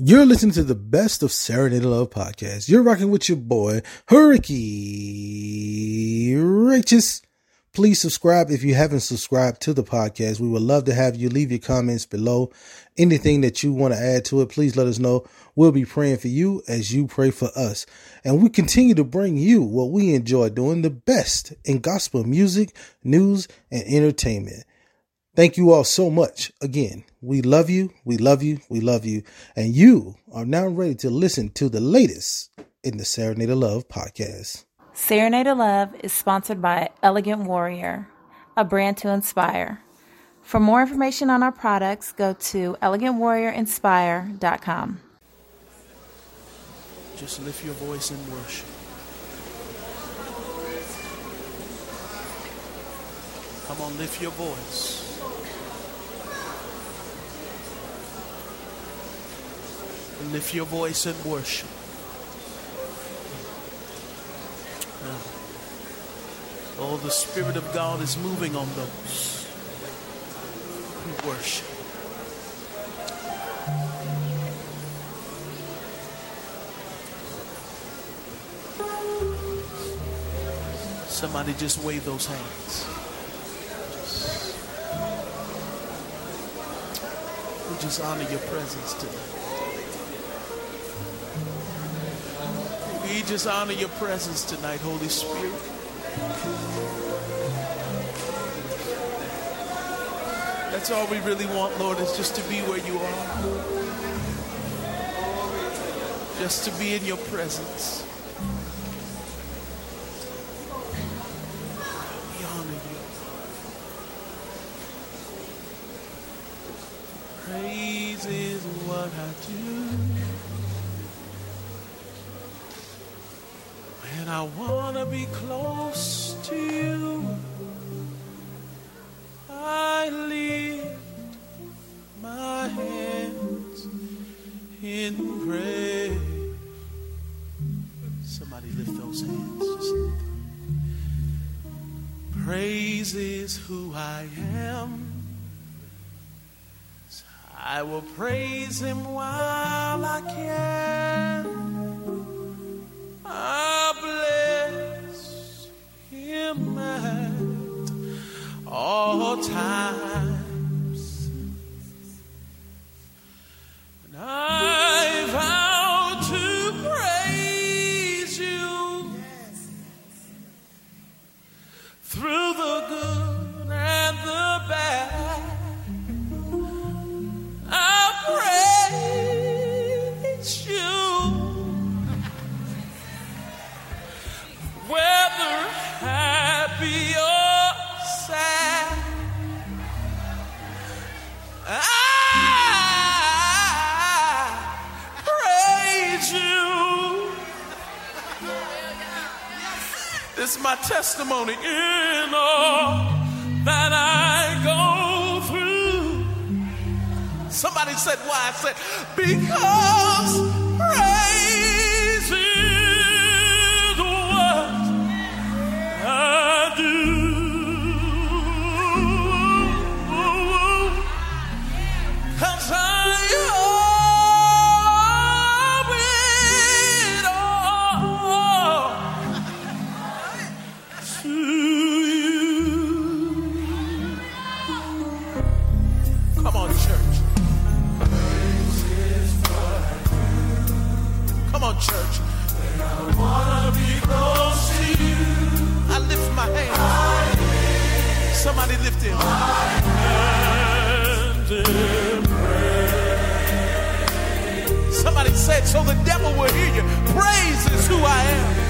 You're listening to the best of Serenade Love podcast. You're rocking with your boy, Hurricane Righteous. Please subscribe if you haven't subscribed to the podcast. We would love to have you leave your comments below. Anything that you want to add to it, please let us know. We'll be praying for you as you pray for us. And we continue to bring you what we enjoy doing the best in gospel music, news, and entertainment. Thank you all so much. Again, we love you, we love you, we love you. And you are now ready to listen to the latest in the Serenade of Love podcast. Serenade of Love is sponsored by Elegant Warrior, a brand to inspire. For more information on our products, go to elegantwarriorinspire.com. Just lift your voice in worship. Come on, lift your voice. Lift your voice in worship. Oh, the Spirit of God is moving on those who worship. Somebody just wave those hands. We just honor your presence today. We just honor your presence tonight, Holy Spirit. That's all we really want, Lord, is just to be where you are. Just to be in your presence. We honor you. Praise is what I do. And I want to be close to you. I lift my hands in praise. Somebody lift those hands. Praise is who I am. I will praise him while I can. All times. My testimony in all that I go through. Somebody said, Why? I said, Because praise is what I do. Him. Somebody said, so the devil will hear you. Praise is who I am.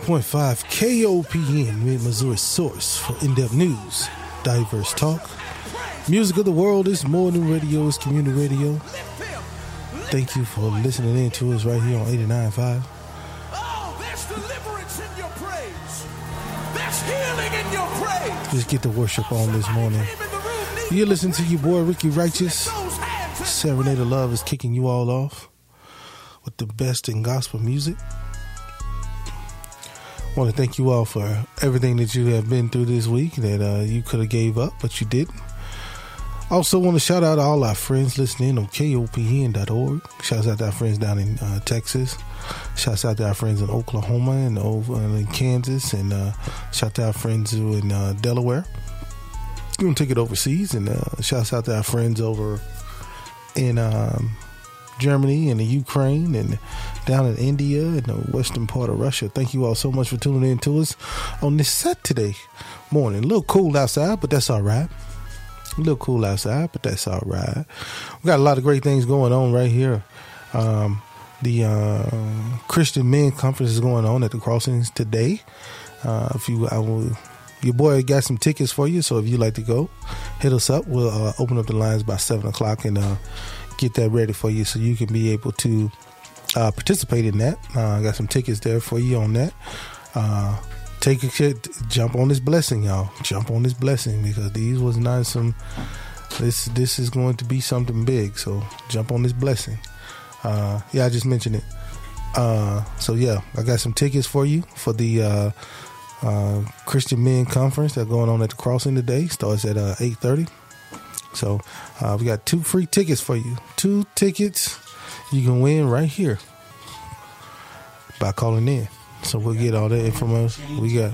99.5 KOPN, Mid Missouri source for in depth news, diverse talk. Music of the world is more than radio, it's community radio. Thank you for listening in to us right here on 89.5. Just get the worship on this morning. You listen to your boy Ricky Righteous. Serenade of Love is kicking you all off with the best in gospel music want to thank you all for everything that you have been through this week that uh, you could have gave up, but you didn't. Also, want to shout out all our friends listening on KOPN.org. Shouts out to our friends down in uh, Texas. Shouts out to our friends in Oklahoma and over in Kansas. And uh, shout out to our friends in uh, Delaware. We're going to take it overseas. And uh, shouts out to our friends over in um, Germany and the Ukraine and down in India and the western part of Russia. Thank you all so much for tuning in to us on this Saturday morning. A little cool outside, but that's all right. A little cool outside, but that's all right. We got a lot of great things going on right here. Um, the uh, Christian Men Conference is going on at the Crossings today. Uh, if you, I will, your boy got some tickets for you. So if you'd like to go, hit us up. We'll uh, open up the lines by seven o'clock and uh, get that ready for you, so you can be able to uh, participate in that. Uh, I got some tickets there for you on that. Uh, take a jump on this blessing, y'all. Jump on this blessing because these was not some. This this is going to be something big. So jump on this blessing. Uh, yeah, I just mentioned it. Uh, so yeah, I got some tickets for you for the uh, uh, Christian Men Conference that's going on at the Crossing today. Starts at uh, eight thirty. So uh, we got two free tickets for you. Two tickets you can win right here by calling in. So we'll get all that information. We got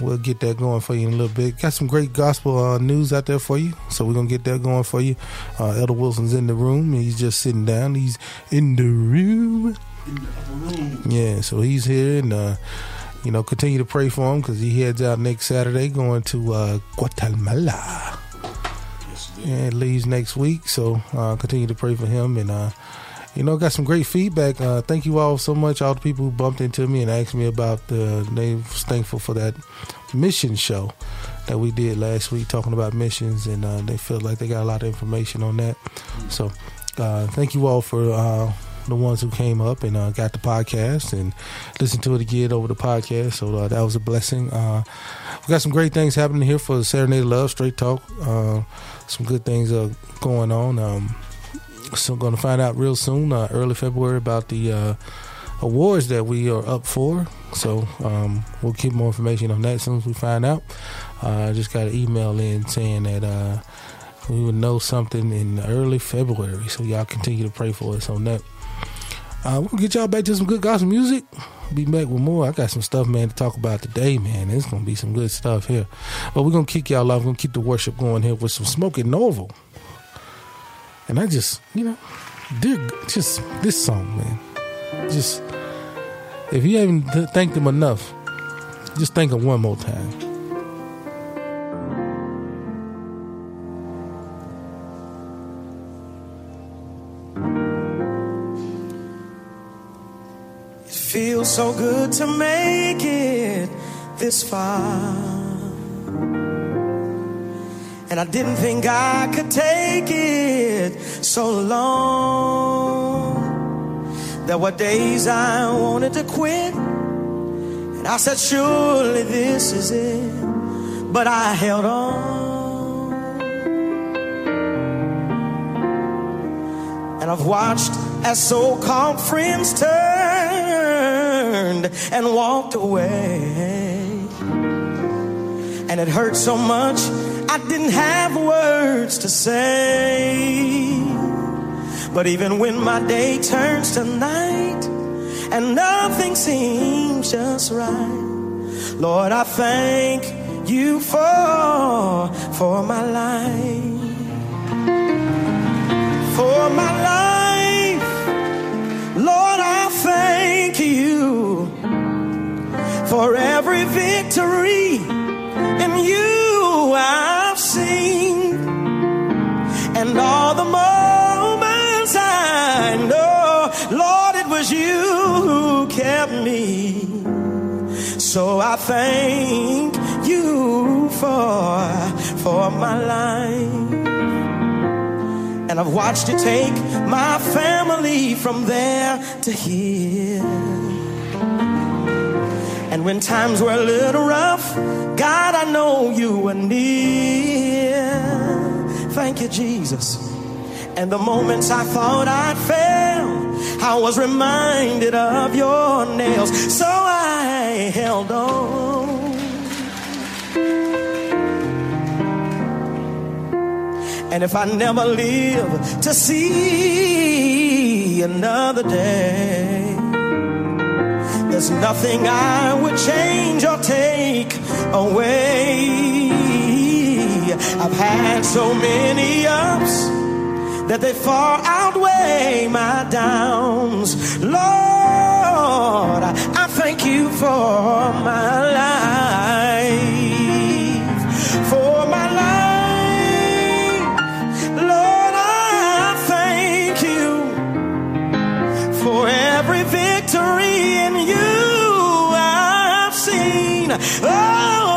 we'll get that going for you in a little bit. Got some great gospel uh, news out there for you. So we're gonna get that going for you. Uh, Elder Wilson's in the room. He's just sitting down. He's in the room. In the Yeah, so he's here and uh, you know continue to pray for him because he heads out next Saturday going to uh, Guatemala. And leaves next week. So uh, continue to pray for him and. Uh, you know, got some great feedback. Uh, thank you all so much. All the people who bumped into me and asked me about the. They was thankful for that mission show that we did last week, talking about missions, and uh, they felt like they got a lot of information on that. So, uh, thank you all for uh, the ones who came up and uh, got the podcast and listened to it again over the podcast. So uh, that was a blessing. Uh, we got some great things happening here for Saturday Love Straight Talk. Uh, some good things are going on. Um, so going to find out real soon, uh, early February, about the uh, awards that we are up for. So um, we'll keep more information on that as soon as we find out. Uh, I just got an email in saying that uh, we would know something in early February. So y'all continue to pray for us on that. Uh, we'll get y'all back to some good gospel music. Be back with more. I got some stuff, man, to talk about today, man. It's gonna be some good stuff here. But we're gonna kick y'all off. We're gonna keep the worship going here with some Smokie Norful. And I just, you know, just this song, man. Just if you haven't th- thanked him enough, just thank him one more time. Feels so good to make it this far. And I didn't think I could take it so long. There were days I wanted to quit. And I said, surely this is it. But I held on. And I've watched as so called friends turned and walked away. And it hurt so much, I didn't have words to say. But even when my day turns to night and nothing seems just right, Lord, I thank you for, for my life. For my life, I thank you for every victory in you I've seen, and all the moments I know, Lord, it was you who kept me. So I thank you for for my life. And I've watched you take my family from there to here. And when times were a little rough, God, I know you were near. Thank you, Jesus. And the moments I thought I'd fail, I was reminded of your nails. So I held on. And if I never live to see another day, there's nothing I would change or take away. I've had so many ups that they far outweigh my downs. Lord, I thank you for my life. Oh,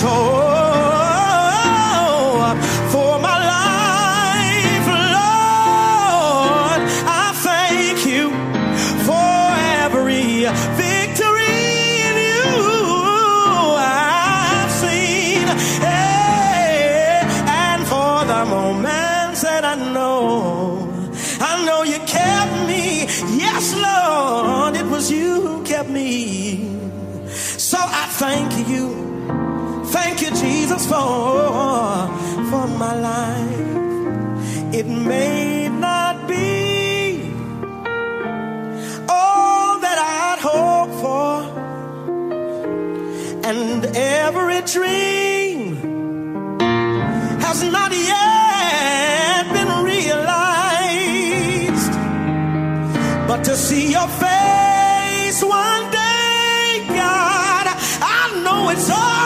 soul. things for, for my life. It may not be all that I'd hope for, and every dream has not yet been realized. But to see your face one day, God, I know it's all.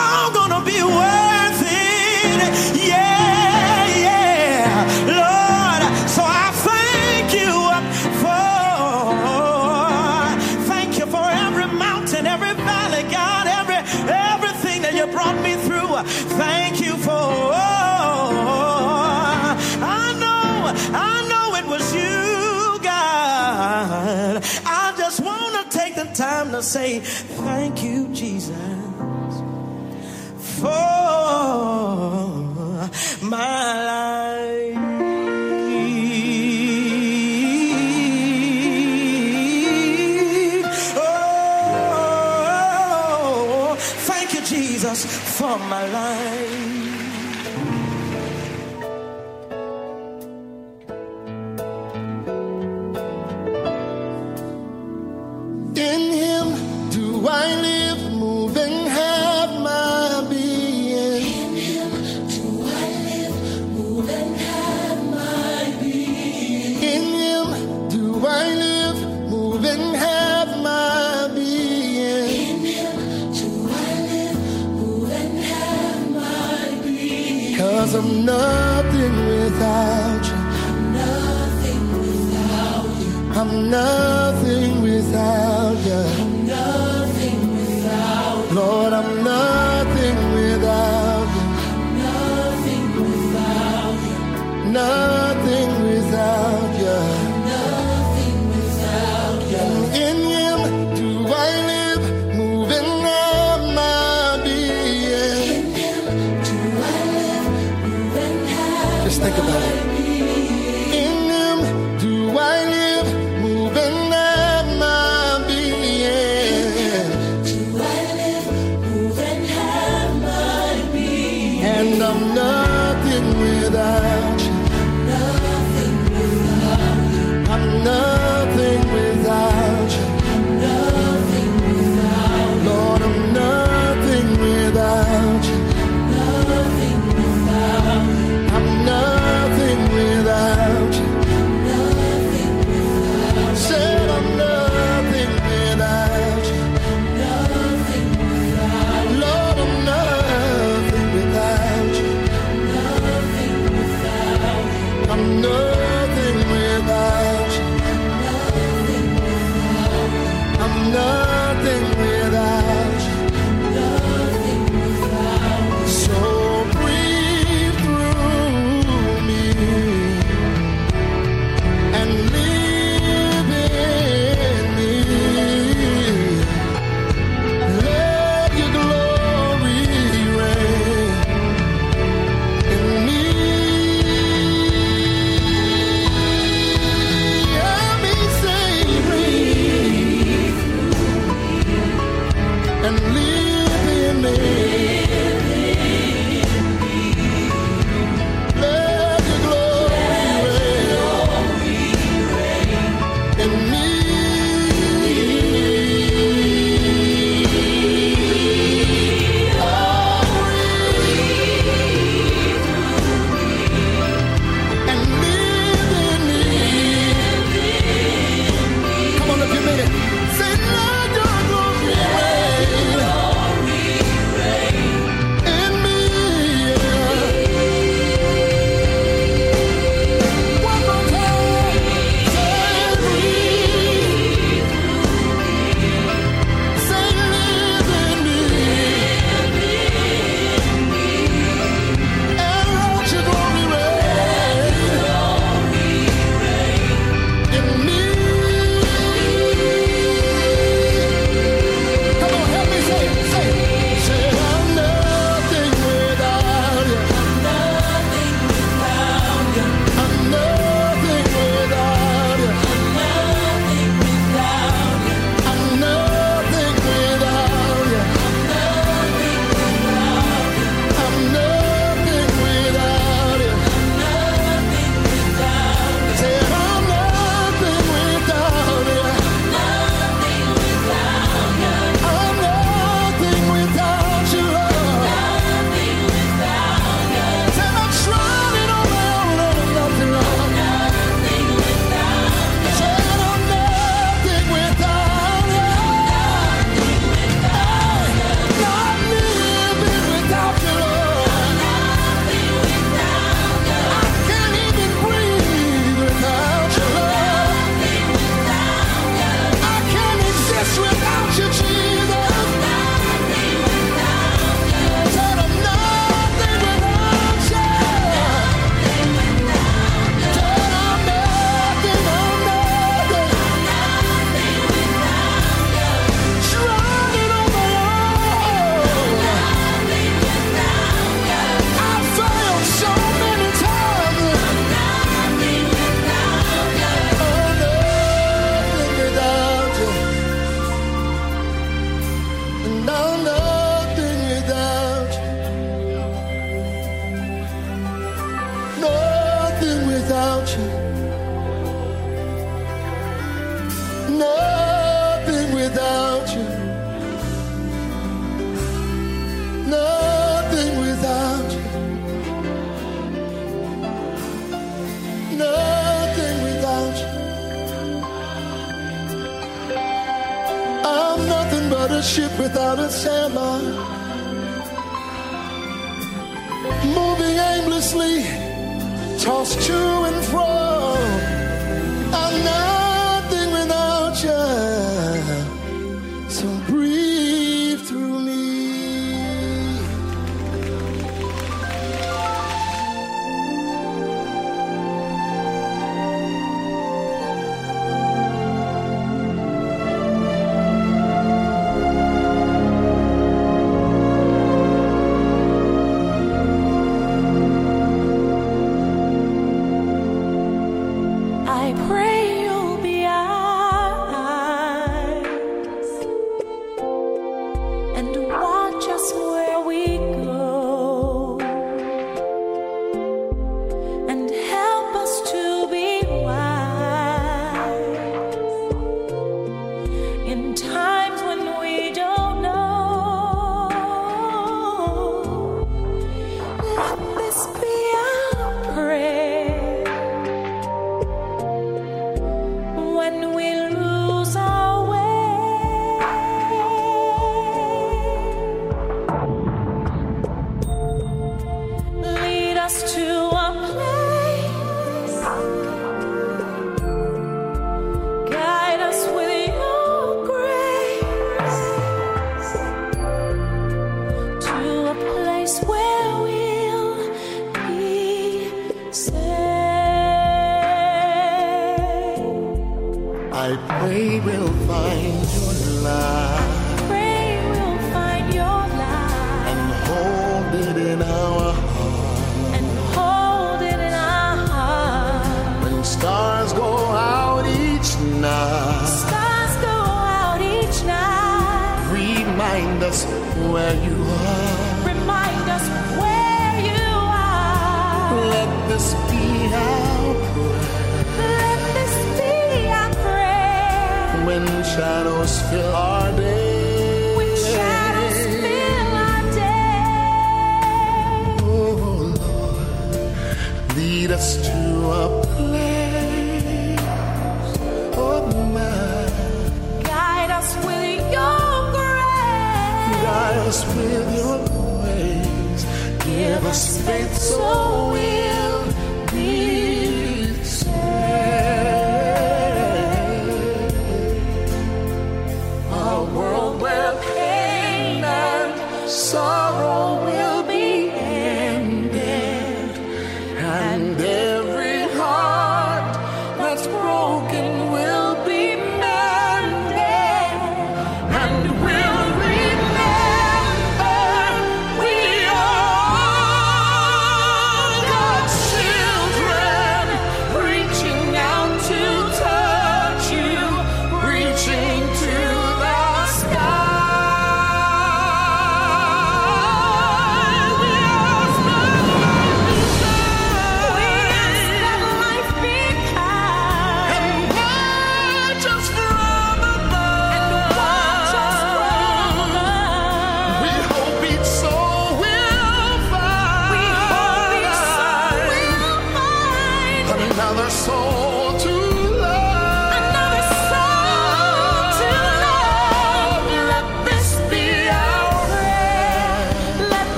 say, Thank you, Jesus, for my life. Oh, thank you, Jesus, for my life.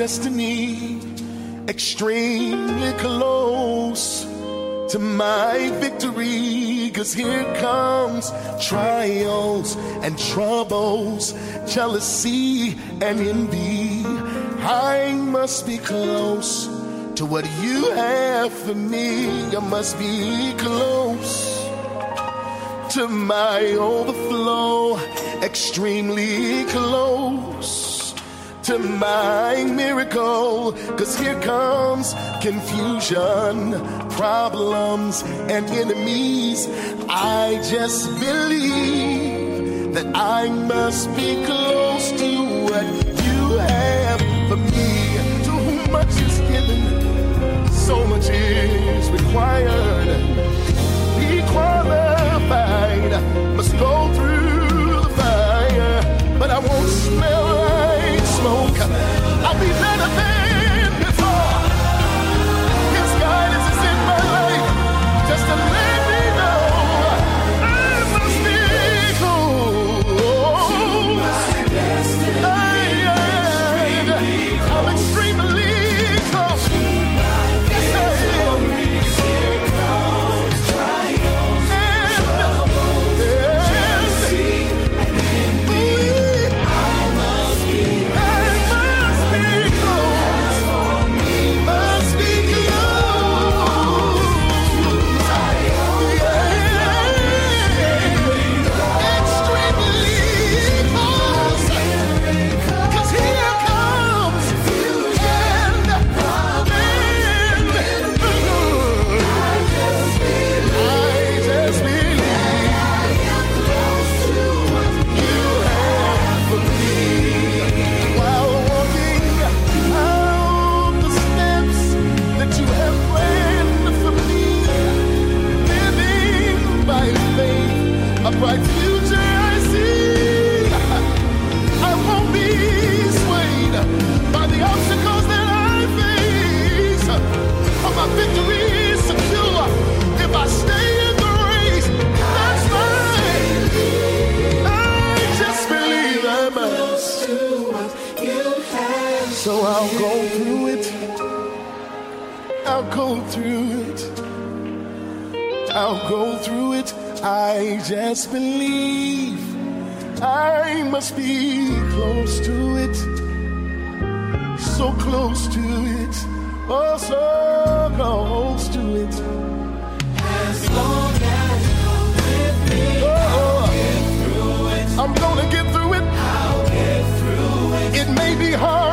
Destiny. extremely close to my victory. Cause here comes trials and troubles, jealousy and envy. I must be close to what you have for me. I must be close to my overflow, extremely close to my miracle. Cause here comes confusion, problems, and enemies. I just believe that I must be close to what you have for me. To whom much is given, so much is required be qualified. Must go through the fire, but I won't smell go through it. I'll go through it. I just believe I must be close to it. So close to it. Oh, so close to it. As long as you're with me, oh, I'm gonna get through it. I'll get through it. It may be hard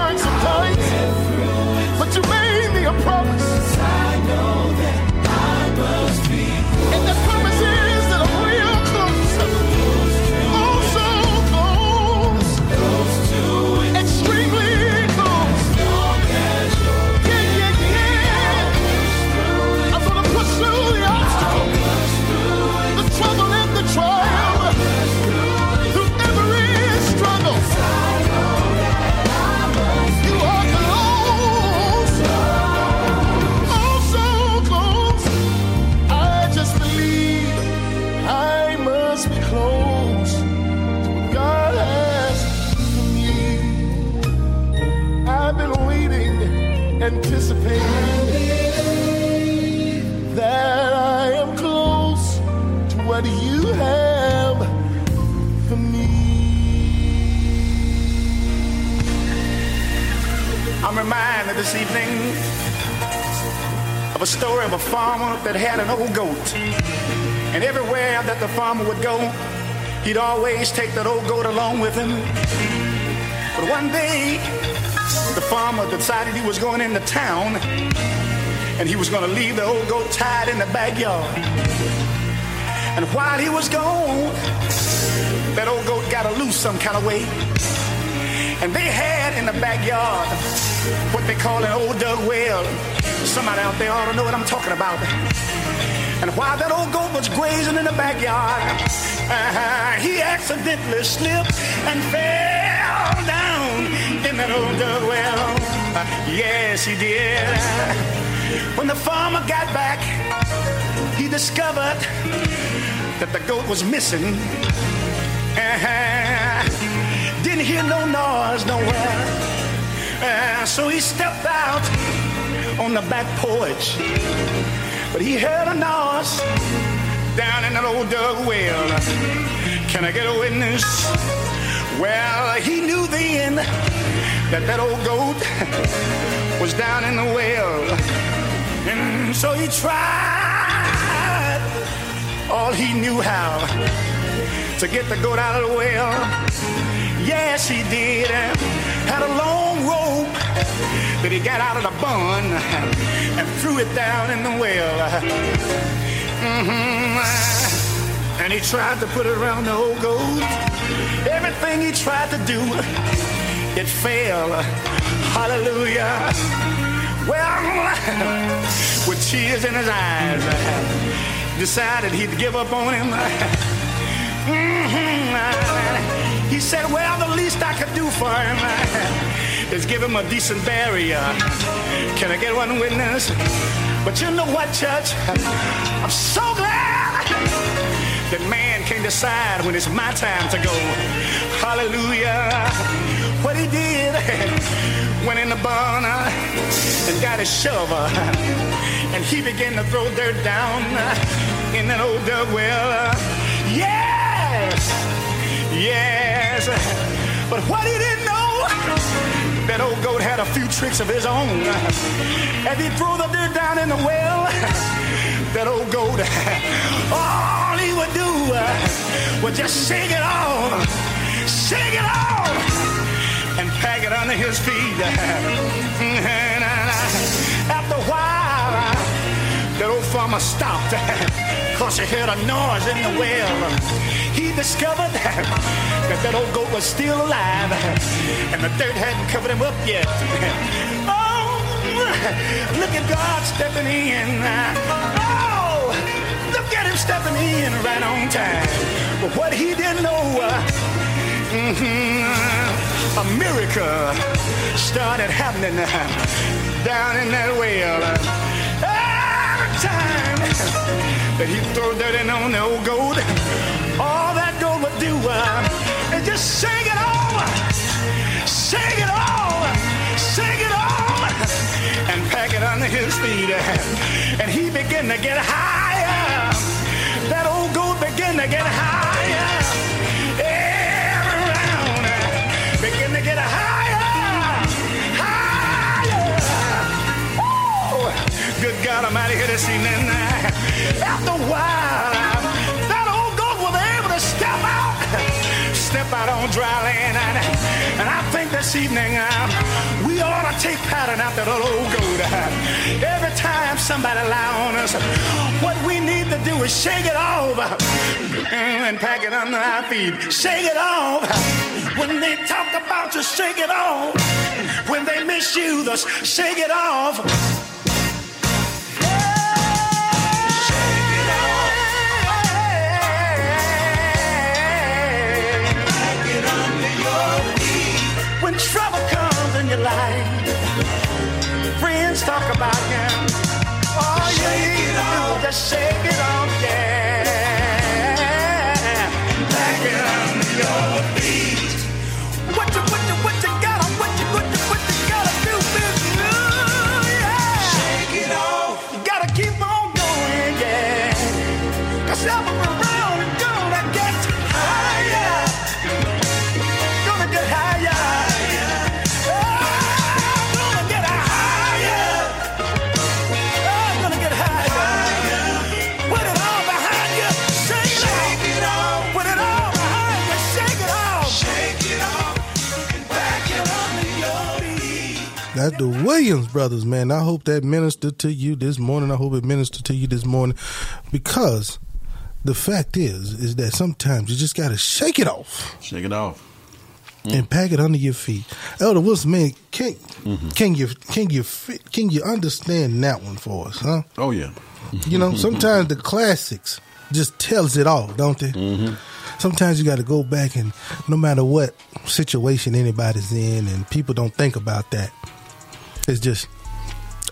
of a story of a farmer that had an old goat. And everywhere that the farmer would go, he'd always take that old goat along with him. But one day, the farmer decided he was going into town and he was going to leave the old goat tied in the backyard. And while he was gone, that old goat got a loose some kind of way. And they had in the backyard what they call an old dug well. Somebody out there ought to know what I'm talking about. And while that old goat was grazing in the backyard, uh, he accidentally slipped and fell down in that old dug well. Uh, yes, he did. When the farmer got back, he discovered that the goat was missing. Uh, didn't hear no noise nowhere. Uh, so he stepped out on the back porch. But he heard a noise down in that old dug well. Can I get a witness? Well, he knew then that that old goat was down in the well. And so he tried all he knew how to get the goat out of the well. Yes, he did. That he got out of the bun and threw it down in the well. Mm-hmm. And he tried to put it around the old goat. Everything he tried to do, it failed. Hallelujah. Well, with tears in his eyes, decided he'd give up on him. Mm-hmm. He said, Well, the least I could do for him is give him a decent burial. Can I get one witness? But you know what, Church? I'm so glad that man can decide when it's my time to go. Hallelujah. What he did, went in the barn and got his shovel, and he began to throw dirt down in that old dug well. Yes, yes. But what he didn't know, that old goat had a few tricks of his own. As he threw the dirt down in the well, that old goat, all he would do was just shake it off, shake it off, and pack it under his feet. And after a while, that old farmer stopped because he heard a noise in the well. He discovered that that old goat was still alive and the dirt hadn't covered him up yet. Oh, look at God stepping in. Oh, look at him stepping in right on time. But what he didn't know, mhm, a miracle started happening down in that well. Every time that he throw dirt in on the old goat, all uh, is just shake it all, shake it all, shake it all, and pack it under his feet. And he began to get higher. That old goat began to get higher. Every round began to get higher, higher. Good God here this evening. After a while, step out on dry land. And, and I think this evening uh, we ought to take pattern after that old goat. Uh, every time somebody lie on us, what we need to do is shake it off uh, and pack it under our feet. Shake it off. Uh, when they talk about you, shake it off. When they misuse us, shake it off. When trouble comes in your life, friends talk about him. All you need to do is just shake it off, yeah. Back it under the Williams brothers, man. I hope that ministered to you this morning. I hope it ministered to you this morning because the fact is, is that sometimes you just got to shake it off Shake it off. and pack it under your feet. Elder Wilson, man, can can you can you can you understand that one for us, huh? Oh yeah. You know, sometimes the classics just tells it all, don't they? Mm-hmm. Sometimes you got to go back and no matter what situation anybody's in, and people don't think about that. It's just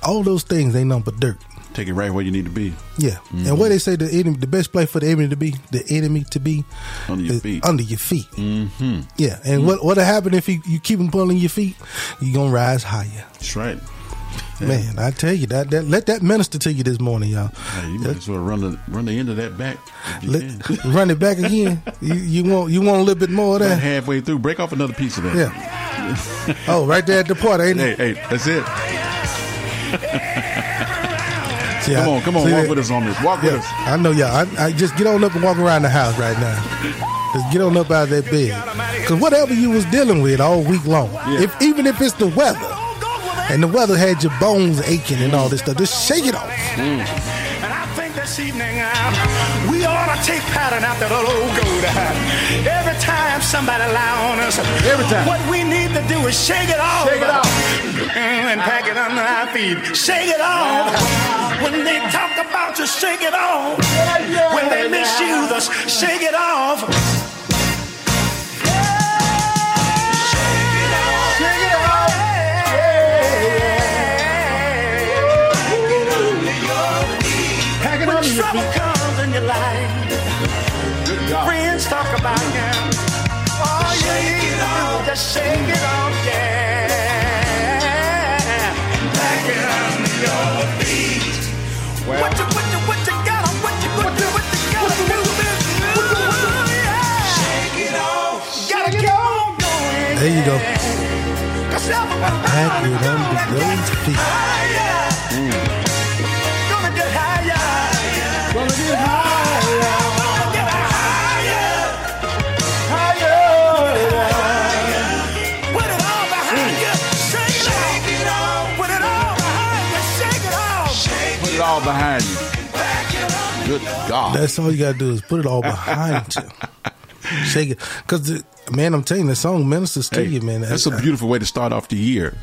all those things ain't nothing but dirt. Take it right where you need to be. Yeah, and where they say the enemy, the best place for the enemy to be, the enemy to be Under your feet. Under your feet. Mm-hmm. Yeah, and what what'll happen if you, you keep them pulling your feet? You are gonna rise higher. That's right. Man, I tell you that, that let that minister to you this morning, y'all. Hey, you might as well run the run the end of that back. Let, run it back again. You, you want you want a little bit more of About that? halfway through, break off another piece of that. Yeah. Oh, right there at the part, ain't it? Hey, hey, that's it. See, Come I- on, come on, walk that- with us on this. Walk with us. I know y'all. I, I just get on up and walk around the house right now. Just get on up out of that bed. Because whatever you was dealing with all week long, if even if it's the weather, and the weather had your bones aching and all this stuff, just shake it off. Think this evening uh, we ought to take pattern out that old goat. Uh, every time somebody lie on us, Every time. what we need to do is shake it off. Shake it off. And pack it under our feet. Shake it off. When they talk about you, shake it off. when they misuse us, shake it off. Trouble feet. comes in your life, friends talk about you. All you need to do is just shake it off, yeah. Back it under your feet. What you, what you, what you got on, what you, what you, what you gotta do, baby? Yeah. Shake it off. Gotta keep on. There you go. Cause everyone Pack it under those feet. higher. It all behind you. Good God. That's all you gotta do is put it all behind you. Shake it, because man, I'm telling you, the song ministers to Hey, you, man. that's a beautiful way to start off the year.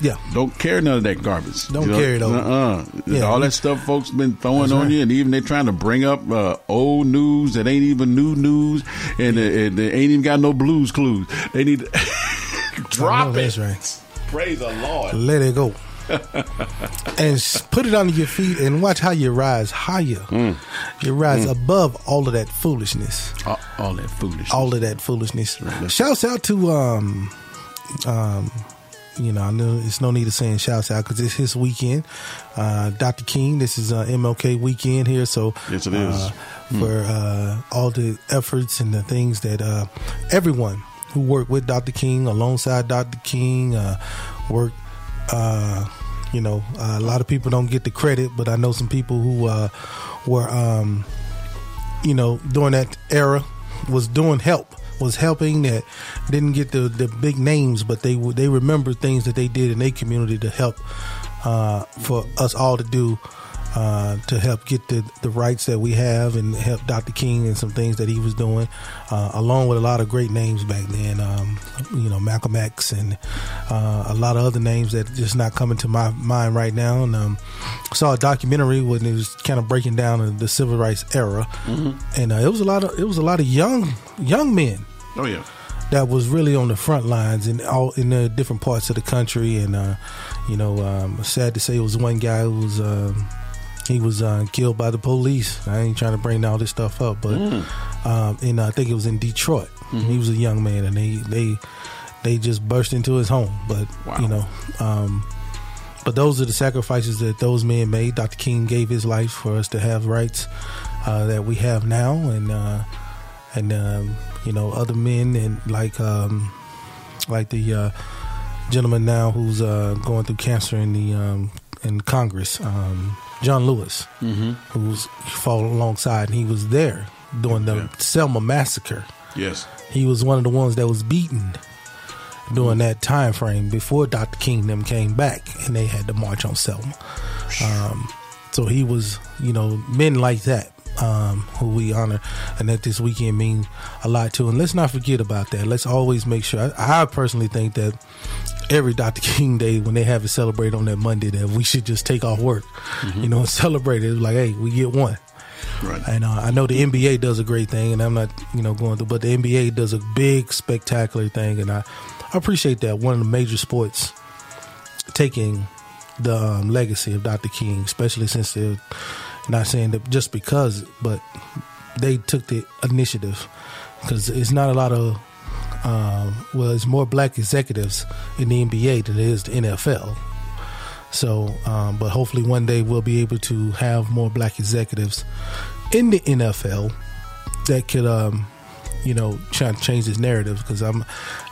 Yeah, Don't carry none of that garbage. Don't carry it over. Uh-uh. Yeah. All that stuff folks been throwing That's on right. you, and even they're trying to bring up uh, old news that ain't even new news, and, uh, and they ain't even got no blues clues. They need to drop know it. That's right. Praise the Lord. Let it go. and put it under your feet and watch how you rise higher. Mm. You rise above all of that foolishness. All, all that foolishness. All of that foolishness. let's- Shouts out to um um you know, I know it's no need of saying shouts out because it's his weekend. Uh, Dr. King, this is uh, MLK weekend here, so Yes, it is. uh, for uh, all the efforts and the things that uh, everyone who worked with Dr. King, alongside Dr. King, uh, work. Uh, you know, uh, a lot of people don't get the credit, but I know some people who uh, were, um, you know, during that era was doing help, was helping that didn't get the, the big names, but they they remember things that they did in their community to help uh, for us all to do uh, to help get the, the rights that we have and help Dr. King and some things that he was doing, uh, along with a lot of great names back then. Um, you know, Malcolm X and uh, a lot of other names that just not coming to my mind right now. And um, saw a documentary when it was kind of breaking down the civil rights era, and uh, it was a lot of it was a lot of young young men Oh yeah. that was really on the front lines in all in the different parts of the country. And uh, you know, um, sad to say, it was one guy who was um, he was uh, killed by the police. I ain't trying to bring all this stuff up, but um, and I think it was in Detroit. He was a young man, and they they they just burst into his home. But Wow. you know. Um, but those are the sacrifices that those men made. Dr. King gave his life for us to have rights uh, that we have now, and uh, and um, you know other men and like um, like the uh, gentleman now who's uh, going through cancer in the um, in Congress, um, John Lewis, mm-hmm. who's fought alongside, and he was there during the Yeah. Selma massacre. Yes. He was one of the ones that was beaten during that time frame before Dr. King them came back and they had to march on Selma. Um, so he was, you know, men like that um, who we honor and that this weekend means a lot to. And let's not forget about that. Let's always make sure. I, I personally think that every Dr. King Day when they have it celebrated on that Monday that we should just take off work, you know, and celebrate it. Like, hey, we get one. Right. And uh, I know the NBA does a great thing, and I'm not, you know, going through, but the NBA does a big, spectacular thing, and I, I appreciate that. One of the major sports taking the um, legacy of Dr. King, especially since they're not saying that just because, but they took the initiative because it's not a lot of, um, well, it's more black executives in the NBA than it is the NFL. So, um, but hopefully one day we'll be able to have more black executives in the NFL that could, um, you know, try to change this narrative. Because I'm,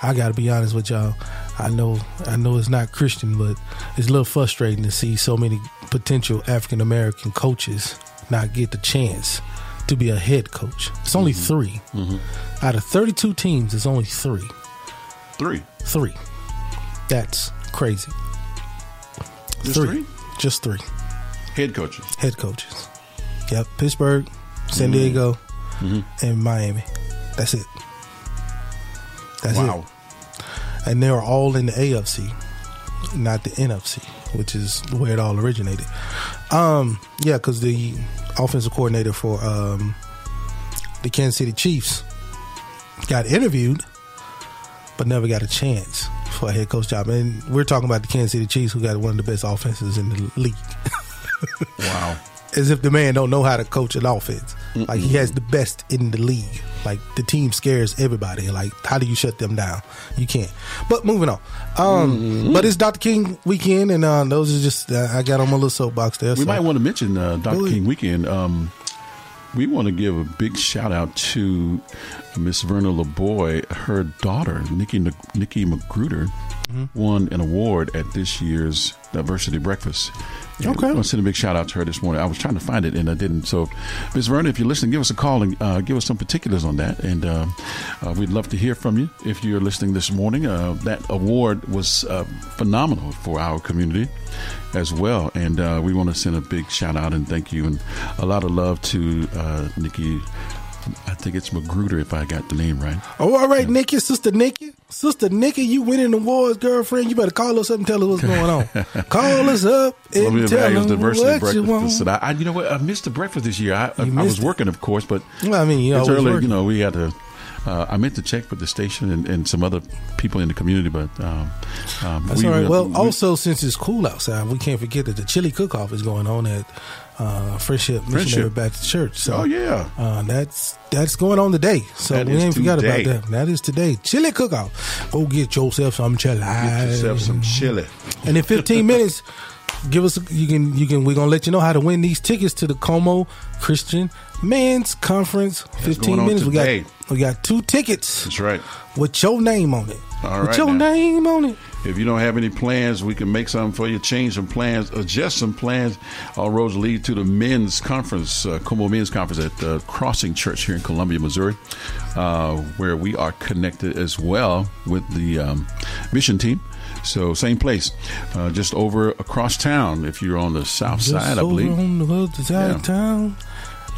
I got to be honest with y'all. I know, I know it's not Christian, but it's a little frustrating to see so many potential African American coaches not get the chance to be a head coach. It's only 3 out of 32 teams. It's only three. Three. Three. That's crazy. Just three? Just three Head coaches. head coaches. Yep, Pittsburgh, San Diego, and Miami. That's it. That's wow. it. And they are all in the AFC, not the NFC, which is where it all originated. Um, yeah, because the offensive coordinator for um, the Kansas City Chiefs got interviewed, but never got a chance for a head coach job. And we're talking about the Kansas City Chiefs, who got one of the best offenses in the league. Wow. as if the man don't know how to coach an offense. Like he has the best in the league. Like the team scares everybody. Like how do you shut them down? You can't. But moving on. Um, but it's Dr. King weekend, and uh, those are just uh, I got on my little soapbox there. We so- might want to mention uh, Dr. Ahead. King Weekend. Um, we want to give a big shout out to Miss Verna LeBoy. Her daughter, Nikki Nikki Magruder, Mm-hmm. won an award at this year's diversity breakfast. And Okay. I want to send a big shout out to her this morning. I was trying to find it and I didn't. So, Miss Verna, if you're listening, give us a call and uh, give us some particulars on that. And uh, uh, we'd love to hear from you if you're listening this morning. Uh, that award was uh, phenomenal for our community as well. And uh, we want to send a big shout out and thank you and a lot of love to uh, Nikki. I think it's Magruder, if I got the name right. Oh, all right, Nikki, sister Nikki, sister Nikki, you winning the awards, girlfriend. You better call us up and tell us what's going on. call us up and me tell us what you want. I, I, you know what? I missed the breakfast this year. I, I, I was it. working, of course, but Well, I mean, you it's early. working. You know, we had to. Uh, I meant to check with the station and, and some other people in the community, but um, um, That's we all right. really- Well, we- also since it's cool outside, we can't forget that the chili cook-off is going on at uh, Friendship Missionary Friendship. Baptist Church. So, Oh, yeah. uh, that's that's going on today. So That we is ain't forgot today. about that. That is today. Chili cook-off. Go get yourself some chili. get yourself some chili. And in 15 minutes, give us a, you can you can we're gonna let you know how to win these tickets to the Como Christian Men's Conference. 15 on minutes. today. We got we got two tickets That's right. with your name on it. All with right your now. name on it. If you don't have any plans, we can make something for you, change some plans, adjust some plans. All roads lead to the men's conference, uh, Como Men's Conference at uh, Crossing Church here in Columbia, Missouri, uh, where we are connected as well with the um, mission team. So same place, uh, just over across town. If you're on the south Just side, I believe on the other side Yeah. of town,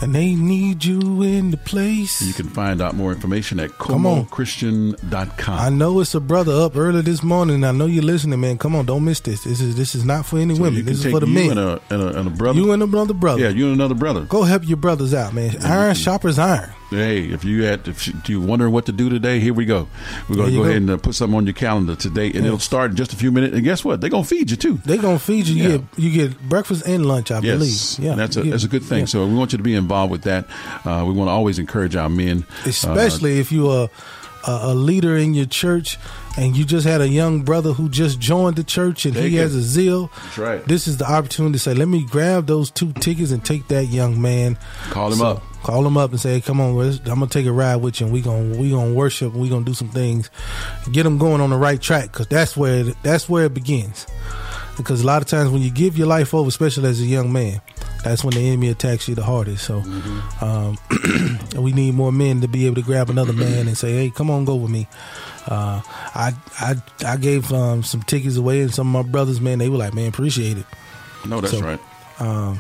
and they need you in the place. you can find out more information at. ComoChristian.com. I know it's a brother up early this morning. I know you're listening, man. Come on, don't miss this. This is this is not for any So women. This is for the men. and a, and a, and a brother. you and another brother. yeah, you and another brother. Go help your brothers out, man. Iron sharpers iron. Hey, if you had, if you, you wondering what to do today, here we go. We're gonna go, go. ahead and uh, put something on your calendar today, and it'll start in just a few minutes. And guess what? They're going to feed you too. They're gonna feed you. You get you get breakfast and lunch. I Yes, believe. Yeah, that's a you that's a good thing. yeah. So we want you to be involved with that. Uh, we want to always encourage our men, uh, especially if you're a, a a leader in your church and you just had a young brother who just joined the church and Take he it. has a zeal. That's right. This is the opportunity to say, let me grab those two tickets and take that young man. Call him up. Call them up and say, "Come on, I'm gonna take a ride with you, and we gonna we gonna worship. We gonna do some things, get them going on the right track, because that's where that's where it begins. Because a lot of times when you give your life over, especially as a young man, that's when the enemy attacks you the hardest. So, um, we need more men to be able to grab another man and say, "Hey, come on, go with me." Uh, I I I gave um, some tickets away, and some of my brothers, man, they were like, "Man, appreciate it." no, that's So- right. Um,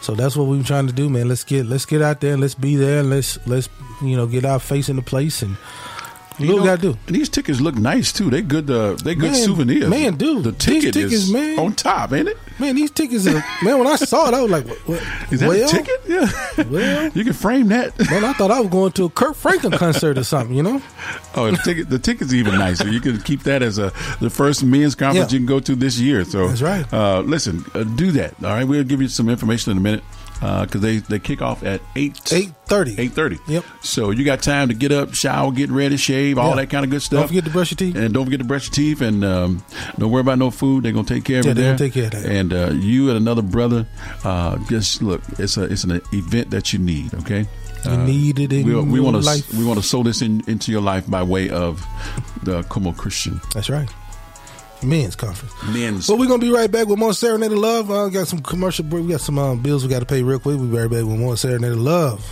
so that's what we're trying to do, man. Let's get let's get out there and let's be there and let's let's you know get our face in the place and You know, gotta do. And these tickets look nice too. They good. Uh, they good Man, souvenirs. man, dude, the ticket tickets, is man. on top, ain't it? Man, these tickets are man. When I saw it, I was like, what, what, Is that well, a ticket? Yeah. well. you can frame that. Man, I thought I was going to a Kirk Franklin concert or something. You know, Oh, the ticket. The ticket's even nicer. You can keep that as a the first men's conference Yeah. you can go to this year. So That's right. Uh, listen, uh, do that. All right, we'll give you some information in a minute. Because they they kick off at eight 8:30. Eight thirty. Yep. So you got time to get up, shower, get ready, shave, all Yeah. that kind of good stuff. Don't forget to brush your teeth. And don't forget to brush your teeth, and um, don't worry about no food. They're gonna take care of Yeah, it they there. gonna take care of that. And uh, you and another brother, uh, just look. It's a it's an event that you need. Okay. You need it in we, we want to we want to sow this in, into your life by way of the Como Christian That's right. Men's conference. men's. Well, we're gonna be right back with more Serenade of Love. Uh, got some commercial break. We got some um, bills we got to pay real quick. We'll be right back with more Serenade of Love.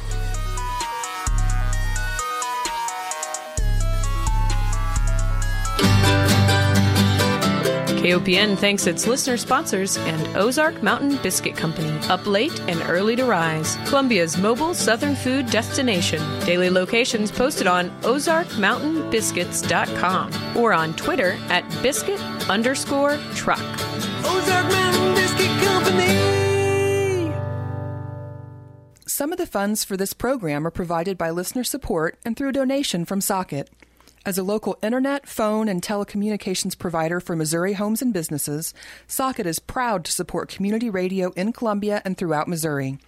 KOPN thanks its listener sponsors and Ozark Mountain Biscuit Company. Up late and early to rise. Columbia's mobile southern food destination. Daily locations posted on ozarkmountainbiscuits.com or on Twitter at biscuit underscore truck. Ozark Mountain Biscuit Company. Some of the funds for this program are provided by listener support and through donation from Socket. As a local internet, phone, and telecommunications provider for Missouri homes and businesses, Socket is proud to support community radio in Columbia and throughout Missouri.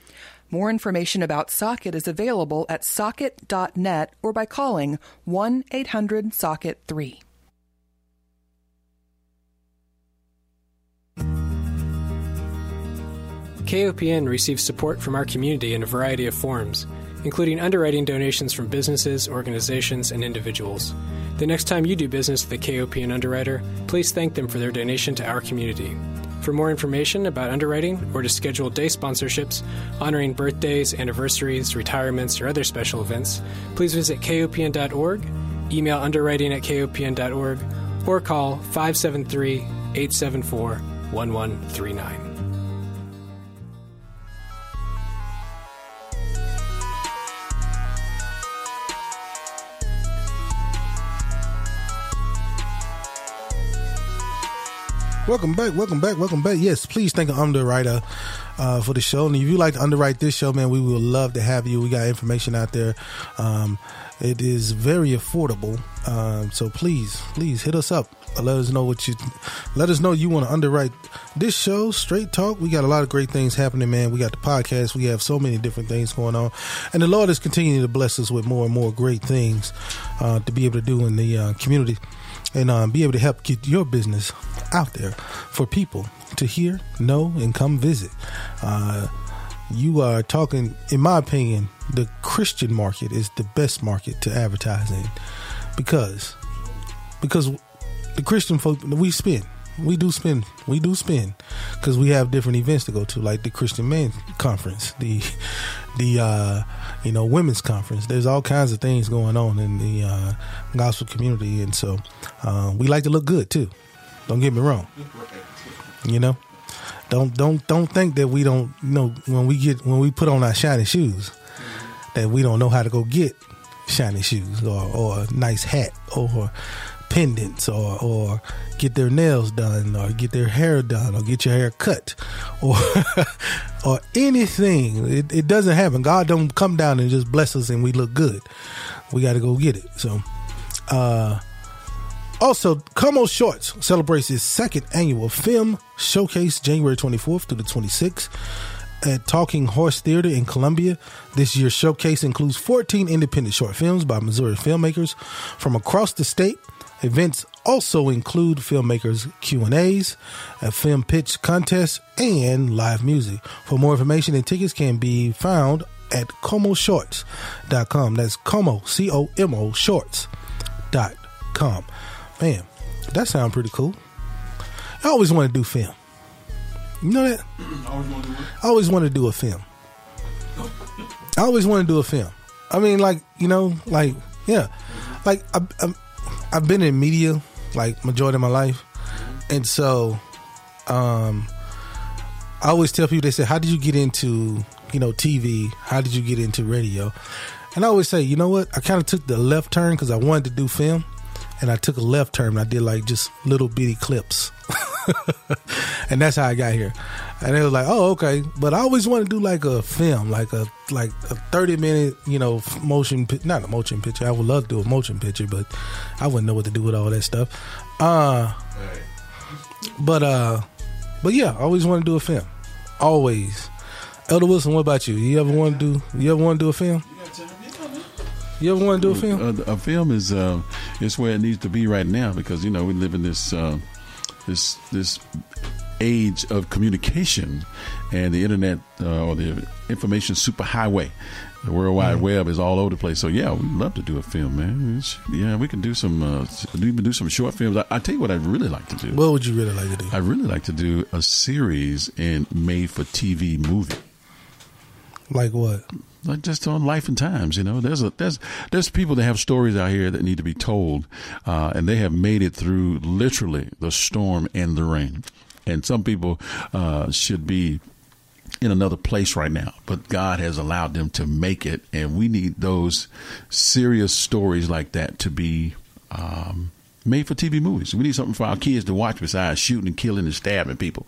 More information about Socket is available at socket.net or by calling 1 800 Socket 3. KOPN receives support from our community in a variety of forms, including underwriting donations from businesses, organizations, and individuals. The next time you do business with a KOPN underwriter, please thank them for their donation to our community. For more information about underwriting or to schedule day sponsorships honoring birthdays, anniversaries, retirements, or other special events, please visit kopn.org, email underwriting at kopn.org, or call 573 874 1139. Welcome back, welcome back, welcome back. Yes, please thank an underwriter uh, for the show. And if you like to underwrite this show, man, we would love to have you. We got information out there. Um, it is very affordable. Um, so please, please hit us up. Let us know what you. Let us know you want to underwrite this show. Straight talk. We got a lot of great things happening, man. We got the podcast. We have so many different things going on, and the Lord is continuing to bless us with more and more great things uh, to be able to do in the uh, community and um, be able to help get your business out there for people to hear, know, and come visit. Uh, you are talking, in my opinion, the Christian market is the best market to advertise in because because the Christian folk we spend. We do spend, we do spend, because we have different events to go to, like the Christian Men Conference, the, the, uh, you know, women's conference. There's all kinds of things going on in the uh, gospel community, and so uh, we like to look good too. Don't get me wrong. You know, don't don't don't think that we don't you know when we get when we put on our shiny shoes that we don't know how to go get shiny shoes or or a nice hat or pendants or or get their nails done or get their hair done or get your hair cut or or anything it, it doesn't happen god don't come down and just bless us and we look good we got to go get it so uh also, Como Shorts celebrates its second annual film showcase January 24th through the 26th at Talking Horse Theater in Columbia. This year's showcase includes 14 independent short films by Missouri filmmakers from across the state. Events also include filmmakers Q&As, a film pitch contest, and live music. For more information and tickets can be found at comoshorts.com. That's como, C-O-M-O, shorts.com. Man, that sounds pretty cool. I always want to do film. You know that? I always want to do a film. I always want to do a film. I mean, like you know, like yeah, like I, I, I've been in media like majority of my life, and so um, I always tell people they say, "How did you get into you know TV? How did you get into radio?" And I always say, you know what? I kind of took the left turn because I wanted to do film, and I took a left turn. And I did like just little bitty clips, and that's how I got here. And it was like, oh, okay. But I always want to do like a film, like a like a thirty minute, you know, motion, not a motion picture. I would love to do a motion picture, but I wouldn't know what to do with all that stuff. Uh, but uh, but yeah, I always want to do a film, always. Elder Wilson, what about you? You ever want to do? You ever want to do a film? You ever want to do a film? Uh, a film is uh, is where it needs to be right now because you know we live in this uh, this this age of communication and the internet uh, or the information superhighway. The World Wide Mm. Web is all over the place. So yeah, we'd love to do a film, man. It's- yeah, we can do some uh, even do some short films. I, I tell you what, I'd really like to do. What would you really like to do? I'd really like to do a series in made for TV movie. Like what? Like just on life and times you know? There's a there's there's people that have stories out here that need to be told uh, and they have made it through literally the storm and the rain. And some people uh, should be in another place right now but god has allowed them to make it and we need those serious stories like that to be um, made for TV movies. We need something for our kids to watch besides shooting and killing and stabbing people,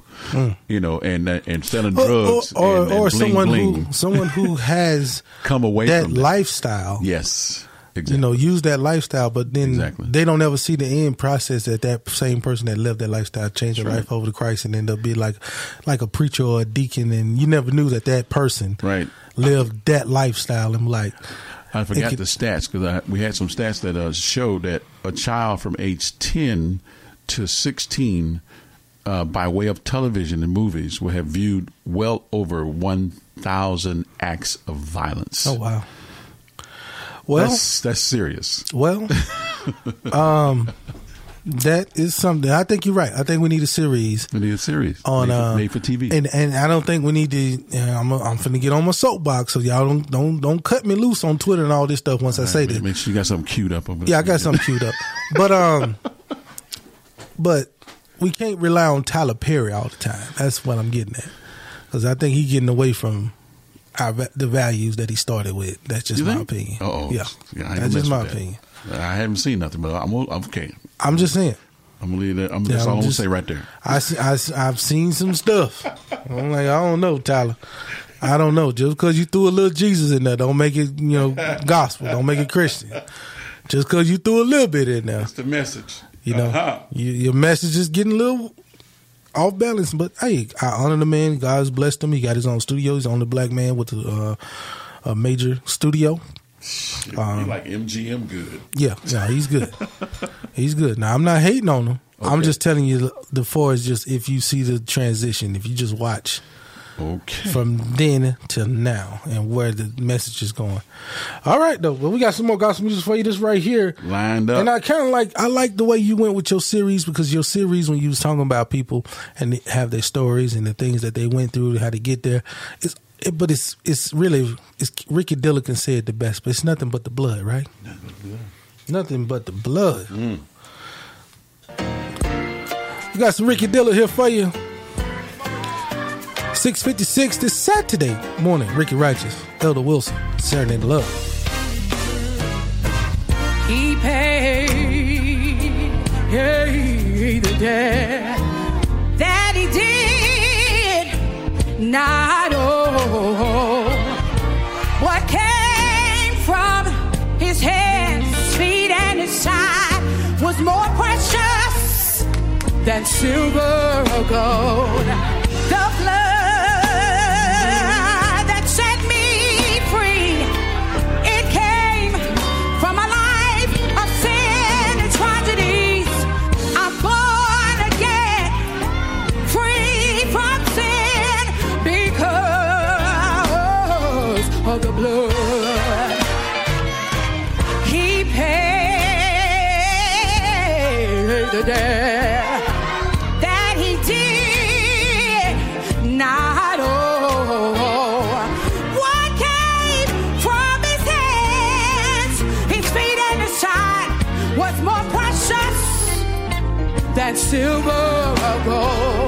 you know, and uh, and selling Or, drugs or, or, and, and or bling, someone bling. who someone who has come away that from that. lifestyle. Yes, You know, use that lifestyle, but then Exactly. they don't ever see the end process that that same person that lived that lifestyle changed their Right. life over to Christ and end up be like like a preacher or a deacon, and you never knew that that person right lived that lifestyle and like I forgot could- the stats because we had some stats that uh, showed that a child from age 10 to 16, uh, by way of television and movies, will have viewed well over 1,000 acts of violence. oh wow. Well, that's, that's serious. Well, um, that is something. I think you're right. I think we need a series We need a series on made, for, uh, made for TV. and and I don't think we need to. Uh, I'm I'm finna get on my soapbox, so y'all don't don't don't cut me loose on Twitter and all this stuff. Once I say this, Make sure you got something queued up. Yeah, I got something queued up, but um, but we can't rely on Tyler Perry all the time. That's what I'm getting at, because I think he's getting away from. Our, the values that he started with. That's just You my think? opinion. Uh-oh. Yeah, Yeah, that's just my that. opinion. I haven't seen nothing, but I'm, I'm okay. I'm just saying. I'm gonna leave that. I'm, Yeah, that's all I'm I'm, gonna say right there. I, I, have seen some stuff. I'm like, I don't know, Tyler. I don't know. Just because you threw a little Jesus in there, don't make it, you know, gospel. Don't make it Christian. Just because you threw a little bit in there, That's the message. you know, Uh-huh. you, your message is getting a little off balance. But hey, I honor the man. God's blessed him. He got his own studio. He's on the black man with a, uh, a major studio. You um, like MGM good. Yeah, yeah, he's good. he's good. Now I'm not hating on him. I'm just telling you the four is just if you see the transition, if you just watch Okay. from then to now and where the message is going. All right, though. Well, we got some more gospel music for you. This right here. Lined up. And I kind of like I like the way you went with your series because your series when you was talking about people and have their stories and the things that they went through, how to get there. It's it, but it's it's really it's Ricky Dillard said the best, but it's nothing but the blood, right? Nothing but the blood. Mm. We got some Ricky Dillard here for you. 656 this Saturday morning. Ricky Righteous, Elder Wilson, Serenade of Love. He paid yeah, than silver or gold. The blood that set me free, it came from a life of sin and tragedies. I'm born again, free from sin because of the blood. He paid the debt silver or gold.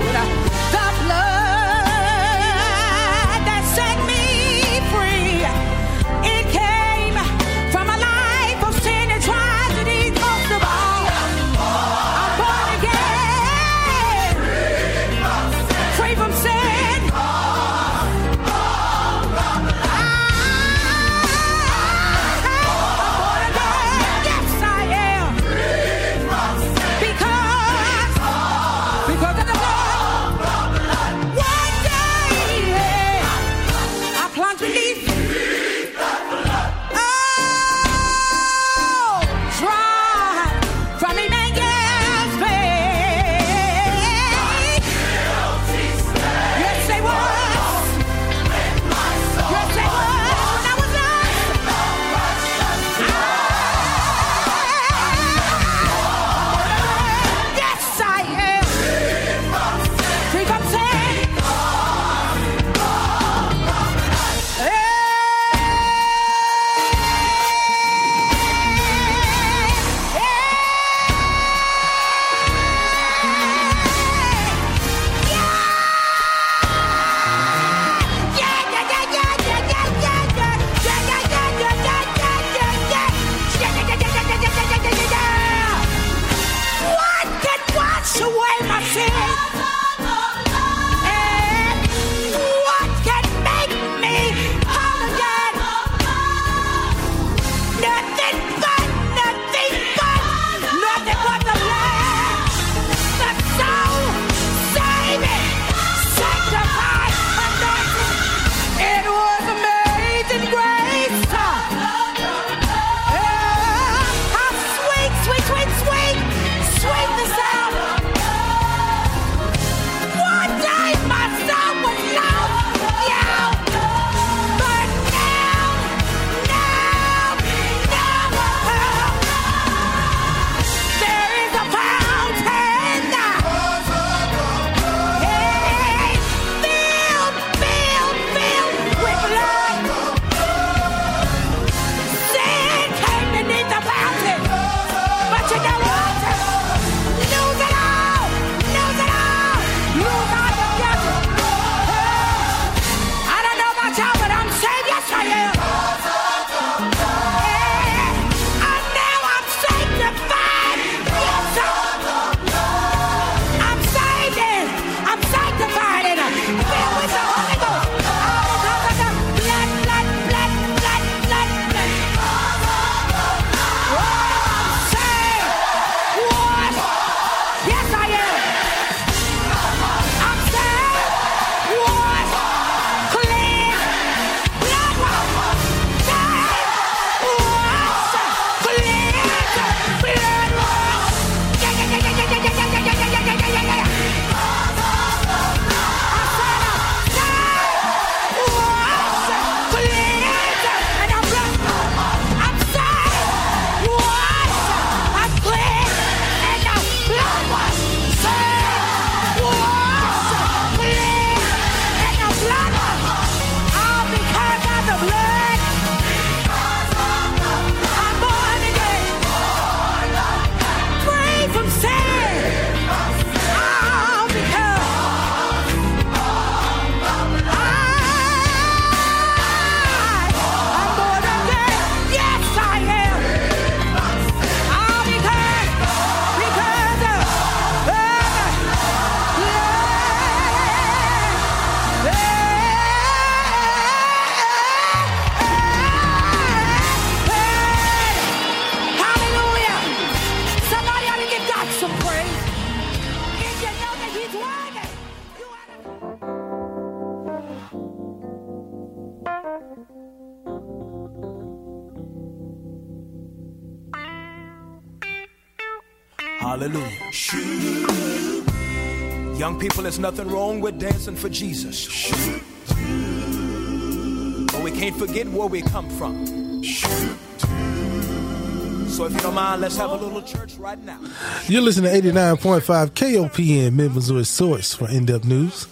Nothing wrong with dancing for Jesus. But we can't forget where we come from. So if you don't mind, let's have a little church right now. You're listening to 89.5 KOPN Mid Missouri Source for in depth news,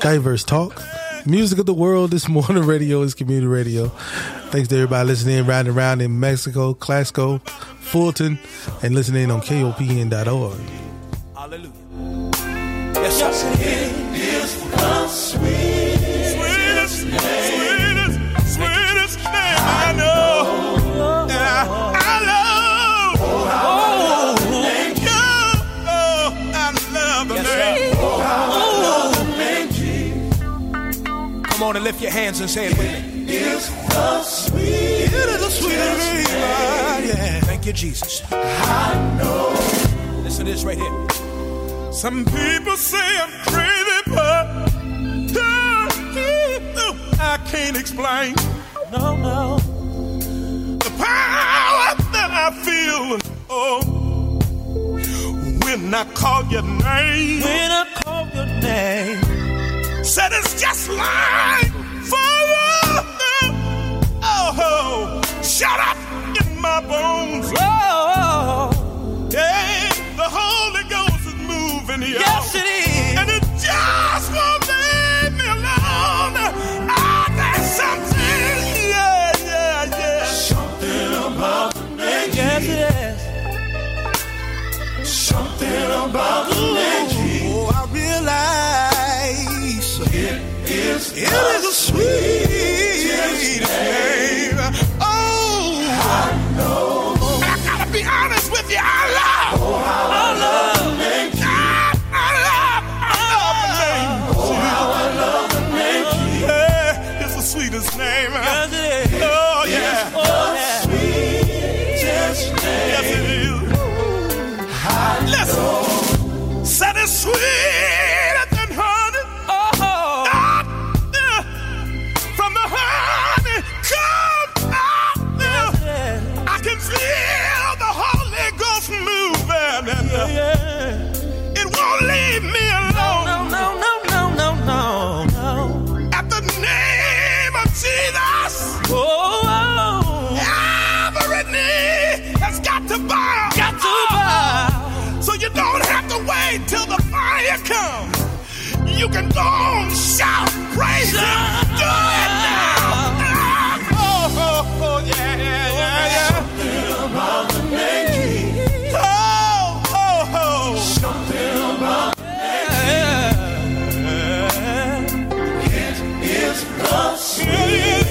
diverse talk, music of the world. This morning radio is community radio. Thanks to everybody listening, riding around in Mexico, Clasco, Fulton, and listening on KOPN.org. Hallelujah. Come on and lift your hands and say it with me. It is the sweetest name. Yeah. Thank you, Jesus. I know. Listen to this right here. Some people say I'm crazy, I can't explain. No, no. The power that I feel. Oh, when I call your name. When I call your name. Said it's just like fire. Oh, shut up in my bones. Oh, yeah. The Holy Ghost is moving here. Yes, it is. Yes. Something about the name. Oh, I realize it is, it is a sweet name. Oh, I know. I gotta be honest with you. I love. I love. Till the fire comes. You can go on, shout, praise Him, do it now. Oh, oh, oh, yeah, yeah, yeah. Something about the name. Oh, oh, oh. Something about the name. It is the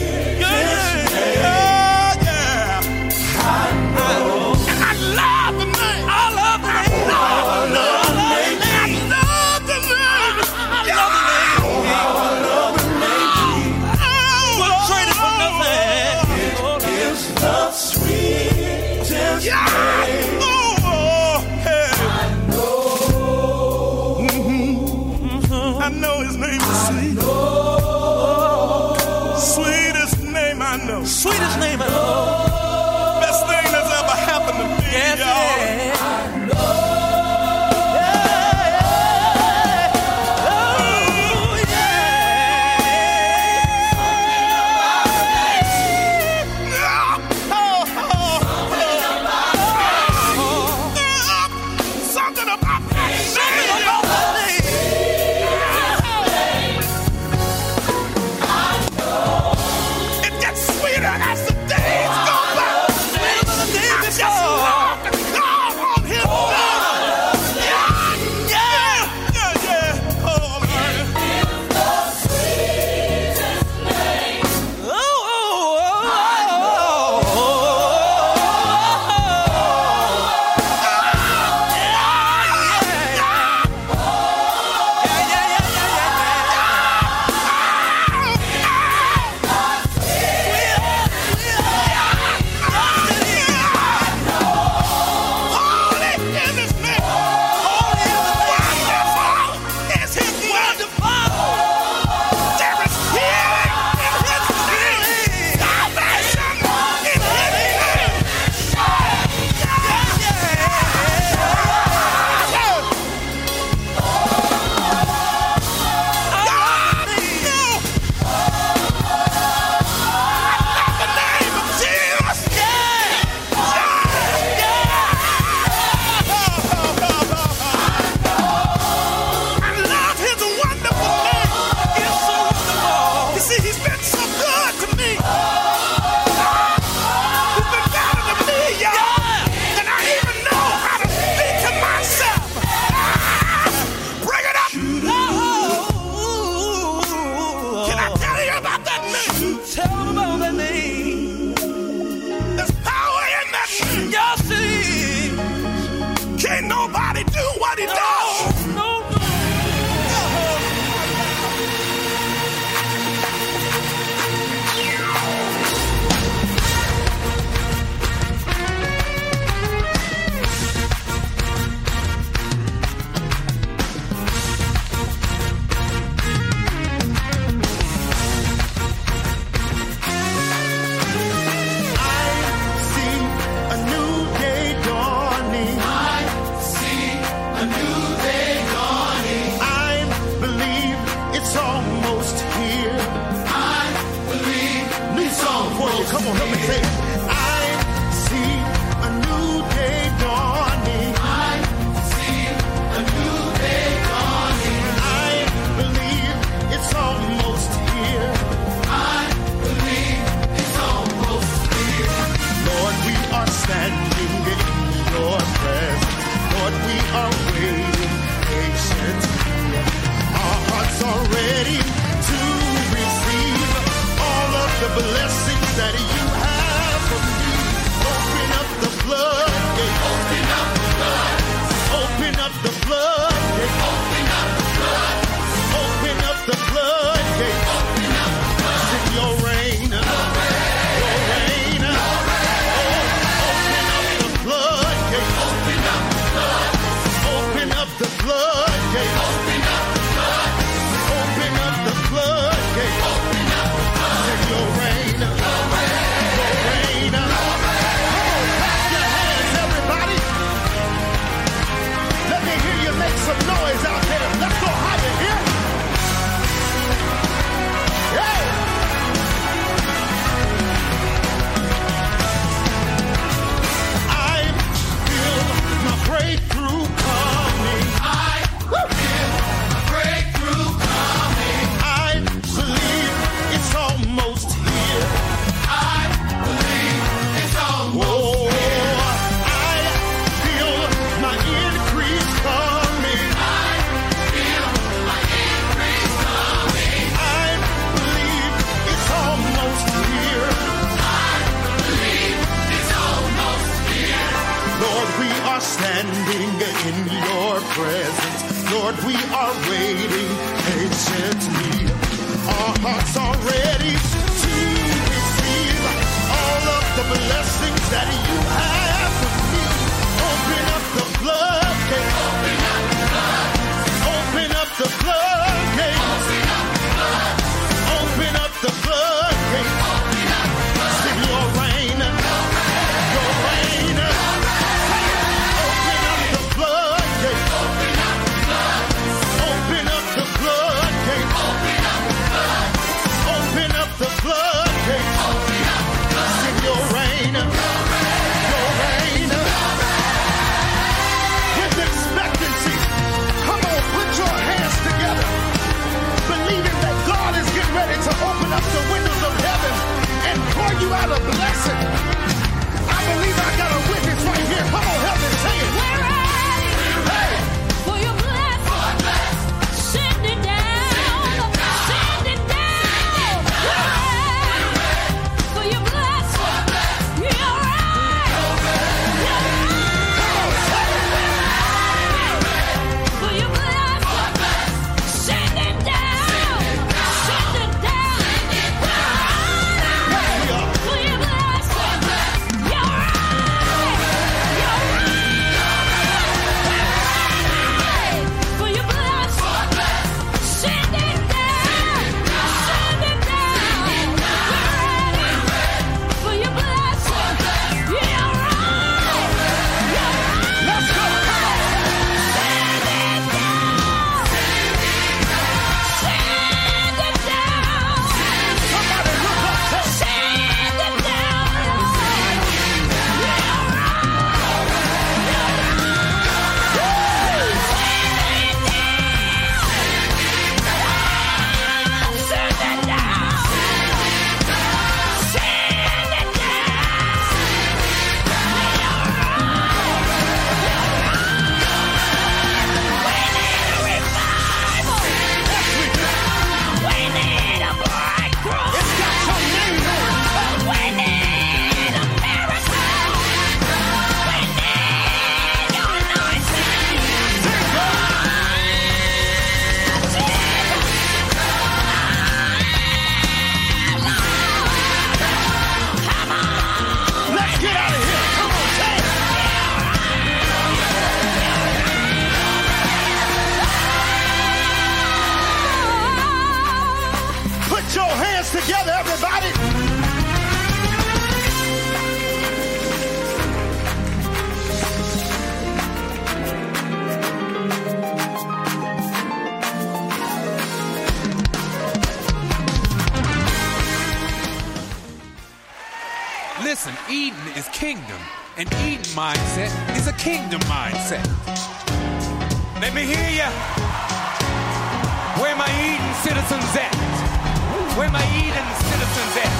Citizens at?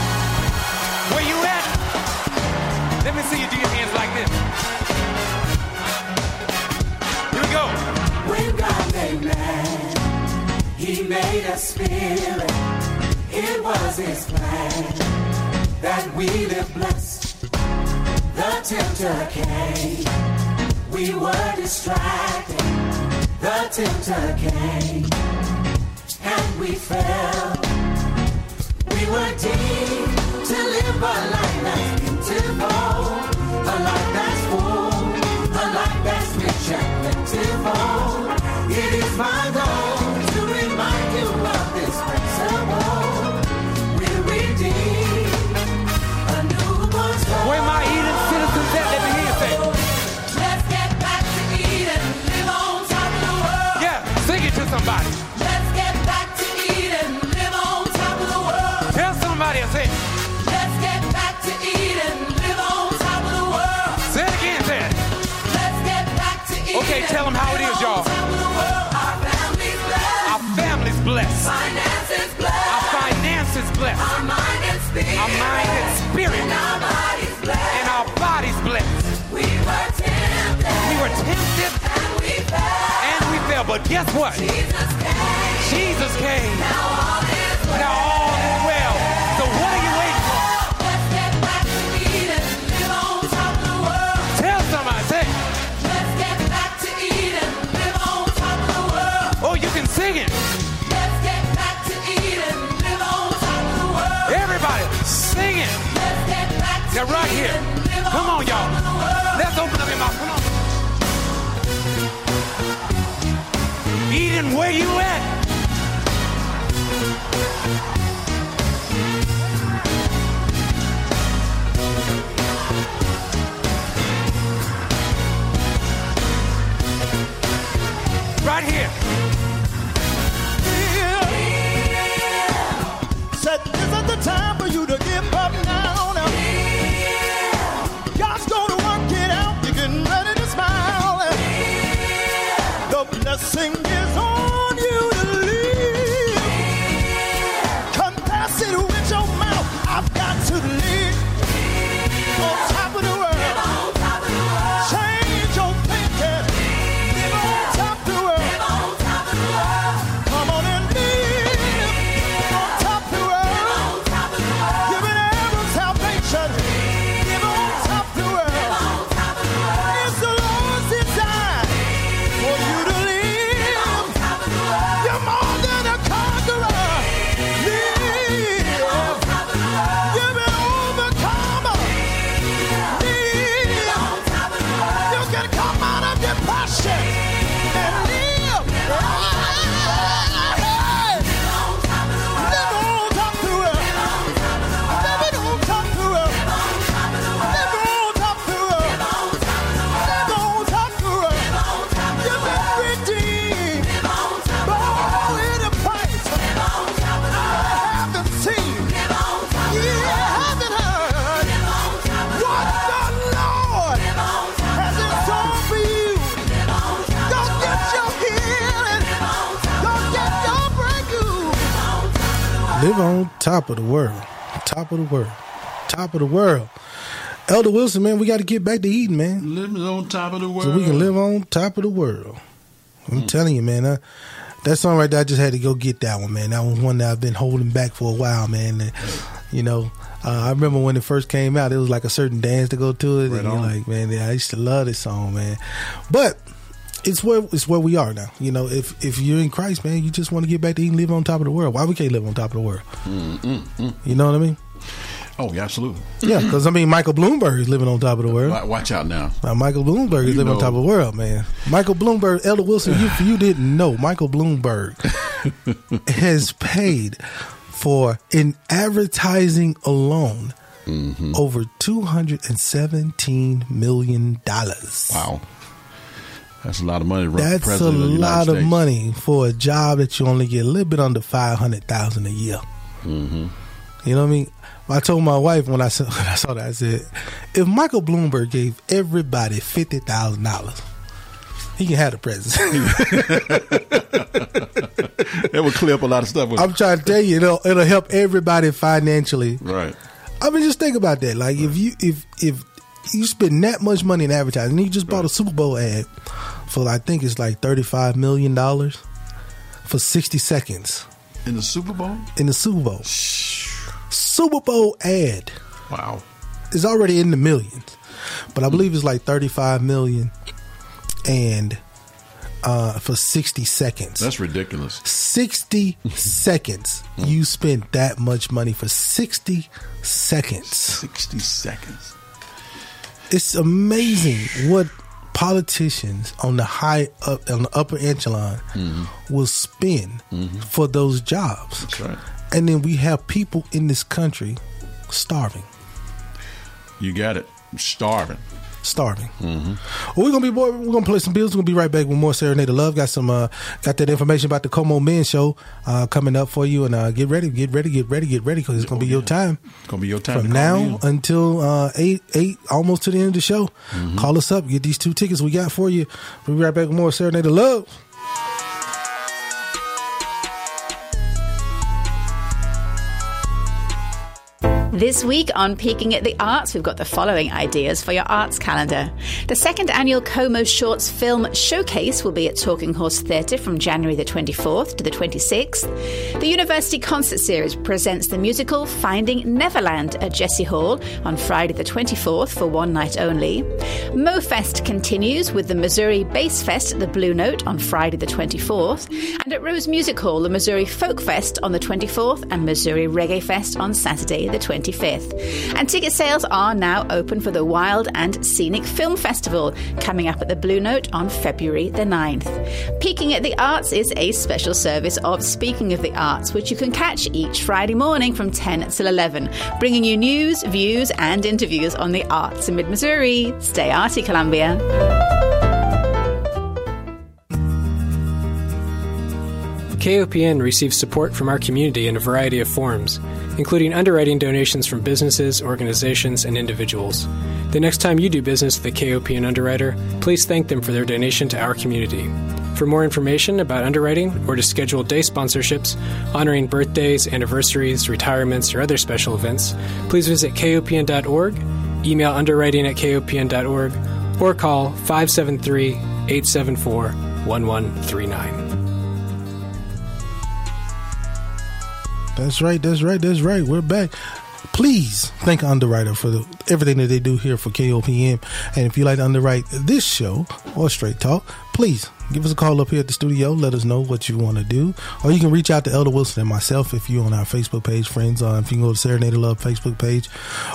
Where you at? Let me see you do your hands like this. Here we go. When God made man, He made a spirit. It was His plan that we live blessed. The tempter came. We were distracted. The tempter came. And we fell. We were deemed to live a life that's beautiful. A life that's full. A life that's rich and plentiful. It is my goal to remind you of this principle. We're redeemed. A newborn soul. Where my Eden citizens at? Let me hear say. Let's get back to Eden. Live on top of the world. Yeah, sing it to somebody. Blessed. Our mind and spirit. Our mind and spirit. And our bodies blessed. And our bodies blessed. We were tempted. We were tempted And we fell. and we fell, but guess what? Jesus came. Jesus came. Now all is well. Now all is well. Now, right here. Come on, y'all. Let's open up your mouth. Come on. Eden, where you at? Right here. Yeah. Said this is the time for you to give up singing. Live on top of the world. Top of the world. Top of the world. Elder Wilson, man, we got to get back to Eden, man. Living on top of the world. So we can live on top of the world. I'm telling you, man. Uh, that song right there, I just had to go get that one, man. That was one that I've been holding back for a while, man. And, you know, uh, I remember when it first came out, it was like a certain dance to go to it, Right and you're like, man, yeah, I used to love this song, man. But it's where it's where we are now. You know, if if you're in Christ, man, you just want to get back to Eden, live on top of the world. Why we can't live on top of the world? You know what I mean? Oh, yeah, absolutely. Yeah, because I mean, Michael Bloomberg is living on top of the world. Watch out now. Now, Michael Bloomberg is living on top of the world, man. Michael Bloomberg, Elder Wilson, you, you didn't know, Michael Bloomberg has paid for in advertising alone Mm-hmm. over two hundred and seventeen million dollars. Wow. That's a lot of money. to run for That's a president of lot of money for a job that you only get a little bit under five hundred thousand a year. Mm-hmm. You know what I mean? I told my wife when I saw, when I saw that, I said, if Michael Bloomberg gave everybody fifty thousand dollars, he can have the president. That would clear up a lot of stuff. I'm trying to tell you, it'll, it'll help everybody financially. right. I mean, just think about that. Like, if you if if you spend that much money in advertising, and you just bought a Super Bowl ad for I think it's like thirty five million dollars for sixty seconds In the Super Bowl? in the Super Bowl. Super Bowl ad Wow. it's already in the millions, but I believe it's like thirty five million, and uh, for sixty seconds. That's ridiculous. 60 seconds. You spent that much money for 60 seconds. 60 seconds. It's amazing what politicians on the high up on the upper echelon mm-hmm. will spend mm-hmm. for those jobs. That's right. And then we have people in this country starving. You got it. Starving. Starving. Well, we're gonna be boy, we're gonna play some bills. We're gonna be right back with more Serenade of Love. Got some uh got that information about the Como Men show uh coming up for you and uh get ready, get ready, get ready, get ready because it's gonna be your time. It's going to be your time. from now until uh, eight, eight, almost to the end of the show. Call us up, get these two tickets we got for you. We'll be right back with more Serenade of Love. This week on Peeking at the Arts, we've got the following ideas for your arts calendar. The second annual Como Shorts Film Showcase will be at Talking Horse Theatre from January the 24th to the 26th. The University Concert Series presents the musical Finding Neverland at Jesse Hall on Friday the 24th for one night only. MoFest continues with the Missouri Bass Fest at the Blue Note on Friday the 24th, and at Rose Music Hall, the Missouri Folk Fest on the 24th and Missouri Reggae Fest on Saturday the 25th. And ticket sales are now open for the Wild and Scenic Film Festival coming up at the Blue Note on February the 9th. Peeking at the Arts is a special service of Speaking of the Arts, which you can catch each Friday morning from 10 till 11, bringing you news, views, and interviews on the arts in mid Missouri. Stay arty, Columbia. KOPN receives support from our community in a variety of forms, including underwriting donations from businesses, organizations, and individuals. The next time you do business with a KOPN underwriter, please thank them for their donation to our community. For more information about underwriting or to schedule day sponsorships honoring birthdays, anniversaries, retirements, or other special events, please visit kopn.org, email underwriting at kopn.org, or call 573 874 1139. That's right. That's right. That's right. We're back. Please thank Underwriter for the, everything that they do here for KOPN. And if you like to underwrite this show or Straight Talk, please give us a call up here at the studio. Let us know what you want to do. Or you can reach out to Elder Wilson and myself if you're on our Facebook page, friends. Uh, if you can go to Serenade of Love Facebook page.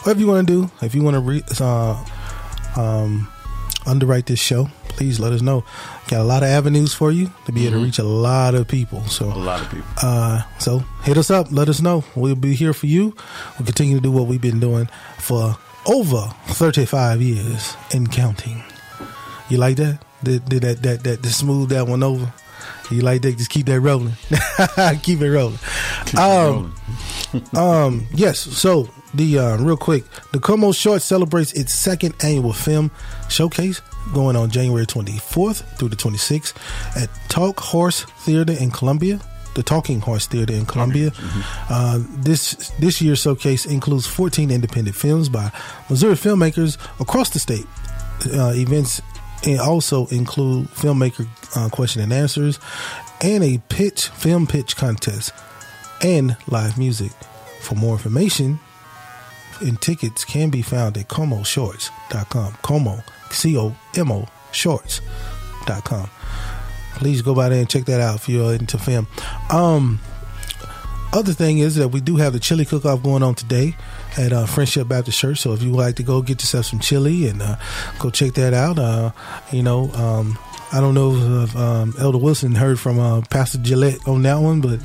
If you want to do, if you want to re, uh, um, underwrite this show, please let us know. Got a lot of avenues for you to be able to reach a lot of people. So A lot of people. uh, so hit us up. Let us know. We'll be here for you. We'll continue to do what we've been doing for over 35 years and counting. You like that? Did, did that, that, that, to smooth that one over? You like that? Just keep that rolling. keep it rolling. um, um, yes. So the uh, real quick, the Como Short celebrates its second annual film showcase going on January 24th through the 26th at Talk Horse Theater in Columbia. The Talking Horse Theater in Columbia. Uh, this this year's showcase includes 14 independent films by Missouri filmmakers across the state. Uh, events and also include filmmaker uh, question and answers and a pitch film pitch contest and live music. For more information and tickets can be found at comoshorts.com. Como, C O M O, shorts.com. Please go by there and check that out if you're into film. Um, other thing is that we do have the chili cook off going on today at uh, Friendship Baptist Church. So if you would like to go get yourself some chili and uh, go check that out, uh, you know, um, I don't know if um, Elder Wilson heard from uh, Pastor Gillette on that one, but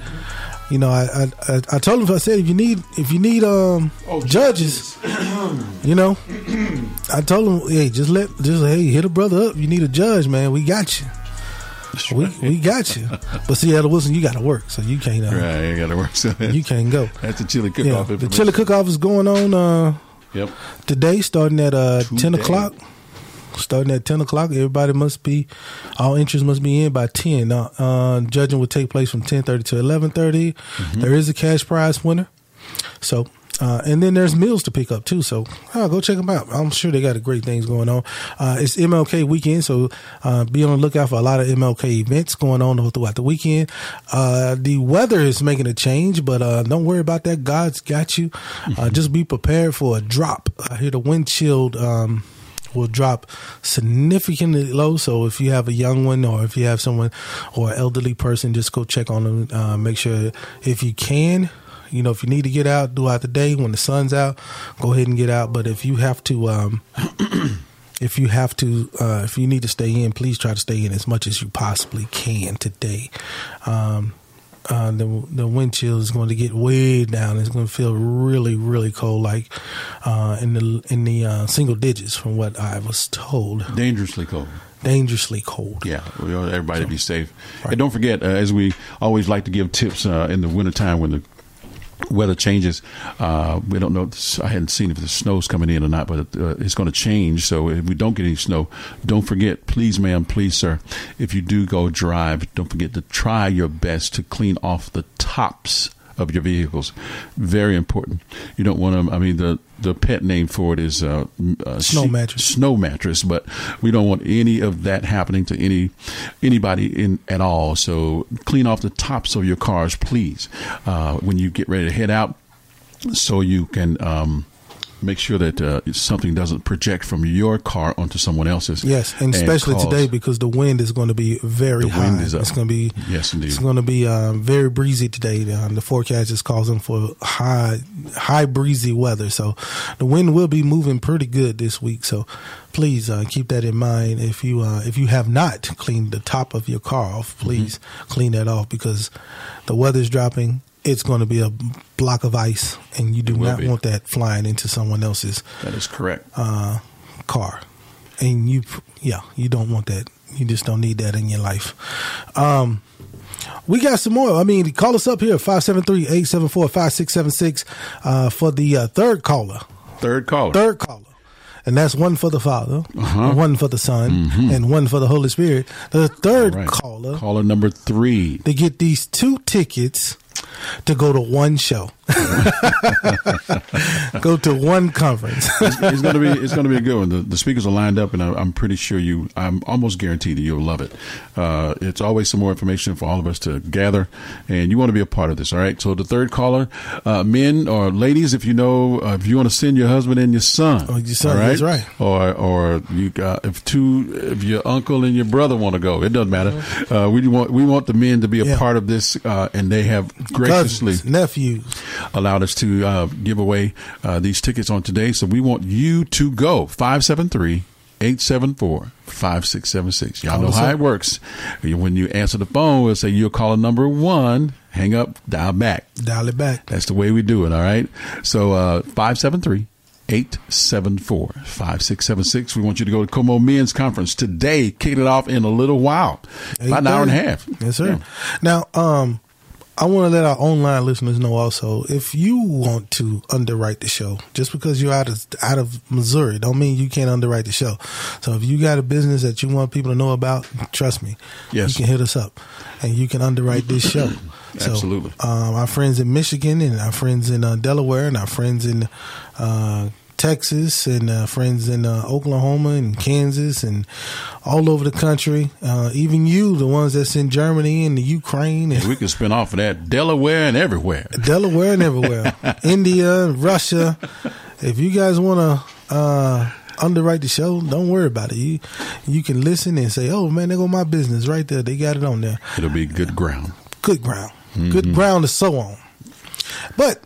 You know, I I, I, told him I said if you need if you need um Oh, judges, you know, I told him hey just let just hey hit a brother up. You need a judge, man. We got you. We we got you. But see, Elder Wilson, you got to work, so you can't. Uh, Right, you got to work. So You can't go. That's the chili cook Yeah, the chili cook off is going on uh, Yep. today, starting at uh, ten o'clock. Starting at ten o'clock, everybody must be, all interest must be in by ten. Uh, uh, judging will take place from ten thirty to eleven Mm-hmm. There is a cash prize winner, so uh, and then there's meals to pick up too. So uh, go check them out. I'm sure they got a great things going on. Uh, it's MLK weekend, so uh, be on the lookout for a lot of MLK events going on throughout the weekend. Uh, the weather is making a change, but uh, don't worry about that. God's got you. Uh, just be prepared for a drop. I hear the wind chilled. Um, will drop significantly low. So if you have a young one or if you have someone or elderly person, just go check on them. Uh, make sure if you can, you know, if you need to get out throughout the day when the sun's out, go ahead and get out. But if you have to, um, if you have to, uh, if you need to stay in, please try to stay in as much as you possibly can today. Um, uh, the the wind chill is going to get way down. It's going to feel really, really cold, like uh, in the in the uh, single digits, from what I was told. Dangerously cold. Dangerously cold. Yeah, we want everybody to be safe. And don't forget, uh, as we always like to give tips uh, in the wintertime when the weather changes. Uh, we don't know. I hadn't seen if the snow's coming in or not, but uh, it's going to change. So if we don't get any snow, don't forget, please, ma'am, please, sir, if you do go drive, don't forget to try your best to clean off the tops of your vehicles. Very important. You don't want to. I mean, the the pet name for it is uh, uh, Snow mattress. Snow mattress, but we don't want any of that happening to any anybody in at all. So clean off the tops of your cars, please, uh, when you get ready to head out, so you can. Um, Make sure that uh, something doesn't project from your car onto someone else's. Yes, and especially cause- today because the wind is going to be very The high. wind is up. It's going to be Yes, indeed. It's going to be um, very breezy today. Um, the forecast is calling for high high breezy weather, so the wind will be moving pretty good this week. So please uh, keep that in mind. If you uh, if you have not cleaned the top of your car off, please clean that off because the weather's dropping. It's going to be a block of ice, and you do not be. want that flying into someone else's That is correct. uh, car, and you, yeah, you don't want that. You just don't need that in your life. Um, we got some more. I mean, call us up here 573-874-5676 uh, for the uh, third caller. Third caller. Third caller. And that's one for the Father, Uh-huh. one for the Son, Mhm. and one for the Holy Spirit. The third right. caller Caller number three. to get these two tickets to go to one show. go to one conference. it's, it's going to be it's to be a good one. The, the speakers are lined up, and I, I'm pretty sure you. I'm almost guaranteed that you'll love it. Uh, it's always some more information for all of us to gather, and you want to be a part of this. All right. So the third caller, uh, men or ladies, if you know, uh, if you want to send your husband and your son, Oh, your son, all that's right. Or or you got if two if your uncle and your brother want to go, it doesn't matter. Uh, we want we want the men to be a Mm-hmm. Yeah. part of this, uh, and they have graciously Cousins, nephews. allowed us to uh, give away uh, these tickets on today. So we want you to go 573 874 5676. Y'all know how it works. When you answer the phone, we'll say you're caller number one. Hang up, dial back. Dial it back. That's the way we do it, all right? So uh, 573 874 5676. We want you to go to Como Men's Conference today, kicking it off in a little while. About an hour and a half. Yes, sir. Yeah. Now, um, I want to let our online listeners know also if you want to underwrite the show, just because you're out of out of Missouri, don't mean you can't underwrite the show. So if you got a business that you want people to know about, trust me, Yes. you can hit us up and you can underwrite this show. So, Absolutely. um, our friends in Michigan and our friends in uh, Delaware and our friends in uh, Texas and uh, friends in uh, Oklahoma and Kansas and all over the country. Uh, even you, the ones that's in Germany and the Ukraine and We can spin off of that Delaware and everywhere. Delaware and everywhere, India, Russia. If you guys want to uh, underwrite the show, don't worry about it. You you can listen and say, "Oh man, there go my business right there. They got it on there. It'll be good ground. Good ground, good ground to sow on." But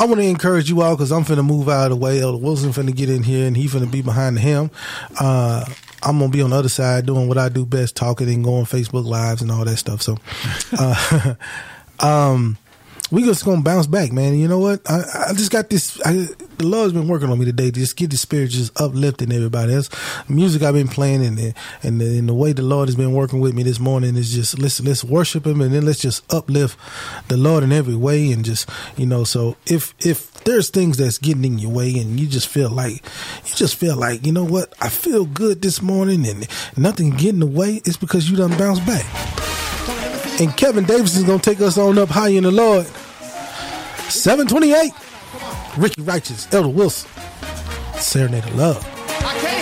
I want to encourage you all because I'm finna move out of the way. Elder Wilson finna get in here and he finna be behind him. Uh, I'm gonna be on the other side doing what I do best, talking and going Facebook lives and all that stuff. So, uh, um, we just gonna bounce back, man. You know what? I, I just got this. I, the Lord's been working on me today. Just get the spirit just uplifting everybody. That's music I've been playing and the, and the, and the way the Lord has been working with me this morning is just let's let's worship Him and then let's just uplift the Lord in every way and just you know. So if if there's things that's getting in your way and you just feel like you just feel like you know what I feel good this morning and nothing getting away. It's because you done bounced back. And Kevin Davis is gonna take us on up high in the Lord. 728. Ricky Righteous, Elder Wilson, Serenade of Love.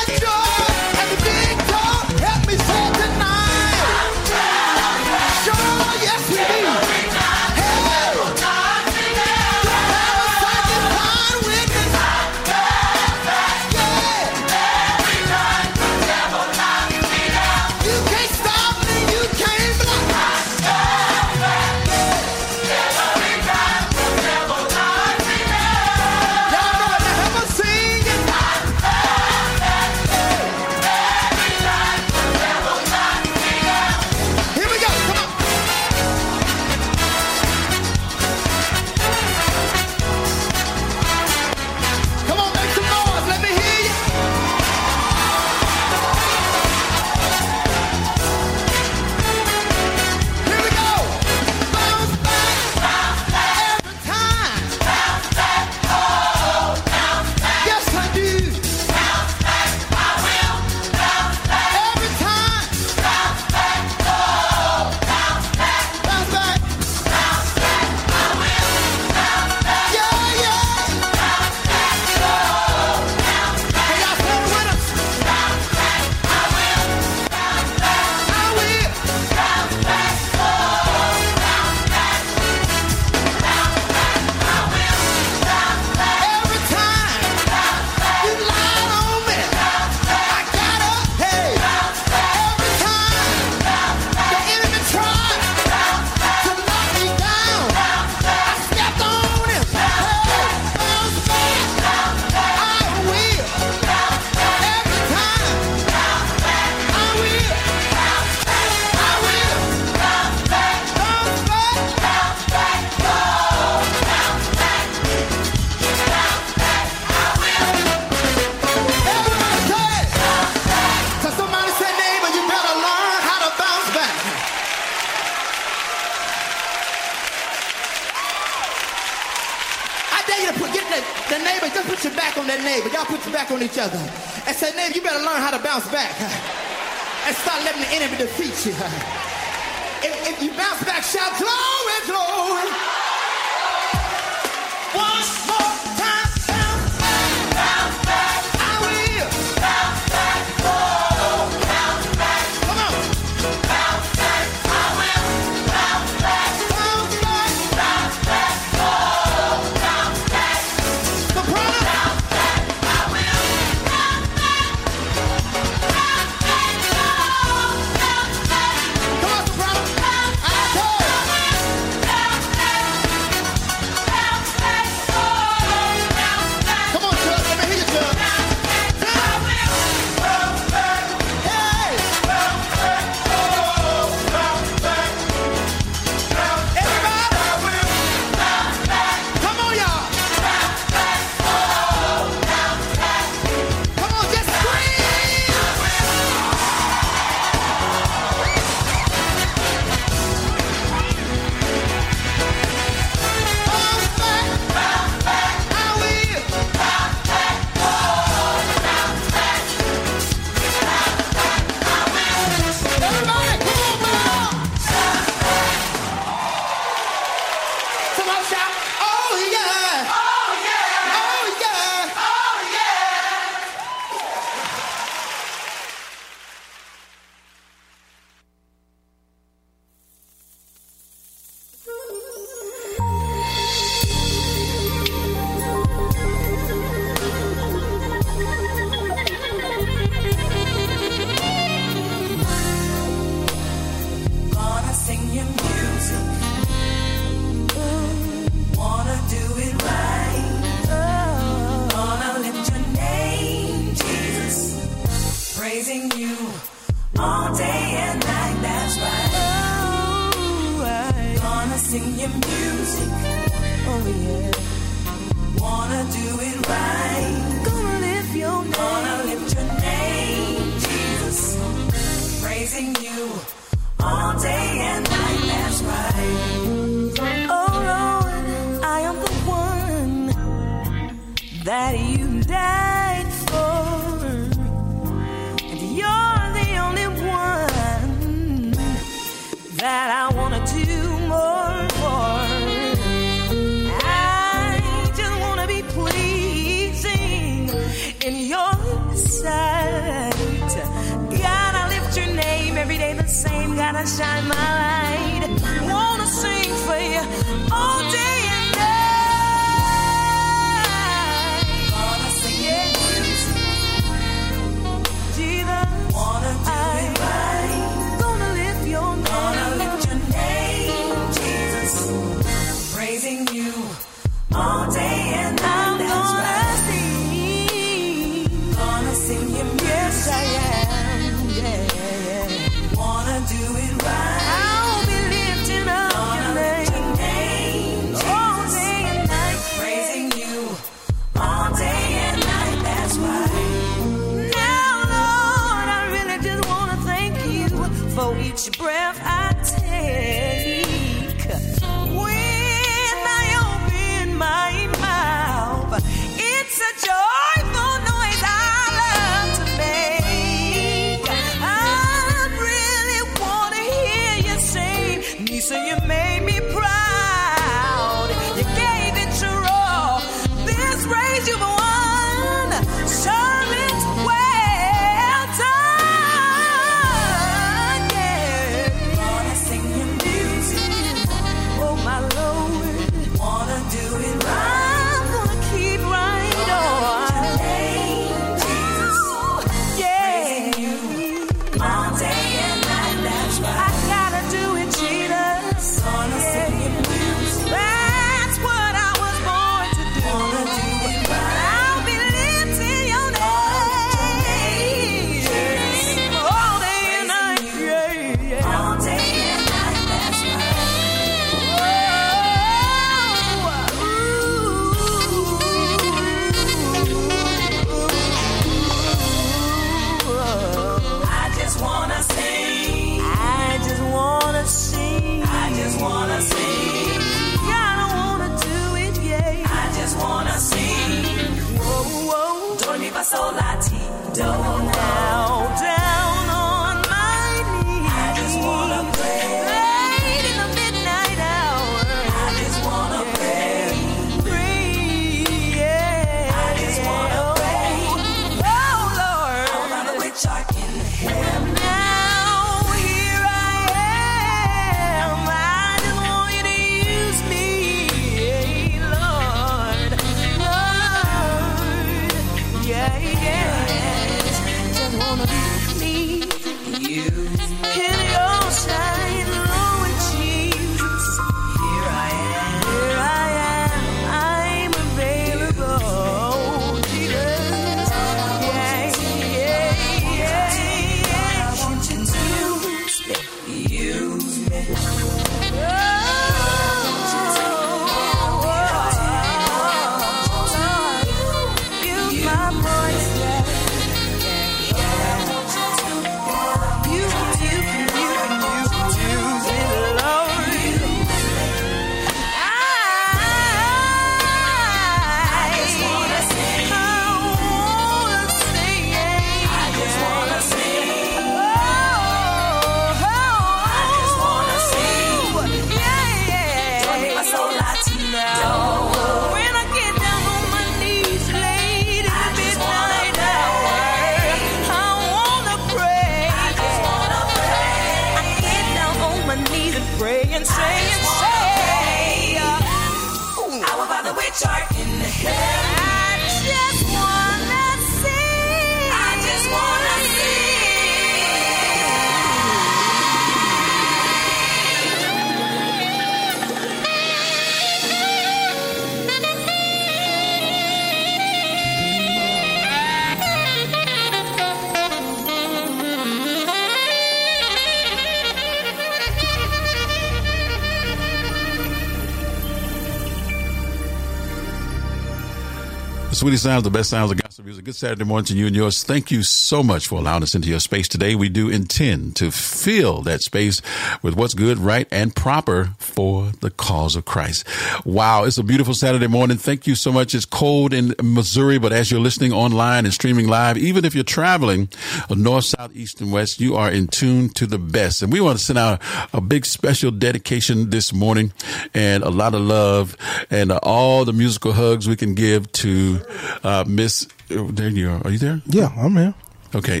Sweetie Sounds, the best sounds of gospel music. Good Saturday morning to you and yours. Thank you so much for allowing us into your space today. We do intend to fill that space with what's good, right, and proper for the cause of Christ. Wow, it's a beautiful Saturday morning. Thank you so much. It's cold in Missouri, but as you're listening online and streaming live, even if you're traveling north, south, east, and west, you are in tune to the best. And we want to send out a big special dedication this morning and a lot of love and all the musical hugs we can give to uh, Miss. oh, There you are. Are you there? Yeah, I'm here. Okay.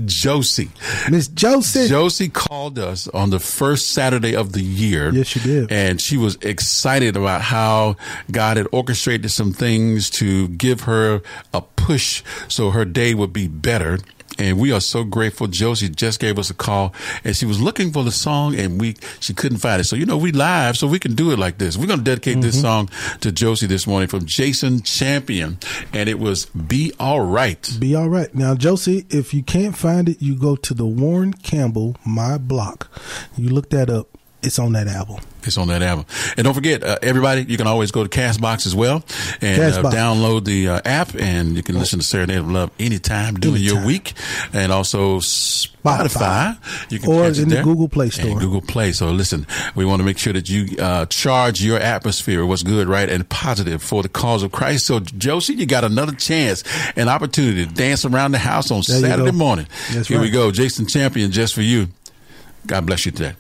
Josie. Miss Josie. Josie called us on the first Saturday of the year. Yes, she did. And she was excited about how God had orchestrated some things to give her a push so her day would be better. And we are so grateful. Josie just gave us a call and she was looking for the song and we, she couldn't find it. So, you know, we live, so we can do it like this. We're going to dedicate this mm-hmm. song to Josie this morning from Jason Champion. And it was Be All Right. Be all right. Now, Josie, if you can't find it, you go to the Warren Campbell My Block. You look that up. It's on that album. It's on that album. And don't forget, uh, everybody, you can always go to Castbox as well and uh, download the uh, app and you can listen to Serenade of Love anytime during your week. And also Spotify. You can Or catch it in the. Google Play And Store. Google Play. So listen, we want to make sure that you uh, charge your atmosphere what's good, right, and positive for the cause of Christ. So, Josie, you got another chance, an opportunity to dance around the house on There Saturday morning. That's Here we go. Jason Champion, just for you. God bless you today.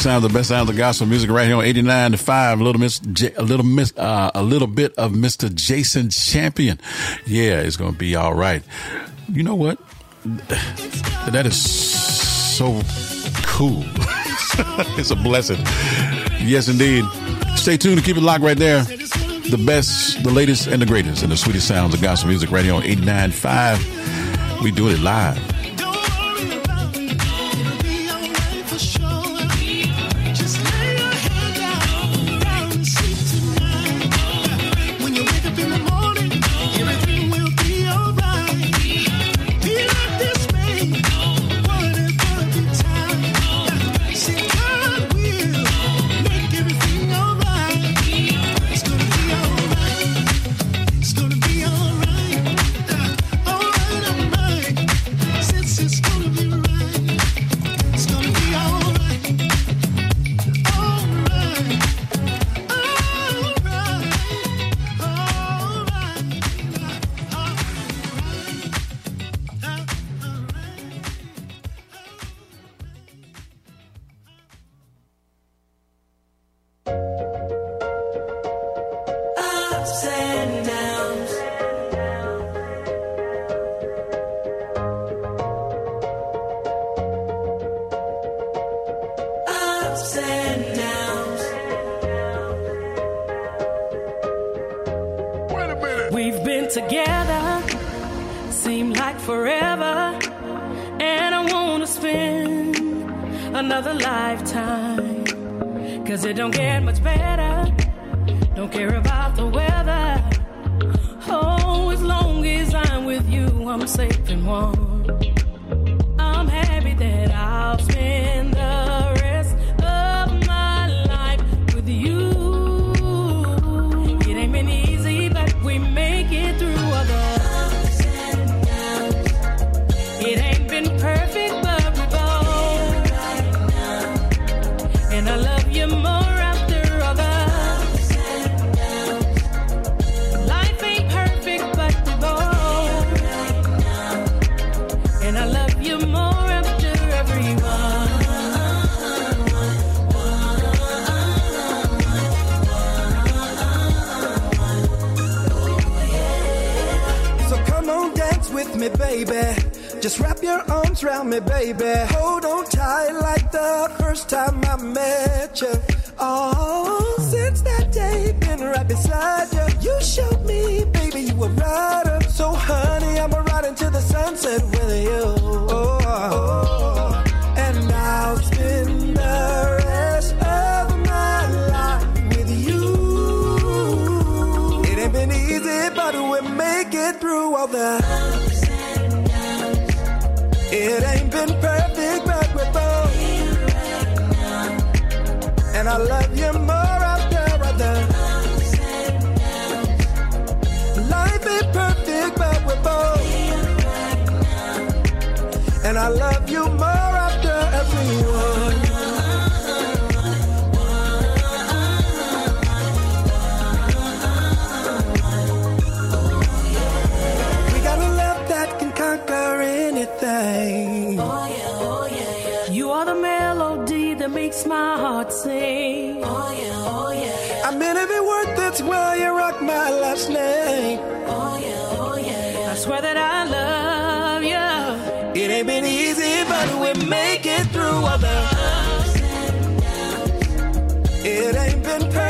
Sweetest sound, the best sound of gospel music right here on 89 to 5. A little miss, J- a little miss, uh, a little bit of Mr. Jason Champion. Yeah, it's going to be all right. You know what? That is so cool. it's a blessing. Yes, indeed. Stay tuned and keep it locked right there. The best, the latest, and the greatest, and the sweetest sounds of gospel music right here on 89.5. We do it live. Baby. Just wrap your arms around me, baby. Hold on tight like the first time I met you. Oh, since that day, been right beside you. You showed me, baby, you were rider. So, honey, I'ma ride into the sunset with you. Oh, and I'll spend the rest of my life with you. It ain't been easy, but we'll make it through all the. It ain't been perfect, but we're both. And I love you more after other. Life ain't perfect, but we're both. And I love makes my heart sing. Oh yeah, oh yeah. I mean every word that's why you rock my last name. Oh yeah, oh yeah. I swear that I love you. It ain't been easy, but we make it through all the ups and downs. It ain't been perfect,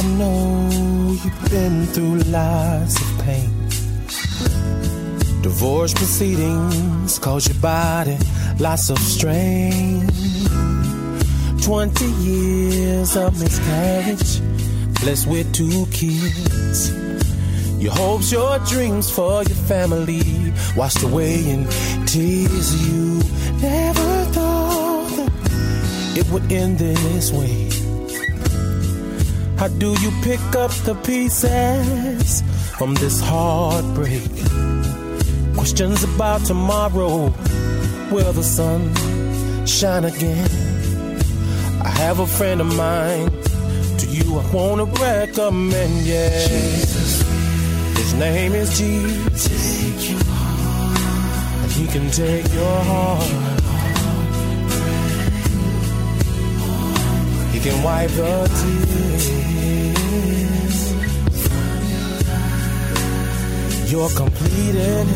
I know you've been through lots of pain. Divorce proceedings cause your body lots of strain. 20 years of miscarriage, blessed with two kids. Your hopes, your dreams for your family washed away in tears. You never thought that it would end this way. How do you pick up the pieces from this heartbreak? Questions about tomorrow. Will the sun shine again? I have a friend of mine. To you, I wanna recommend, yeah. Jesus. His name is Jesus. Take your heart. And he can take your heart. He can wipe the tears. You're complete in.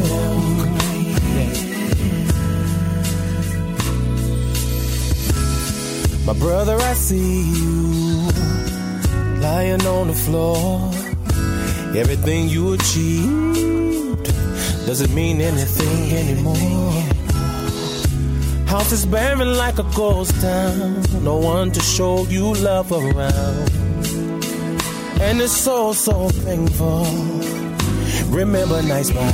My brother, I see you lying on the floor. Everything you achieved doesn't mean anything anymore. House is barren like a ghost town. No one to show you love around. And it's so, so painful. Remember nights by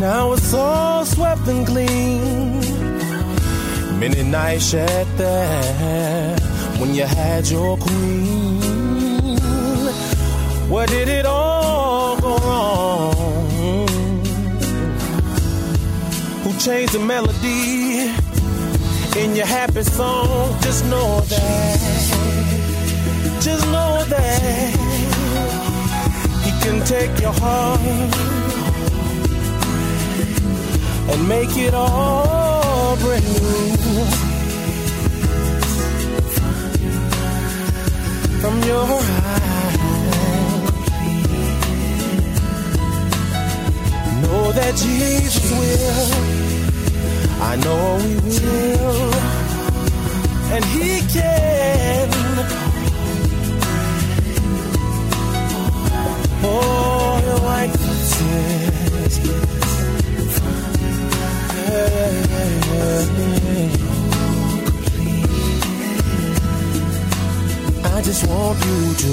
Now it's all swept and clean. Many nights shed there when you had your queen. Where did it all Who changed the melody in your happy song? Just know that, just know that he can take your heart and make it all brand new. From your eyes, know that Jesus will. I know He will, and He can. Oh, wipe the tears. I just want you to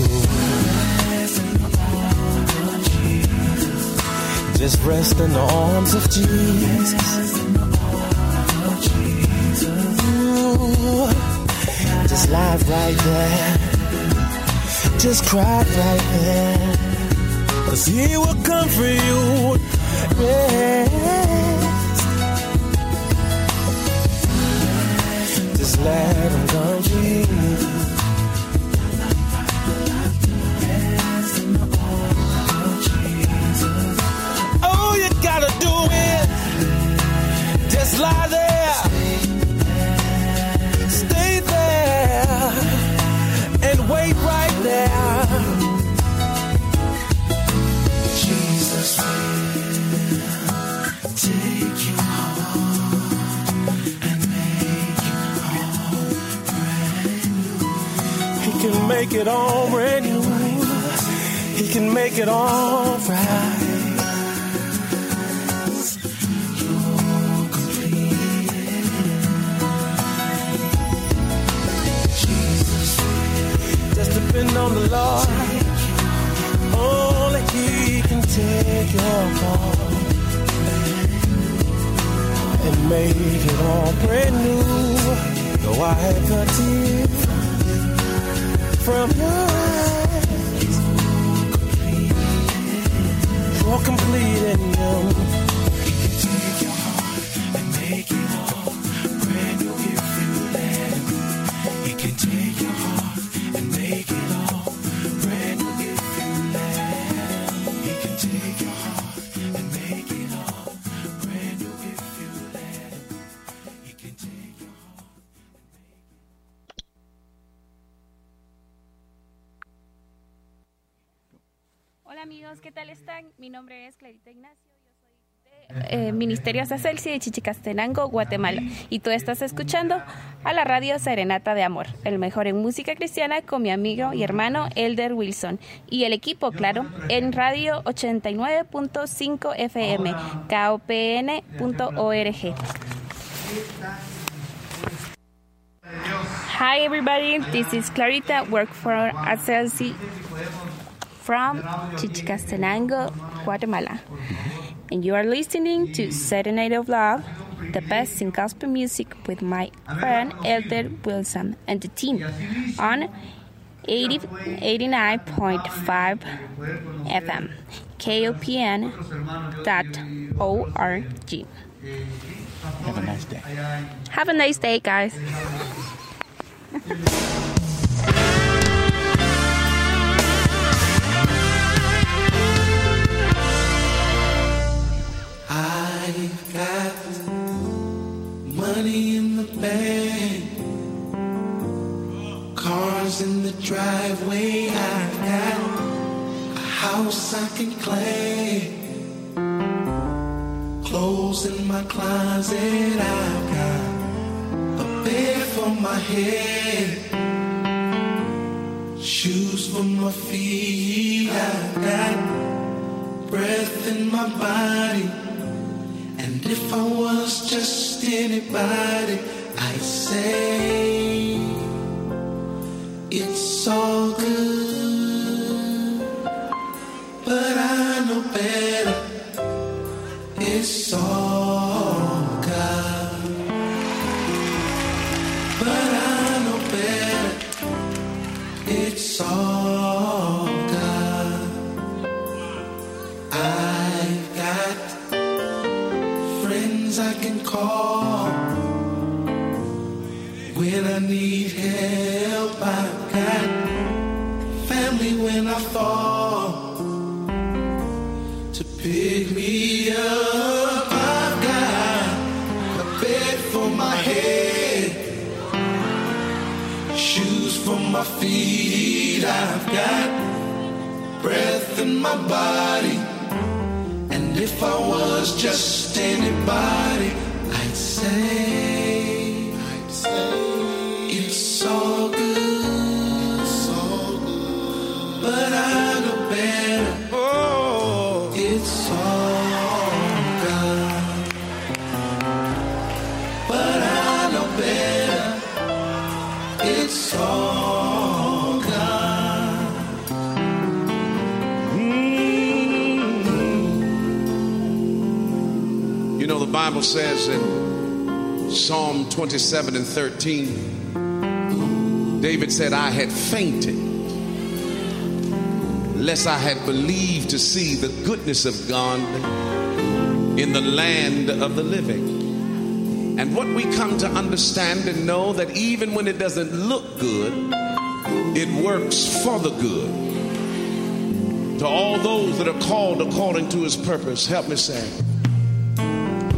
just rest in the arms of Jesus. Just lie right there. Just cry right there. Cause he will comfort you. Yes. Just let him you. All oh, you gotta make it all brand new. He can make it all right. Jesus just depend on the Lord. Only He can take your heart and make it all brand new. Though I have a tear from your eyes, you're complete in you. Eh, Ministerios de Celsi de Chichicastenango, Guatemala. Y tú estás escuchando a la radio Serenata de Amor, el mejor en música cristiana con mi amigo y hermano Elder Wilson. Y el equipo, claro, en radio 89.5 FM, kopn.org. Hi everybody, this is Clarita, work for Acelsi from Chichicastenango, Guatemala. And you are listening to Serenade of Love, the best in gospel music with my friend Elder Wilson and the team on 80, 89.5 FM, KOPN.org. Have a nice day. Have a nice day, guys. I've got money in the bank, cars in the driveway. I've got a house I can claim, clothes in my closet. I've got a bed for my head, shoes for my feet. I've got breath in my body. If I was just anybody, I'd say it's all good. But I know better. It's all God. But I know better. It's all call when I need help. I've got family when I fall to pick me up. I've got a bed for my head, shoes for my feet. I've got breath in my body. And if I was just anybody, But I Bible says in Psalm 27 and 13, David said, I had fainted, lest I had believed to see the goodness of God in the land of the living. And what we come to understand and know that even when it doesn't look good, it works for the good. To all those that are called according to his purpose, help me say,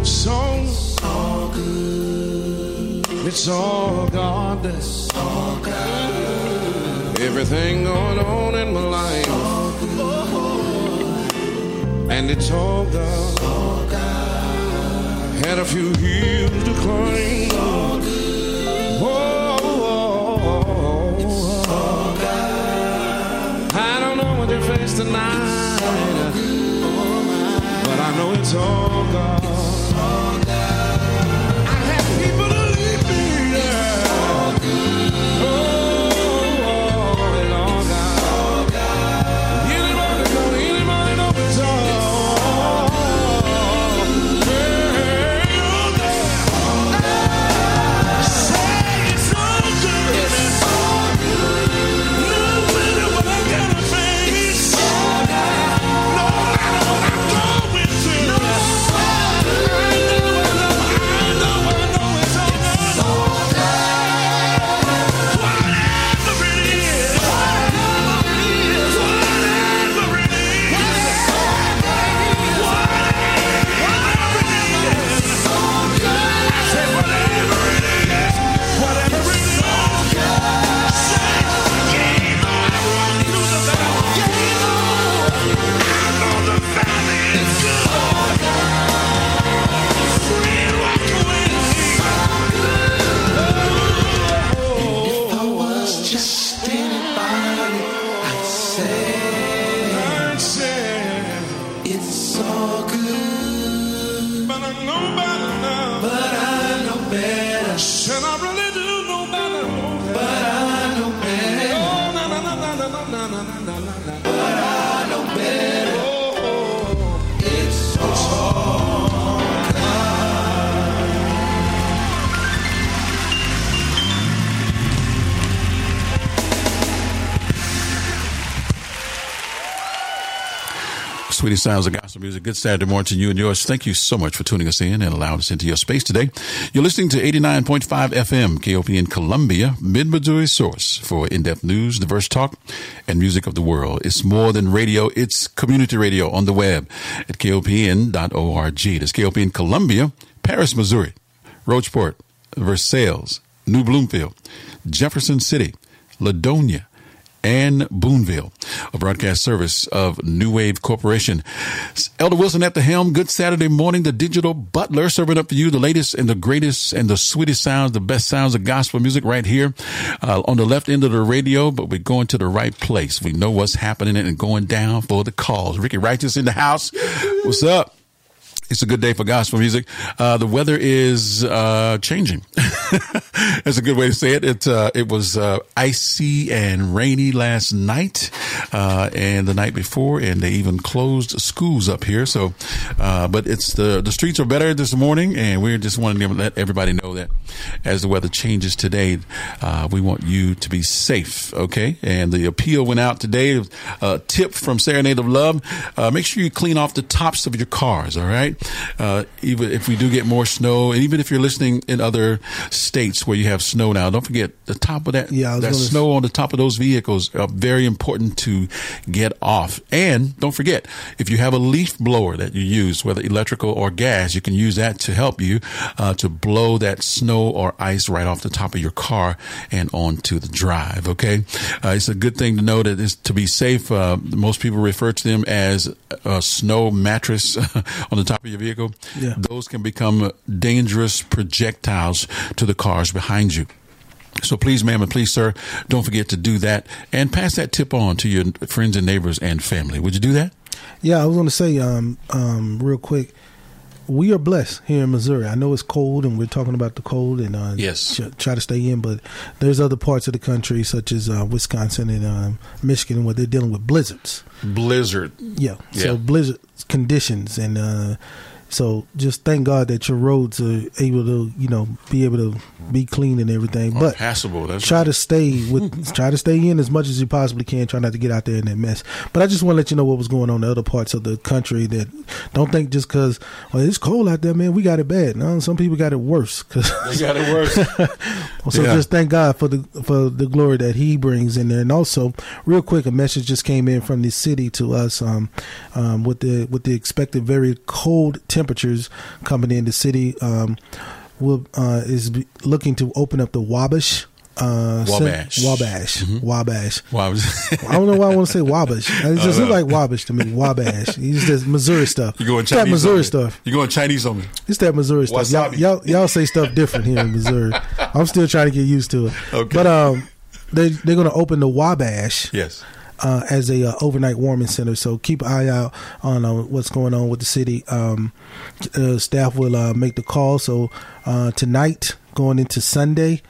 song. All good. It's all God. It's all God. Everything going on in my life. And it's all God. All God. Had a few hills to climb. Whoa, whoa, It's. I don't know what they face tonight. But I know it's all God. Sweetie Sounds of Gospel Music. Good Saturday morning to you and yours. Thank you so much for tuning us in and allowing us into your space today. You're listening to 89.5 FM, KOPN Columbia, Mid Missouri source for in depth news, diverse talk, and music of the world. It's more than radio, it's community radio on the web at kopn.org. That's KOPN Columbia, Paris, Missouri, Rocheport, Versailles, New Bloomfield, Jefferson City, Ladonia, and Boonville, a broadcast service of New Wave Corporation. Elder Wilson at the helm. Good Saturday morning. The digital butler serving up for you the latest and the greatest and the sweetest sounds, the best sounds of gospel music right here uh, on the left end of the radio. But we're going to the right place. We know what's happening and going down for the calls. Ricky Righteous in the house. What's up? It's a good day for gospel music. Uh, the weather is uh, changing. That's a good way to say it. It uh, it was uh, icy and rainy last night uh, and the night before, and they even closed schools up here. So, uh, but it's the the streets are better this morning, and we're just wanting to let everybody know that as the weather changes today, we want you to be safe. Okay, and the appeal went out today. A tip from Serenade of Love: make sure you clean off the tops of your cars. All right uh, even if we do get more snow, and even if you're listening in other states where you have snow now, don't forget the top of that yeah, that snow on the top of those vehicles are very important to get off. And don't forget, if you have a leaf blower that you use, whether electrical or gas, you can use that to help you uh, to blow that snow or ice right off the top of your car and onto the drive. Okay, uh, it's a good thing to know that is to be safe. Uh, most people refer to them as a snow mattress on the top of your vehicle. Yeah. Those can become dangerous projectiles to the cars behind you. So please, ma'am, and please, sir, don't forget to do that and pass that tip on to your friends and neighbors and family. Would you do that? Yeah, I was going to say, um, um, real quick, we are blessed here in Missouri. I know it's cold, and we're talking about the cold, and uh, Yes. ch- try to stay in. But there's other parts of the country, such as uh, Wisconsin and um, Michigan, where they're dealing with blizzards. Blizzard. Yeah, Yeah. so blizzard conditions, and uh, so just thank God that your roads are able to, you know, be able to be clean and everything. But passable. That's try to stay with try to stay in as much as you possibly can. Try not to get out there in that mess. But I just want to let you know what was going on in other parts of the country. That don't think just because well it's cold out there, man, we got it bad. No, some people got it worse. 'cause- They got it worse. so Yeah. just thank God for the for the glory that He brings in there. And also, real quick, a message just came in from the city to us um, um, with the with the expected very cold temperatures coming in. The city um, will uh, is looking to open up the Wabash. Uh, Wabash. Wabash, Wabash. Wabash. I don't know why I want to say Wabash. It just looks like Wabash to me. Wabash. It's just Missouri stuff. You going It's that Missouri stuff. You going Chinese on me? It's that Missouri stuff. Y'all, y'all, y'all say stuff different here in Missouri. I'm still trying to get used to it. Okay. But um, they they're going to open the Wabash. Yes. Uh, as a uh, overnight warming center, so keep an eye out on uh, what's going on with the city. Um, uh, staff will uh, make the call. So uh, tonight, going into Sunday,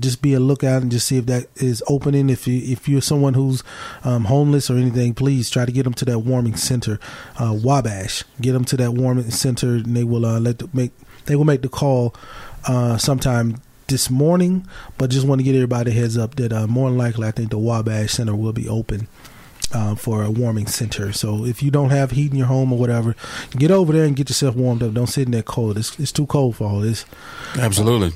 just be a lookout and just see if that is opening. If you if you're someone who's um, homeless or anything, please try to get them to that warming center, Wabash. Get them to that warming center, and they will let the, make they will make the call sometime this morning. But just want to get everybody heads up that uh, more than likely, I think the Wabash Center will be open. Uh, for a warming center, so if you don't have heat in your home or whatever, get over there and get yourself warmed up. Don't sit in that cold. It's, it's too cold for all this. Absolutely.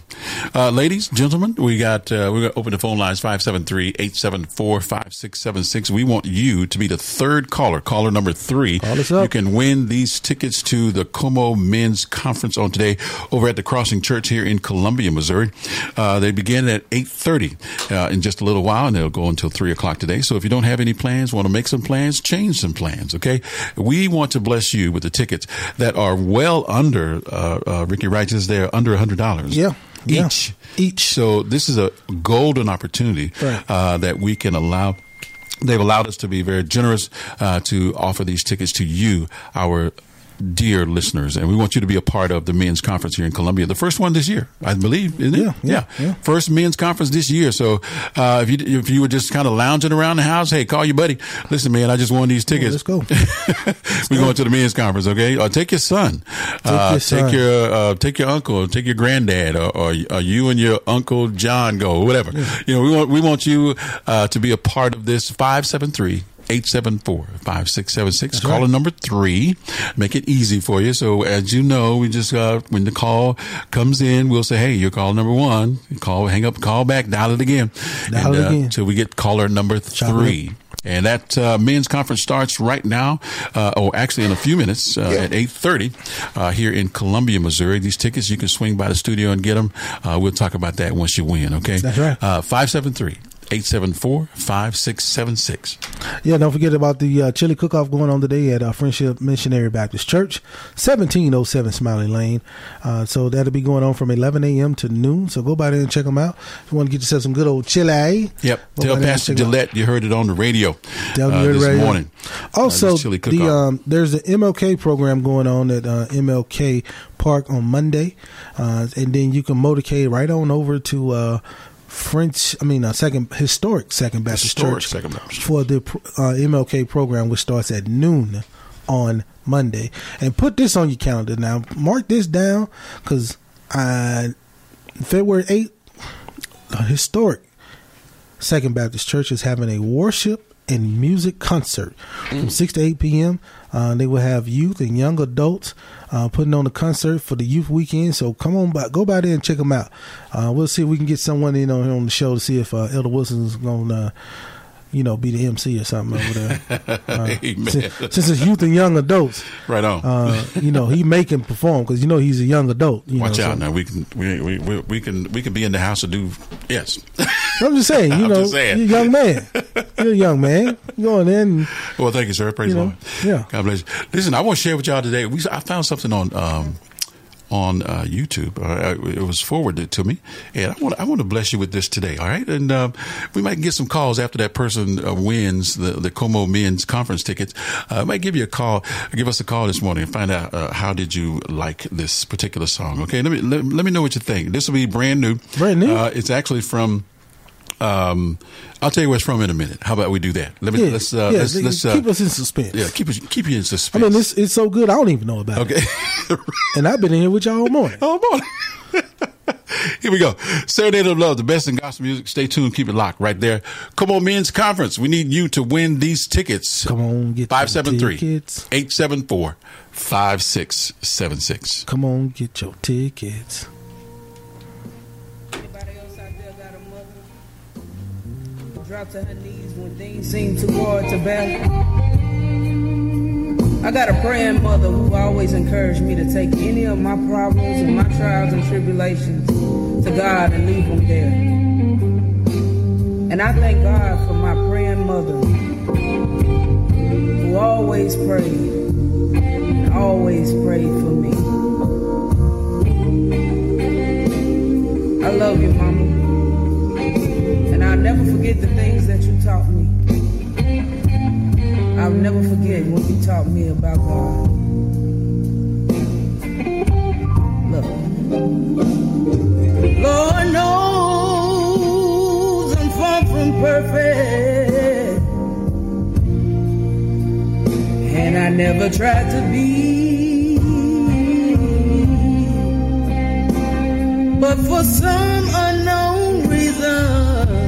Uh, ladies, gentlemen, we got, uh, we're going to open the phone lines 573-874-5676. We want you to be the third caller, caller number three. Call us up. You can win these tickets to the Como Men's Conference on today over at the Crossing Church here in Columbia, Missouri. Uh, they begin at 8.30 uh, in just a little while, and they'll go until 3 o'clock today. So if you don't have any plans, want to make some plans, change some plans, okay? We want to bless you with the tickets that are well under, uh, uh, Ricky Righteous, they're under a $100 Yeah. yeah. each. Each. So this is a golden opportunity Right. uh, that we can allow. They've allowed us to be very generous uh, to offer these tickets to you, our dear listeners, and we want you to be a part of the men's conference here in Columbia, the first one this year, I believe, isn't it? Yeah, yeah, yeah. First men's conference this year. So uh, if you if you were just kind of lounging around the house, hey, call your buddy. Listen, man, I just won these tickets. let's go. We're going to the men's conference, okay? Or take your son. uh, your son. Take your uh, take your uncle, take your granddad, or, or, or you and your uncle John go, or whatever. You know, we want we want you uh, to be a part of this. Five seven three. 874-5676. Caller number three. Make it easy for you. So as you know, we just, uh, when the call comes in, we'll say, hey, you're call number one. Call, hang up, call back, dial it again. Dial and, it uh, again. Till we get caller number three. And that uh, men's conference starts right now, uh, or actually in a few minutes uh, at eight thirty uh, here in Columbia, Missouri. These tickets you can swing by the studio and get them. Uh, we'll talk about that once you win. Okay, That's right. Uh, Five seven three. 874-5676. Yeah, don't forget about the uh, chili cook-off going on today at uh, Friendship Missionary Baptist Church, 1707 Smiley Lane. Uh, so that'll be going on from 11 a.m. to noon. So go by there and check them out. If you want to get yourself some good old chili. Yep. Tell by there and Pastor check 'em out. Gillette you heard it on the radio Tell uh, this radio. morning. Also, Uh, the um, there's an MLK program going on at uh, MLK Park on Monday, uh, and then you can motorcade right on over to uh, French. I mean, uh, second historic Second Baptist Historic Church Second Baptist for the uh, MLK program, which starts at noon on Monday. And put this on your calendar now. Mark this down because uh, February eighth, historic Second Baptist Church is having a worship and music concert from 6 to 8 p.m. Uh, they will have youth and young adults uh, putting on a concert for the youth weekend. So come on by, go by there and check them out. Uh, we'll see if we can get someone in on, on the show to see if uh, Elder Wilson's going to, you know, be the MC or something over there. Uh, Amen. since, since it's youth and young adults, Right on. uh, you know, he may can perform because you know he's a young adult. You Watch know, out so- now. We can we, we, we, we can we can be in the house to do yes. I'm just saying, you I'm know, saying. you're a young man. You're a young man. Going in. Well, thank you, sir. Praise You know, Lord. yeah. God bless you. Listen, I want to share with y'all today. We I found something on um, on uh, YouTube. Uh, it was forwarded to me, and I want I want to bless you with this today. All right, and um, we might get some calls after that person uh, wins the the Como Men's Conference tickets. Uh, I might give you a call. Give us a call this morning and find out uh, how did you like this particular song. Okay, let me let, let me know what you think. This will be brand new. Brand new. Uh, it's actually from. Um, I'll tell you where it's from in a minute. How about we do that? Let me Yeah, let's uh, yeah, let's, let's uh, keep us in suspense. Yeah, keep us keep you in suspense. I mean, it's it's so good. I don't even know about Okay. it. Okay, and I've been in here with y'all all morning. All morning. Here we go. Serenade of Love, the best in gospel music. Stay tuned. Keep it locked right there. Come on, men's conference. We need you to win these tickets. Come on, get 573 tickets. 874 5676. Come on, get your tickets. To her knees when things seem too hard to bear. I got a praying mother who always encouraged me to take any of my problems and my trials and tribulations to God and leave them there. And I thank God for my praying mother who always prayed and always prayed for me. I love you, Mama. I'll never forget the things that you taught me. I'll never forget what you taught me about God. Look. Lord knows I'm far from perfect. And I never tried to be. But for some unknown reason,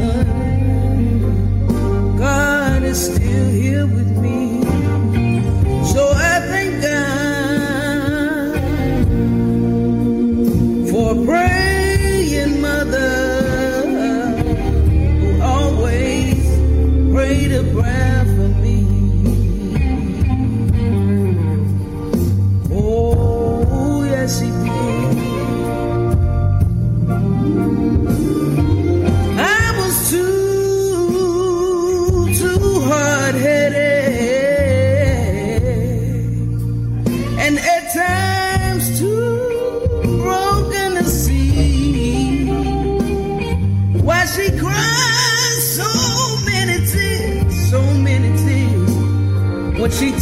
still here with me. So I thank God for praying mother who always prayed a prayer for me. Oh, yes, she did.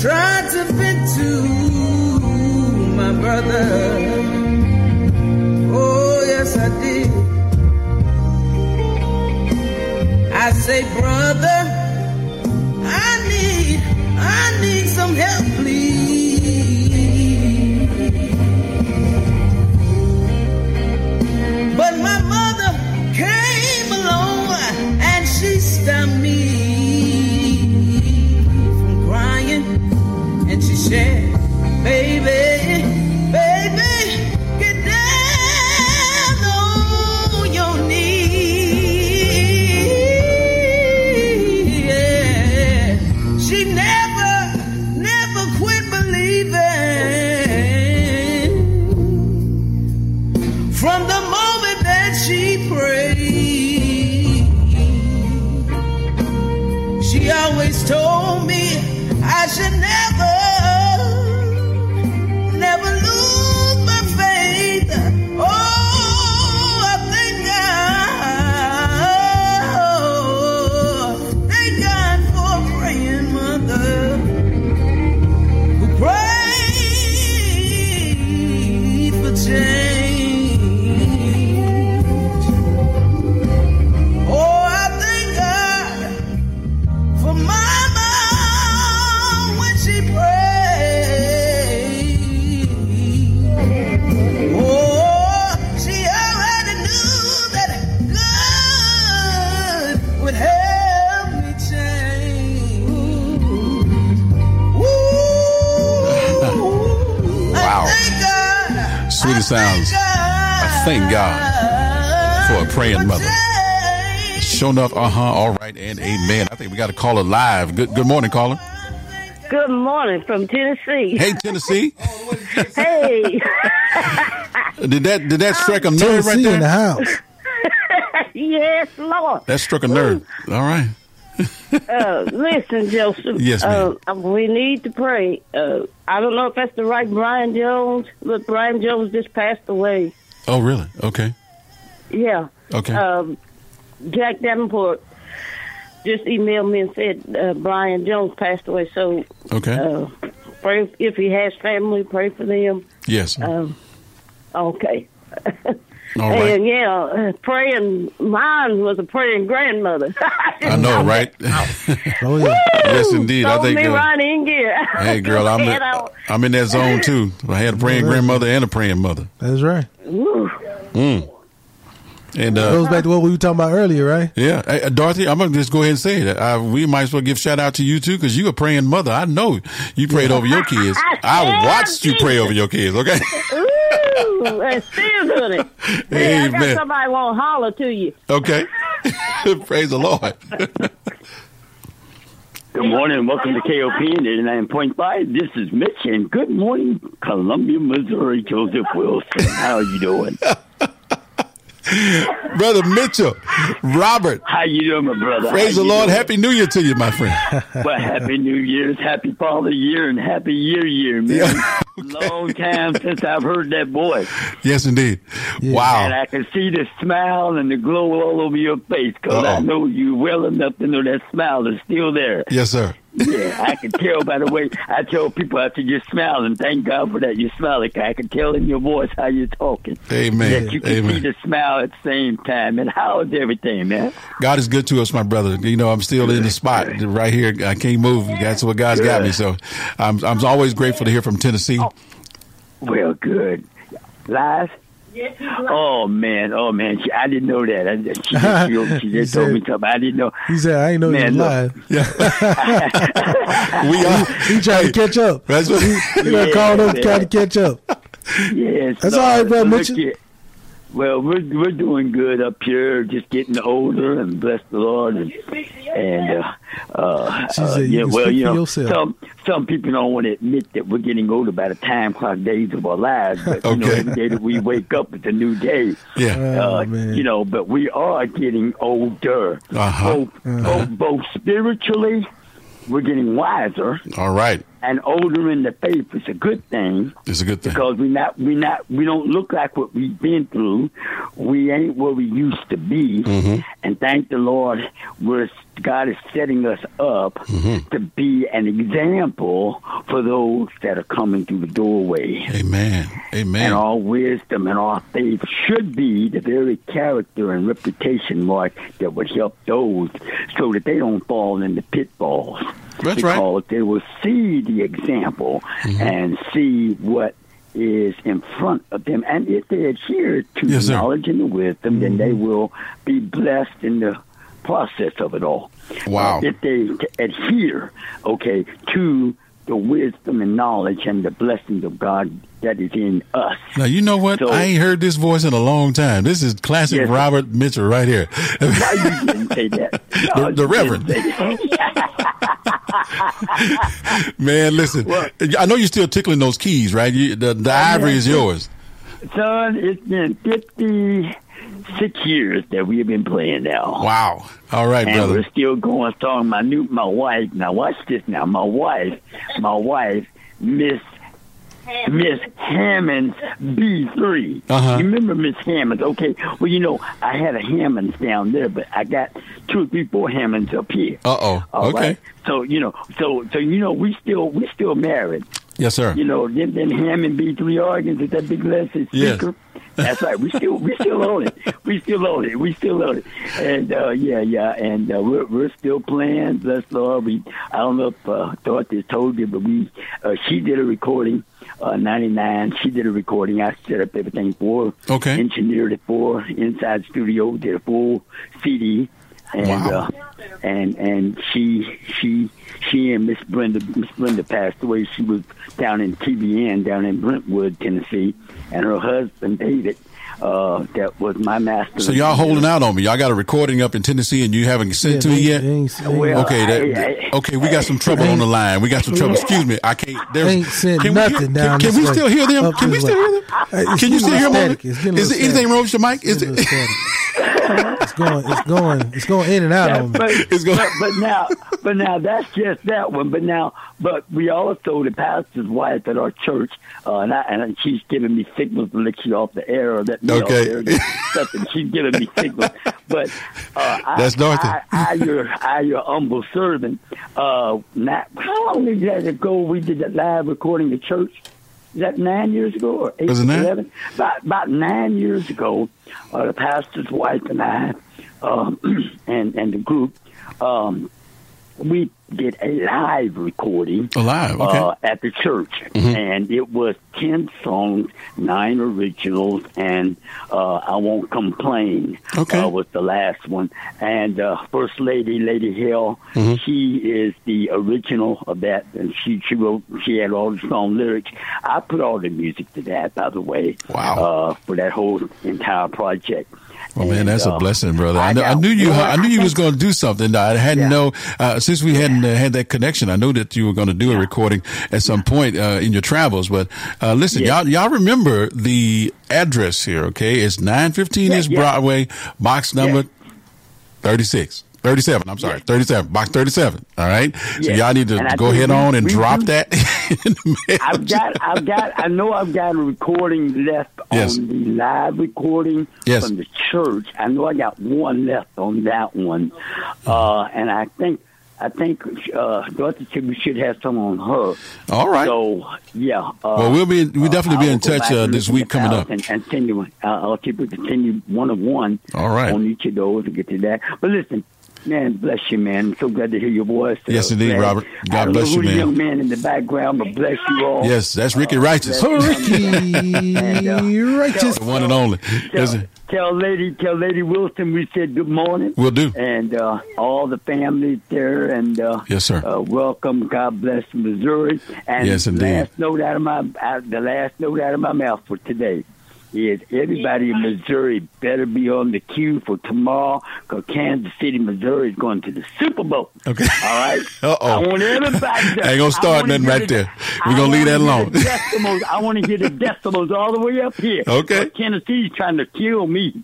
tried to fit to my brother. Oh, yes, I did. I say, brother, sounds. I thank God for a praying mother. Sure enough, uh huh, all right, and amen. I think we got to call her live. Good good morning, caller. Good morning from Tennessee. Hey, Tennessee. hey. Did that did that strike a nerve right there? in the house. yes, Lord. That struck a nerve. All right. Uh, listen, Joseph. Yes, ma'am. Uh, we need to pray. Uh, I don't know if that's the right Brian Jones, but Brian Jones just passed away. Oh, really? Okay. Yeah. Okay. Um, Jack Davenport just emailed me and said uh, Brian Jones passed away. So Okay. uh, pray if, if he has family. Pray for them. yes. Um, okay. All right. And yeah, uh, praying. Mine was a praying grandmother. I know, right? oh yeah. yes, indeed. I Told think. me uh, right in gear. hey, girl, I'm And I- I'm in that zone too. I had a praying grandmother and a praying mother. That's right. Ooh. Mm. And It uh, goes back to what we were talking about earlier, right? Yeah, Hey, uh, Dorothy, I'm gonna just go ahead and say that Uh, we might as well give shout out to you too, because you a praying mother. I know you prayed over your kids. I watched you pray over your kids. Okay. Ooh, and still doing it. Yeah, I got Amen. somebody want to holler to you. Okay. Praise the Lord. Good morning welcome to KOP 89.5. This is Mitch and good morning, Columbia, Missouri, Joseph Wilson. How are you doing? Brother Mitchell, Robert. How you doing, my brother? Praise How the Lord. doing? Happy New Year to you, my friend. Well, happy New Year's, happy Father Year, and happy Year Year, man. Long time since I've heard that voice. Yes, indeed. And Wow. And I can see the smile and the glow all over your face because I know you well enough to know that smile is still there. Yes, sir. Yeah, I can tell by the way I tell people after you smile, and thank God for that. You're smiling. I can tell in your voice how you're talking. Amen. That you can see the smile at the same time. And how is everything, man? God is good to us, my brother. You know, I'm still in the spot right here. I can't move. That's what God's got me. So I'm I'm always grateful to hear from Tennessee. Oh, well, good. Live? Oh man, oh man, she, I didn't know that. I, she just, she, she He just told said- me something. I didn't know. He said, "I ain't know Man, you was look. live." we are. He, he trying to catch up. That's what he, he Yeah, called up man. trying to catch up. Yes, That's no, all right, bro, look Mitchell. here. Well, we're we're doing good up here. Just getting older, and bless the Lord. And, and uh, uh, uh, "You yeah, well, you know, some some people don't want to admit that we're getting older by the time clock days of our lives. But you know, every day that we wake up, it's a new day. Yeah. Oh, uh, man. you know, but we are getting older, Uh-huh. both, both both spiritually. We're getting wiser All right. And older in the faith. It's a good thing It's a good thing. because we not we not we don't look like what we've been through. We ain't where we used to be, Mhm. and thank the Lord we're God is setting us up mm-hmm. to be an example for those that are coming through the doorway. Amen. Amen. And our wisdom and our faith should be the very character and reputation mark that would help those so that they don't fall into pitfalls. That's right. because they will see the example mm-hmm. and see what is in front of them. And if they adhere to Yes, knowledge and the wisdom, then they mm-hmm. will be blessed in the process of it all. Wow. Uh, if they adhere, okay, to the wisdom and knowledge and the blessings of God that is in us. Now you know what? So- I ain't heard this voice in a long time. This is classic Yes. Robert Mitchell right here. No, you didn't say that. No, the, the Reverend. Man, listen. I know you're still tickling those keys, right? You, the the ivory is yours. Son, it's been 56 years that we have been playing now. Wow. All right, and brother. we're still going strong. My new, my wife. Now watch this. Now my wife, my wife, Miss Miss Hammonds B three. Uh-huh. You remember Miss Hammonds? Okay. Well, you know I had a Hammonds down there, but I got two or three, four Hammonds up here. Uh oh. Okay. right? So you know, so so you know, we still we still married. Yes, sir. You know, them, them Hammond B three organs with that big lesson Yes. That's right. We still we still own it. We still own it. We still own it. And uh, yeah, yeah. And uh, we're we're still playing. Bless the Lord. We I don't know if uh, Dorothy told you, but we uh, she did a recording. Uh, 99. She did a recording. I set up everything for her. Okay. Engineered it for her inside studio. Did a full CD. And Wow. uh, and and she she she and Miss Brenda Miss Brenda passed away. She was down in TBN down in Brentwood, Tennessee, and her husband David, uh, that was my master. So y'all holding out on me. Y'all got a recording up in Tennessee, and you haven't sent Yeah, to me yet. they ain't Well, okay, that, I- I- okay, we got some trouble on the line. We got some trouble. Excuse me, I can't. There's, Ain't sent can we hear- nothing can, Can we still hear them? Can we still hear them? Can you still hear little them? static. It's getting a Is there anything static. wrong with your mic? Is it? Little It's going. It's going. It's going in and out Yeah, on me. but, but, but now, but now that's just that one. But now, but we also the pastor's wife at our church, uh, and, I, and she's giving me signals to let you off the air or let me Okay. off there. Stuff, and she's giving me signals. But uh, I, That's Dorothy. I, I, your, I, your humble servant. Uh, not, how long is that ago we did that live recording at church? Is that nine years ago or eight Was it nine? eleven? About about nine years ago, uh, the pastor's wife and I, um, and and the group, um, we did a live recording. Live, okay. Uh, at the church, Mhm. and it was ten songs, nine originals, and uh, I won't complain. Okay. uh, was the last one, and uh, First Lady, Lady Hill, Mhm. she is the original of that, and she she wrote, she had all the song lyrics. I put all the music to that, by the way. Wow. Uh, for that whole entire project. Well, man, And, that's a blessing, brother. I, I kn- I knew you. I knew you was going to do something. I hadn't know uh, since we hadn't uh, had that connection. I knew that you were going to do a recording at some point uh, in your travels. But uh, listen, Yeah. y'all, y'all remember the address here? Okay, it's nine fifteen Yeah, East. Broadway, box number thirty six. 37, I'm sorry, 37, box 37. All right. So y'all need to go ahead we- on and drop do- that. I've got, I've got, I know I've got a recording left Yes. on the live recording Yes. from the church. I know I got one left on that one, uh, and I think, I think uh, Dorothy said we should have some on her. All right. So yeah. Uh, Well, we'll be- we'll definitely be in touch, uh, this week coming up. and, and you. Uh, I'll keep it continue one of one. All right. On each of those to get to that. But listen. Man, bless you, man. I'm so glad to hear your voice. Yes, Uh, indeed, Robert. God bless you, who the man. young man in the background, but bless you all. yes, that's Ricky Righteous. Oh, Righteous. The one and only. Listen, Tell Lady, tell Lady Wilson we said good morning. We'll do. And uh, all the families there, and uh, Yes, sir. Uh, welcome. God bless Missouri. And Yes, indeed. Last note out of my, out, the last note out of my mouth for today is everybody in Missouri better be on the queue for tomorrow because Kansas City, Missouri is going to the Super Bowl. Okay. All right. Uh-oh. I want everybody. To, Ain't gonna start nothing right it- there. We're gonna leave that alone. Decimals. I want to get the decimals all the way up here. Okay. But Tennessee's trying to kill me.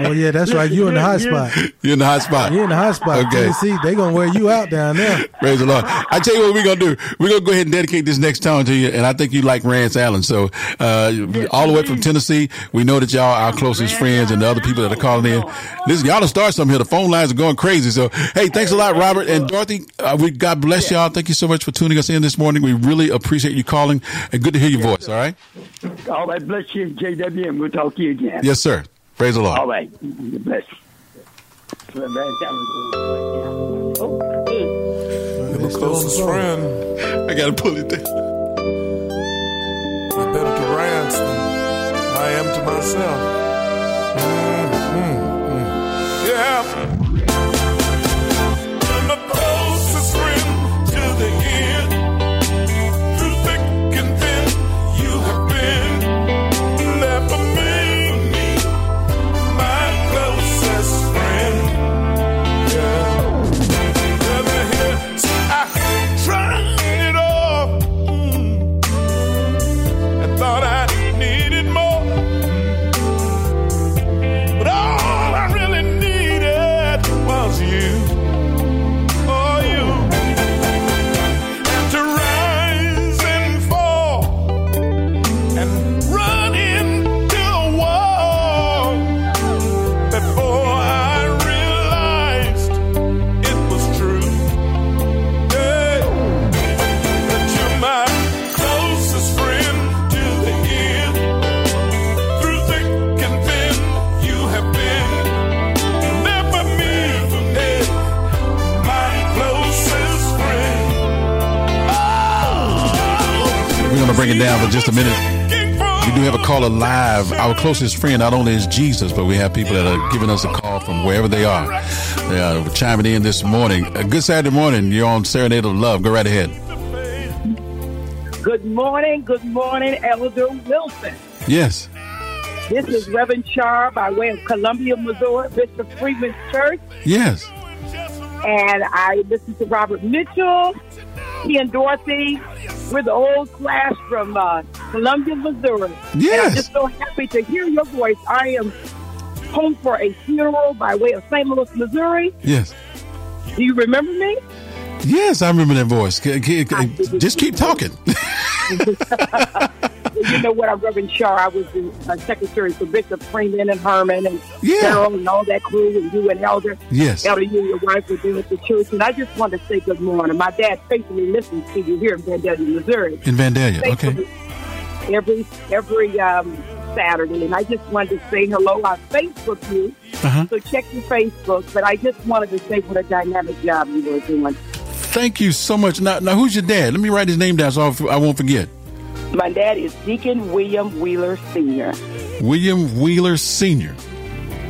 Oh yeah, that's right. You're in the hot spot. You're in the hot spot. You're in the hot spot. Okay. Tennessee, they're gonna wear you out down there. Praise the Lord. I tell you what we're gonna do. We're gonna go ahead and dedicate this next song to you, and I think you like Rance Allen. So uh, all the way from Tennessee. We know that y'all are our closest friends and the other people that are calling in. Listen, y'all to start something here. The phone lines are going crazy. So, hey, thanks a lot, Robert and Dorothy. Uh, we God bless y'all. Thank you so much for tuning us in this morning. We really appreciate you calling and good to hear your voice. All right. All right, bless you, JWM. We'll talk to you again. Yes, sir. Praise the Lord. All right, bless you. Your closest friend. I gotta pull it down. You're better to Rance than I am to myself. Mm-hmm. Yeah. Closest friend not only is Jesus, but we have people that are giving us a call from wherever they are. They are chiming in this morning. A good Saturday morning. You're on Serenade of Love. Go right ahead. Good morning, good morning, Elder Wilson. Yes. This is Reverend Char by way of Columbia, Missouri, Bishop Freeman's Church. Yes. And I listen to Robert Mitchell, he and Dorothy. We're the old class from uh, Columbia, Missouri. Yes. And I'm just so happy to hear your voice. I am home for a funeral by way of St. Louis, Missouri. Yes. Do you remember me? Yes, I remember that voice. Just keep talking. you know what, I'm Reverend Shaw. I was the uh, secretary for Bishop Freeman and Herman and Yeah. Carol and all that crew, and you and Elder. Yes. Elder, you and your wife were at the church. And I just wanted to say good morning. My dad faithfully listens to you here in Vandalia, Missouri. In Vandalia. Okay. Every every um, Saturday, and I just wanted to say hello. on Facebook you, Uh-huh. so check your Facebook. But I just wanted to say what a dynamic job you were doing. Thank you so much. Now, now, who's your dad? Let me write his name down so I won't forget. My dad is Deacon William Wheeler Sr. William Wheeler Sr.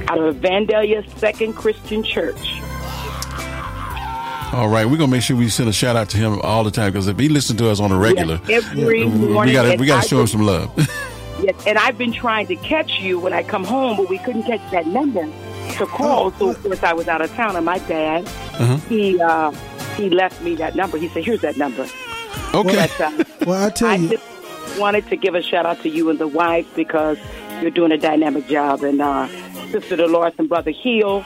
out of Vandalia Second Christian Church. All right, we're gonna make sure we send a shout out to him all the time because if he listens to us on a regular, Yes, every we morning, gotta we gotta I show him some love. Yes, and I've been trying to catch you when I come home, but we couldn't catch that number to call. So of course I was out of town, and my dad Uh-huh. he uh, he left me that number. He said, "Here's that number." Okay. But, uh, Well, I tell I you, just wanted to give a shout out to you and the wife because you're doing a dynamic job, and uh, Sister Dolores and Brother Hill.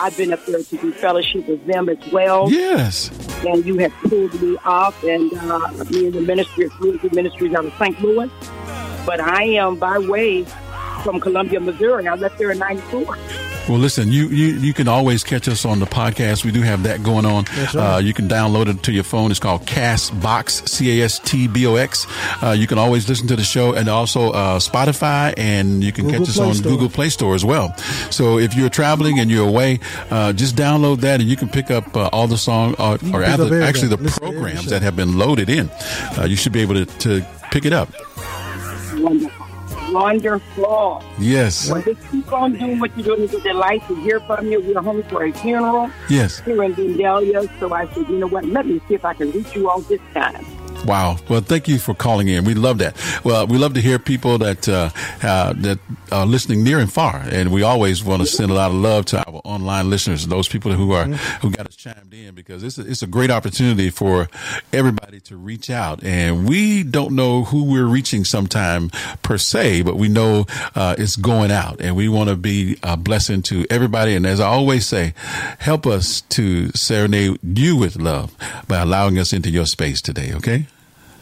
I've been up there to do fellowship with them as well. Yes. And you have pulled me off, and uh, me in the ministry of Fruity Ministries out of St. Louis. But I am by way from Columbia, Missouri. I left there in '94. Well, listen, you, you you can always catch us on the podcast. We do have that going on. Right. Uh, you can download it to your phone. It's called Castbox, C A S T B O X. Uh, you can always listen to the show and also uh, Spotify, and you can Google catch us Play on Store. Google Play Store as well. So if you're traveling and you're away, uh, just download that, and you can pick up uh, all the song uh, or pick up rather, everything. actually the Listen programs show. that have been loaded in. Uh, you should be able to, to pick it up. Wonderful. Wonderful. Yes. Well, just keep on doing what you're doing. It's a delight to hear from you. We're home for a funeral Yes. here in Vandalia. So I said, you know what? Let me see if I can reach you all this time. Wow. Well, thank you for calling in. We love that. Well, we love to hear people that uh, uh, that are listening near and far, and we always want to send a lot of love to our online listeners, those people who are who got us chimed in, because it's a, it's a great opportunity for everybody to reach out, and we don't know who we're reaching sometime per se, but we know uh, it's going out, and we want to be a blessing to everybody. And as I always say, help us to serenade you with love by allowing us into your space today. Okay.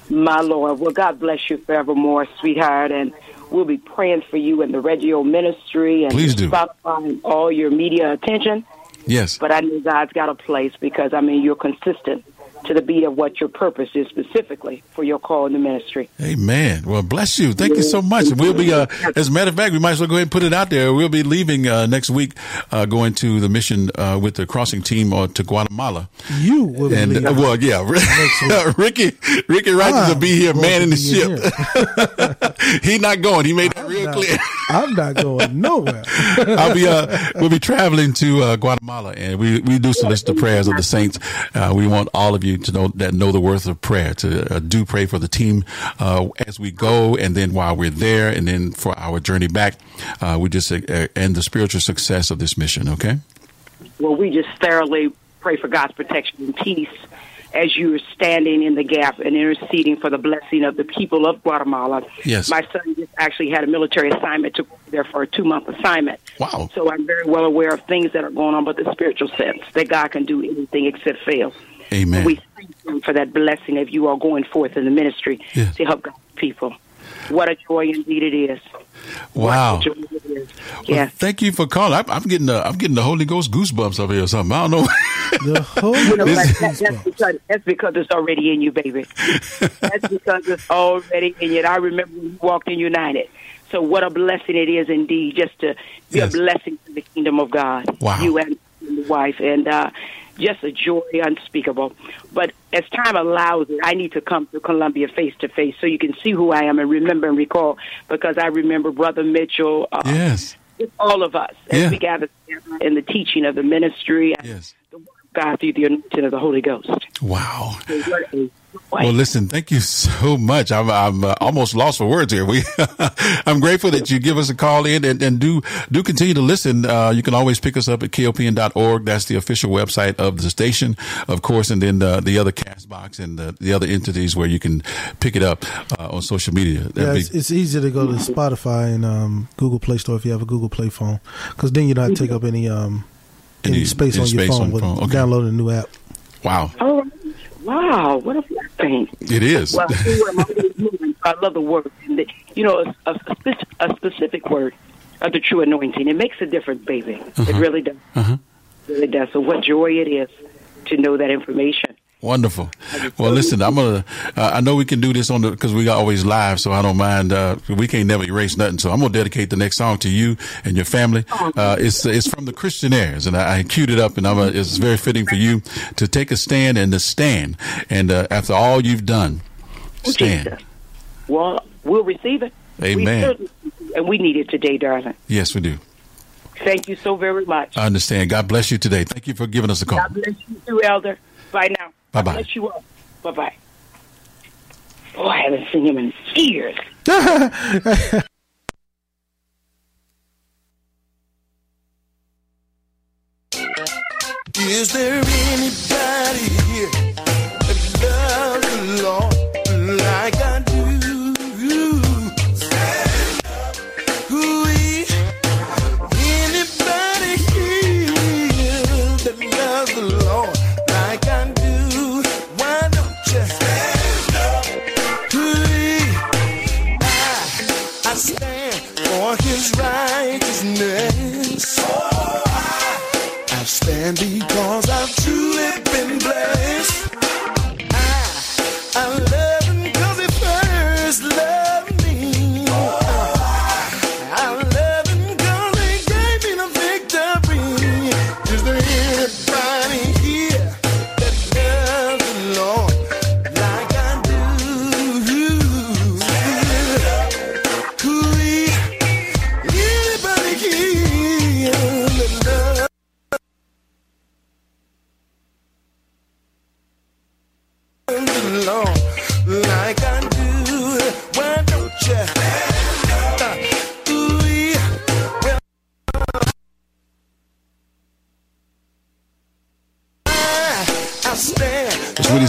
My Lord. Well, God bless you forevermore, sweetheart. And We'll be praying for you in the Reggio ministry and Please do. Spotify all your media attention. Yes. But I know God's got a place because I mean you're consistent to the beat of what your purpose is specifically for your call in the ministry. Amen. Well, bless you. Thank you so much. We'll be, uh, as a matter of fact, we might as well go ahead and put it out there. We'll be leaving uh, next week, uh, going to the mission uh, with the crossing team uh, to Guatemala. You will be And leaving uh, well, yeah, Ricky, Ricky Righteous will be here, I'm man in the ship. He's not going. He made that real clear. I'm not going nowhere. I'll be uh, we'll be traveling to uh, Guatemala, and we, we do solicit the prayers of the saints. Uh, we want all of you to know that know the worth of prayer. To uh, do pray for the team uh, as we go, and then while we're there, and then for our journey back. Uh, we just uh, and the spiritual success of this mission. Okay. Well, we just thoroughly pray for God's protection and peace as you're standing in the gap and interceding for the blessing of the people of Guatemala. Yes. My son just actually had a military assignment to go there for a two month assignment. Wow. So I'm very well aware of things that are going on, but the spiritual sense that God can do anything except fail. Amen. We thank Him for that blessing if you are going forth in the ministry Yes. to help God's people. What a joy indeed it is. Wow. What a joy it is. Well, Yeah. thank you for calling. I'm, I'm getting the I'm getting the Holy Ghost goosebumps over here or something. I don't know. The Holy You know, that, that, that's, because, that's because it's already in you, baby. that's because it's already in you. I remember when you walked in United. So what a blessing it is indeed just to be Yes. a blessing to the kingdom of God. Wow. You and your wife. And uh, just a joy unspeakable. But as time allows it, I need to come to Columbia face to face so you can see who I am and remember and recall because I remember Brother Mitchell. Uh, yes. all of us as Yeah. we gather together in the teaching of the ministry and Yes. the word of God through the anointing of the Holy Ghost. Wow. So what a Well, listen, thank you so much. I'm, I'm uh, almost lost for words here. We, I'm grateful that you give us a call in and, and do, do continue to listen. Uh, you can always pick us up at kopn.org. That's the official website of the station, of course, and then the, the other cast box and the, the other entities where you can pick it up uh, on social media. That'd Yeah, be- it's, it's easy to go to Spotify and um, Google Play Store if you have a Google Play phone, because then you don't take up any um, any, Any- space any on your space phone on the with phone. Okay. downloading a new app. wow. Oh, wow! What a thing. It is. Well, I see where my head is moving. I love the word, and the, you know, a, a, a specific word of the true anointing. It makes a difference, baby. It Uh-huh. really does. Uh-huh. It really does. So, what joy it is to know that information. Wonderful. Well, listen, I'm gonna. Uh, I know we can do this on the because we got always live, so I don't mind. Uh, we can't never erase nothing. So I'm gonna dedicate the next song to you and your family. Uh, it's it's from the Christianaires, and I, I queued it up, and I'm. A, it's very fitting for you to take a stand and to stand. And uh, after all you've done, stand. Well, we'll receive it. Amen. certainly- and we need it today, darling. Yes, we do. Thank you so very much. I understand. God bless you today. Thank you for giving us a call. God bless you too, Elder. Bye now. Bye-bye. God you all. Bye bye. Oh, I haven't seen him in years. Is there anybody here that loves the Lord like I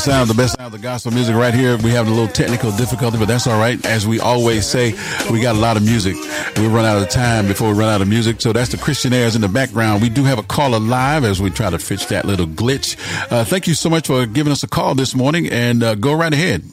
sound the best sound of the gospel music right here. We have a little technical difficulty, but that's all right. As we always say, we got a lot of music. We run out of time before we run out of music. So that's the Christian airs in the background. We do have a caller live as we try to fix that little glitch. Uh, thank you so much for giving us a call this morning and uh, go right ahead.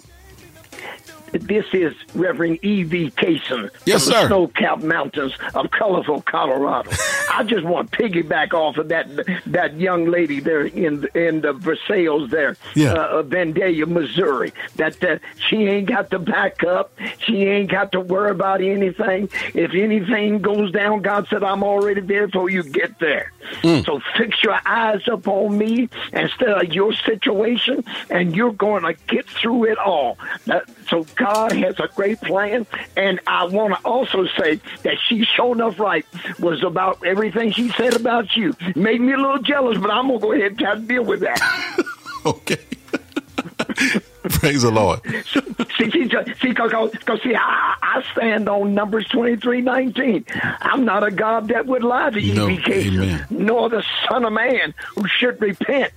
This is Reverend E.V. Kaysen Yes, from the snow-capped mountains of colorful Colorado. I just want to piggyback off of that that young lady there in in the Versailles there, Yeah. uh, of Vandalia, Missouri. That uh, she ain't got to back up. She ain't got to worry about anything. If anything goes down, God said, "I'm already there before you get there." So fix your eyes up on me instead of your situation, and you're going to get through it all. That- so God has a great plan, and I want to also say that she sure enough right was about everything she said about you. Made me a little jealous, but I'm gonna go ahead and try to deal with that. Okay. Praise the Lord. see, see, see, because, see, I, I stand on Numbers twenty three nineteen. I'm not a God that would lie to you, No, BK, nor the Son of Man who should repent.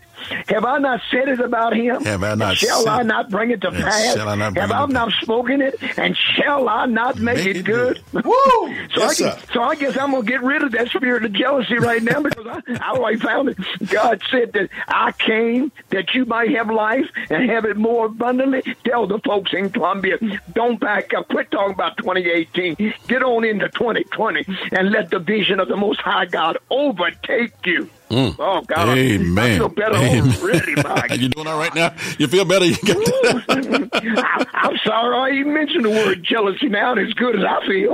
Have I not said it about him? Have I not Shall said I it? not bring it to pass? shall I not bring Have it I not spoken it? And shall I not make, it, good? Woo! So, Yes, I guess, so I guess I'm gonna get rid of that spirit of jealousy right now because I, I already found it. God said that I came that you might have life and have it more abundantly. Tell the folks in Columbia, don't back up. Quit talking about 2018. Get on into 2020 and let the vision of the Most High God overtake you. Mm. Oh God, I- I Amen. feel better Amen. already, Mike. you doing all right now? You feel better? You I, I'm sorry I even mentioned the word jealousy now, and as good as I feel.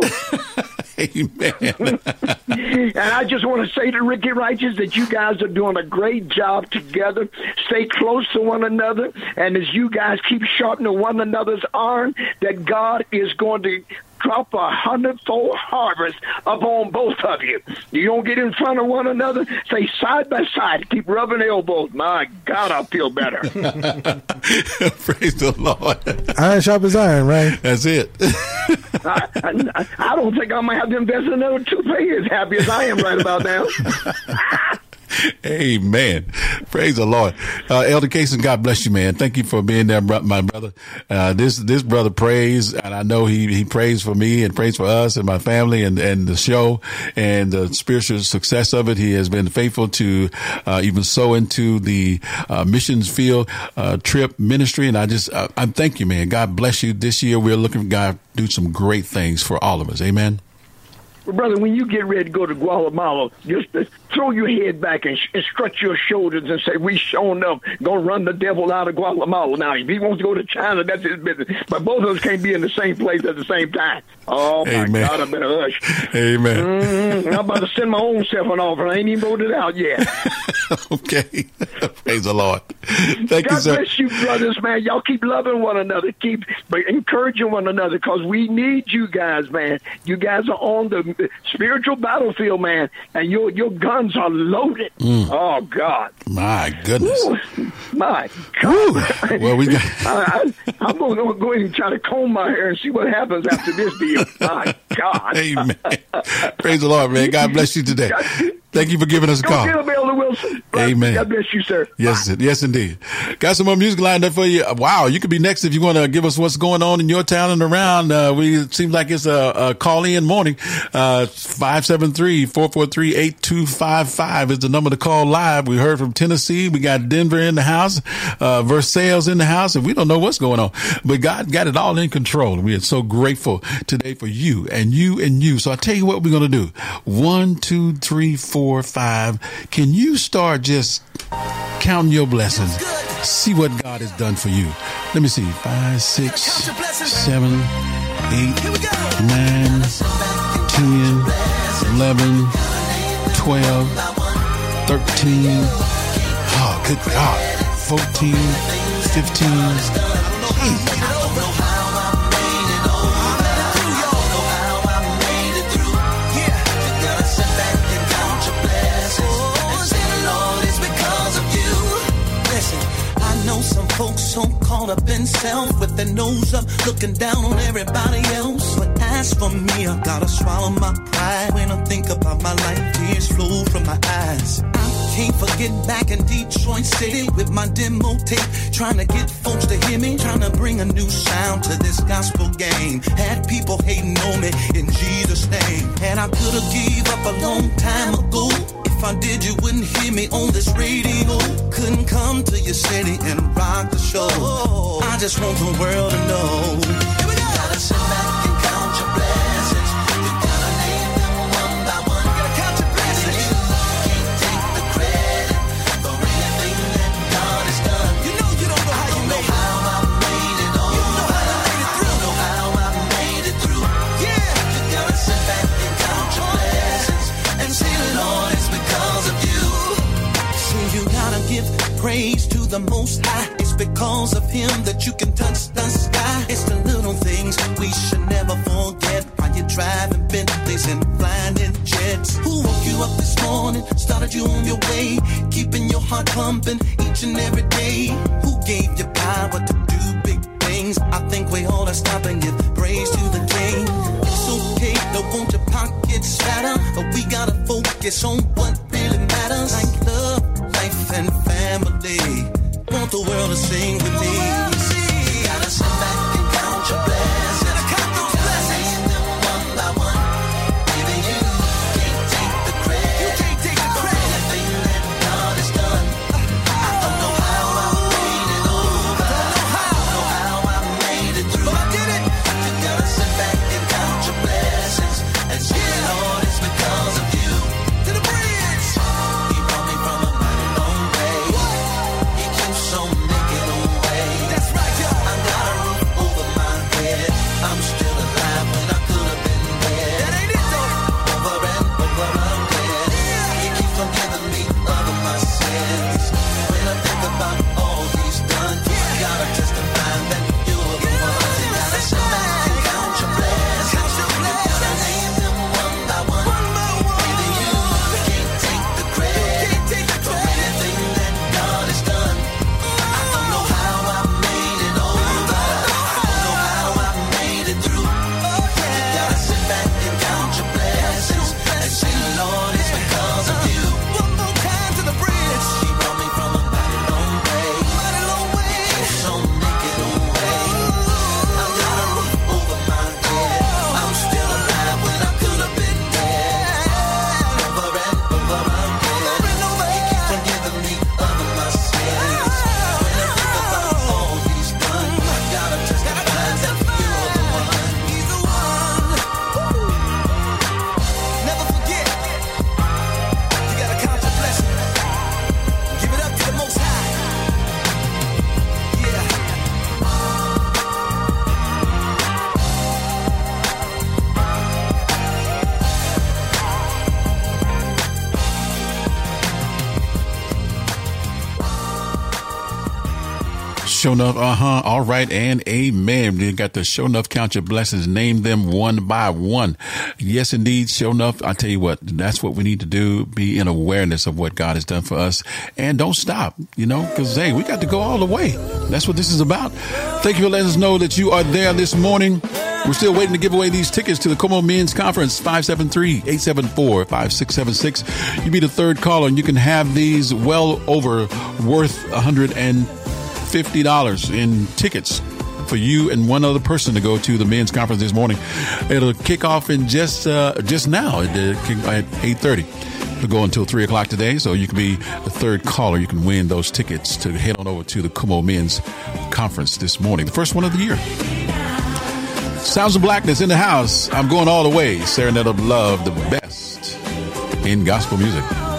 Amen. and I just want to say to Ricky Righteous that you guys are doing a great job together. Stay close to one another, and as you guys keep sharpening one another's iron, that God is going to drop a hundredfold harvest upon both of you. You don't get in front of one another. Stay side by side. Keep rubbing elbows. My God, I feel better. Praise the Lord. Iron sharp as iron, right? That's it. I, I, I don't think I'm gonna have to invest in another toupee as happy as I am right about now. Amen. Praise the Lord. Uh, Elder Casey, God bless you, man. Thank you for being there, my brother. Uh, this, this brother prays, and I know he, he prays for me and prays for us and my family and, and the show and the spiritual success of it. He has been faithful to, uh, even sow into the, uh, missions field, uh, trip ministry. And I just, uh, I thank you, man. God bless you. This year we're looking for God do some great things for all of us. Amen. Brother, when you get ready to go to Guatemala, just uh, throw your head back and, sh- and stretch your shoulders and say, "We showing up, gonna run the devil out of Guatemala." Now, if he wants to go to China, that's his business. But both of us can't be in the same place at the same time. Oh my Amen. God, I better hush. Amen. Mm, I'm about to send my own self an offer. I ain't even voted out yet. okay. Praise the Lord. Thank God you, sir. bless you, brothers, man. Y'all keep loving one another. Keep but encouraging one another because we need you guys, man. You guys are on the spiritual battlefield, man, and your your guns are loaded. Mm. Oh God, My goodness. Ooh, my God. Well, we got. I, I'm going to go ahead and try to comb my hair and see what happens after this deal. My God. Amen. Praise the Lord, man. God bless you today. Thank you for giving us a Go call. get him, Elder Wilson. Amen. God bless you, sir. Yes, yes, indeed. Got some more music lined up for you. Wow, you could be next if you want to give us what's going on in your town and around. Uh, we it seems like it's a, a call in morning. Uh, 573-443-8255 is the number to call live. We heard from Tennessee. We got Denver in the house, uh, Versailles in the house, and we don't know what's going on, but God got it all in control. We are so grateful today for you and you and you. So I tell you what we're going to do. One, two, three, four, five. Can you start just counting your blessings? See what God has done for you. Let me see. Five, six, seven, eight, nine, ten, eleven, twelve, thirteen. Oh, good God. Fourteen, fifteen. Caught up in self with their nose up, looking down on everybody else. But as for me, I gotta swallow my pride when I think about my life. Tears flow from my eyes. I can't forget back in Detroit City with my demo tape, trying to get folks to hear me, trying to bring a new sound to this gospel game. Had people hating on me in Jesus' name, and I could have gave up a long time ago. If I did, you wouldn't hear me on this radio. Couldn't come to your city and rock the show. I just want the world to know. Here we go. gotta sit back praise to the Most High. It's because of Him that you can touch the sky. It's the little things we should never forget. While you're driving Bentleys and flying in jets. Who woke you up this morning? Started you on your way, keeping your heart pumping each and every day. Who gave you power to do big things? I think we all to stop and give praise to the King. It's okay, don't want your pockets fatter, but we gotta focus on what really matters. Like love, life, and family. Want the world to sing with me. Gotta sit back Show enough, uh huh. All right, and amen. You got the show enough. Count your blessings. Name them one by one. Yes, indeed. Show enough. I tell you what, that's what we need to do. Be in awareness of what God has done for us, and don't stop. You know, because hey, we got to go all the way. That's what this is about. Thank you for letting us know that you are there this morning. We're still waiting to give away these tickets to the Como Men's Conference, 573-874-5676. You be the third caller and you can have these well over worth 150 dollars in tickets for you and one other person to go to the men's conference this morning. It'll kick off in just uh, just now at, at 8.30. It'll go until 3 o'clock today, so you can be the third caller. You can win those tickets to head on over to the Como Men's Conference this morning, the first one of the year. Sounds of Blackness in the house. I'm going all the way. Serenade of Love, the best in gospel music.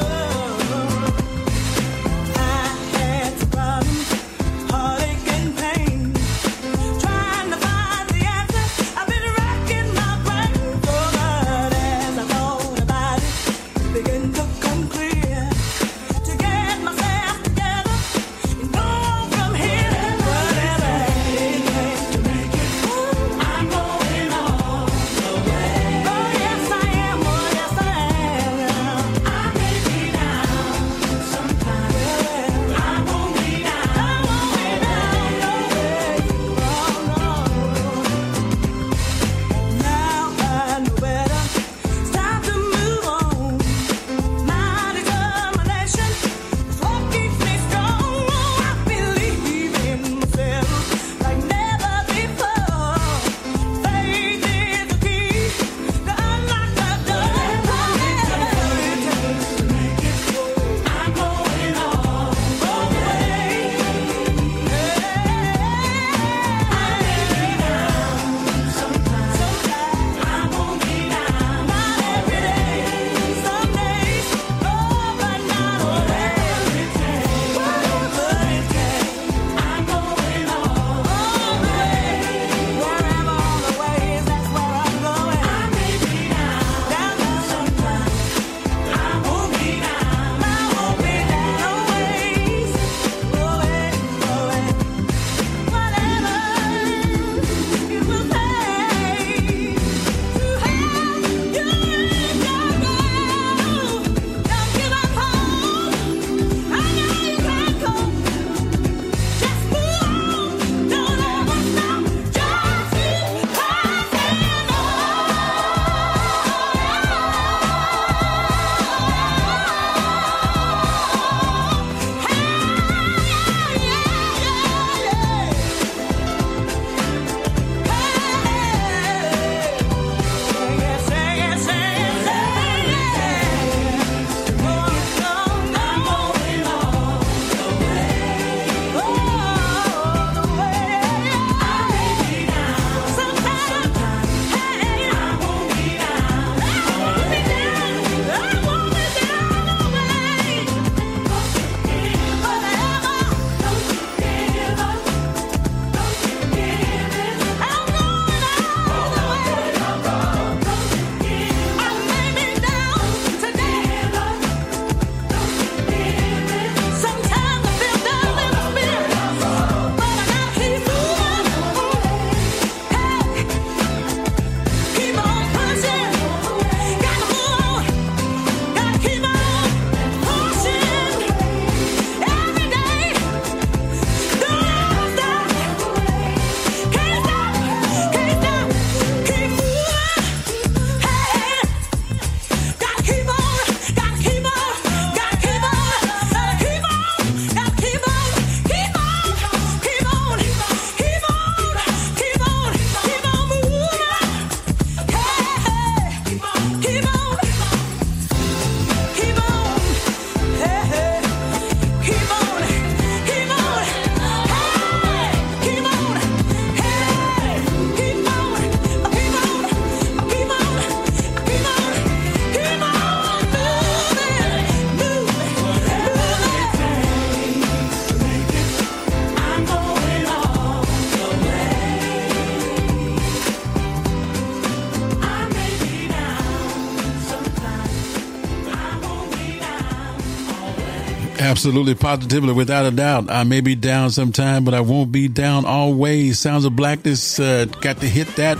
Absolutely, positively, without a doubt. I may be down sometime, but I won't be down always. Sounds of Blackness uh, got to hit that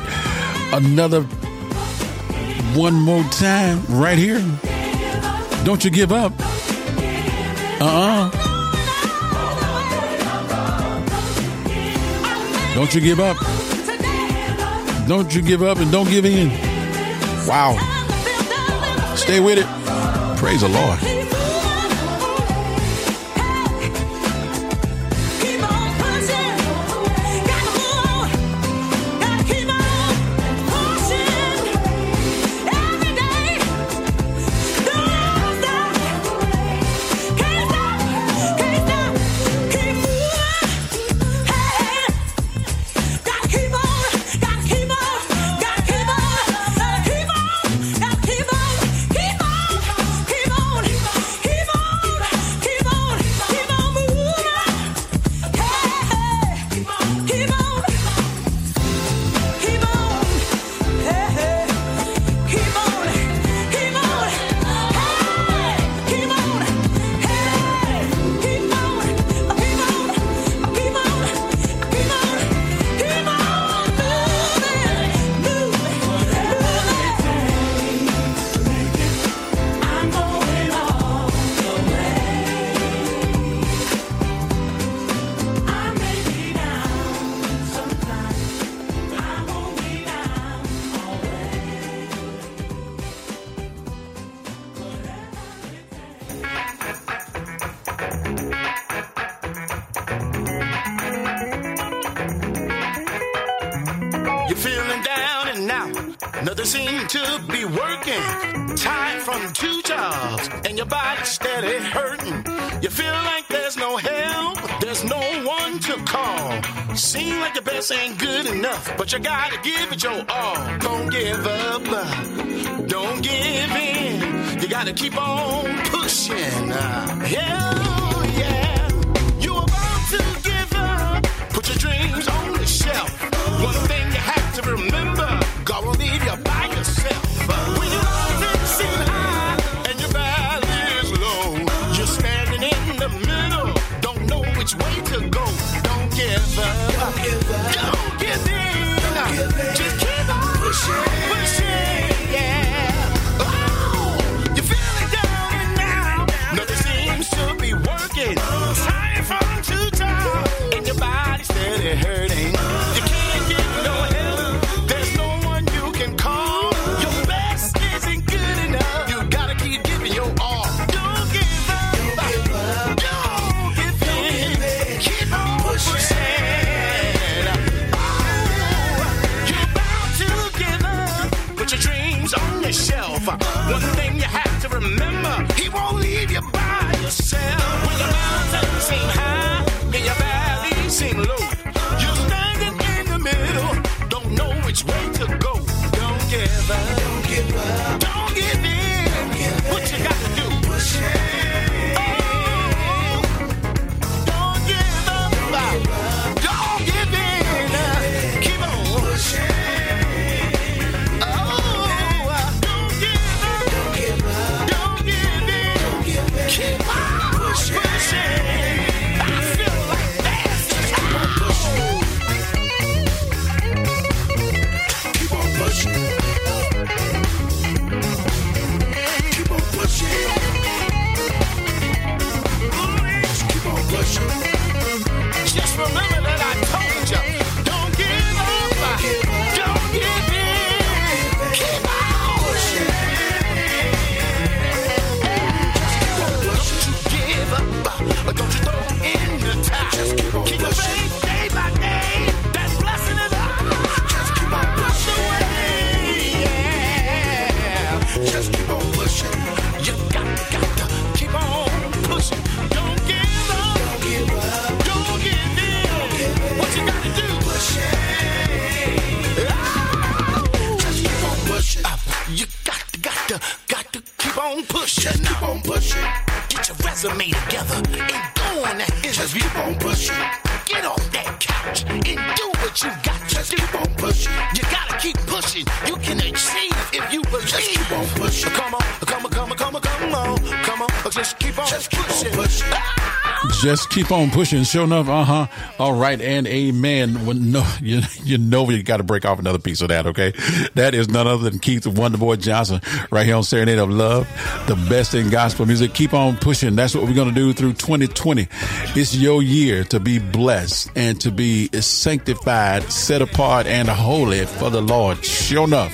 another one more time right here. Don't you give up. Uh uh-uh. uh. do not you give up. Don't you give up and don't give in. Wow. Stay with it. Praise the Lord. But you gotta give it your all. Don't give up. Don't give in. You gotta keep on pushing. Yeah. Yes, keep on pushing. Sure enough, uh huh. All right, and amen. No, you, you know you got to break off another piece of that. Okay, that is none other than Keith Wonderboy Johnson right here on Serenade of Love, the best in gospel music. Keep on pushing. That's what we're gonna do through 2020. It's your year to be blessed and to be sanctified, set apart, and holy for the Lord. Sure enough.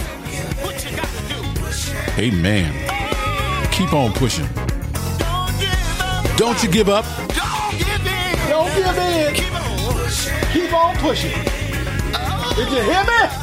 Amen. Keep on pushing. Don't you give up. Keep on pushing. Did you hear me?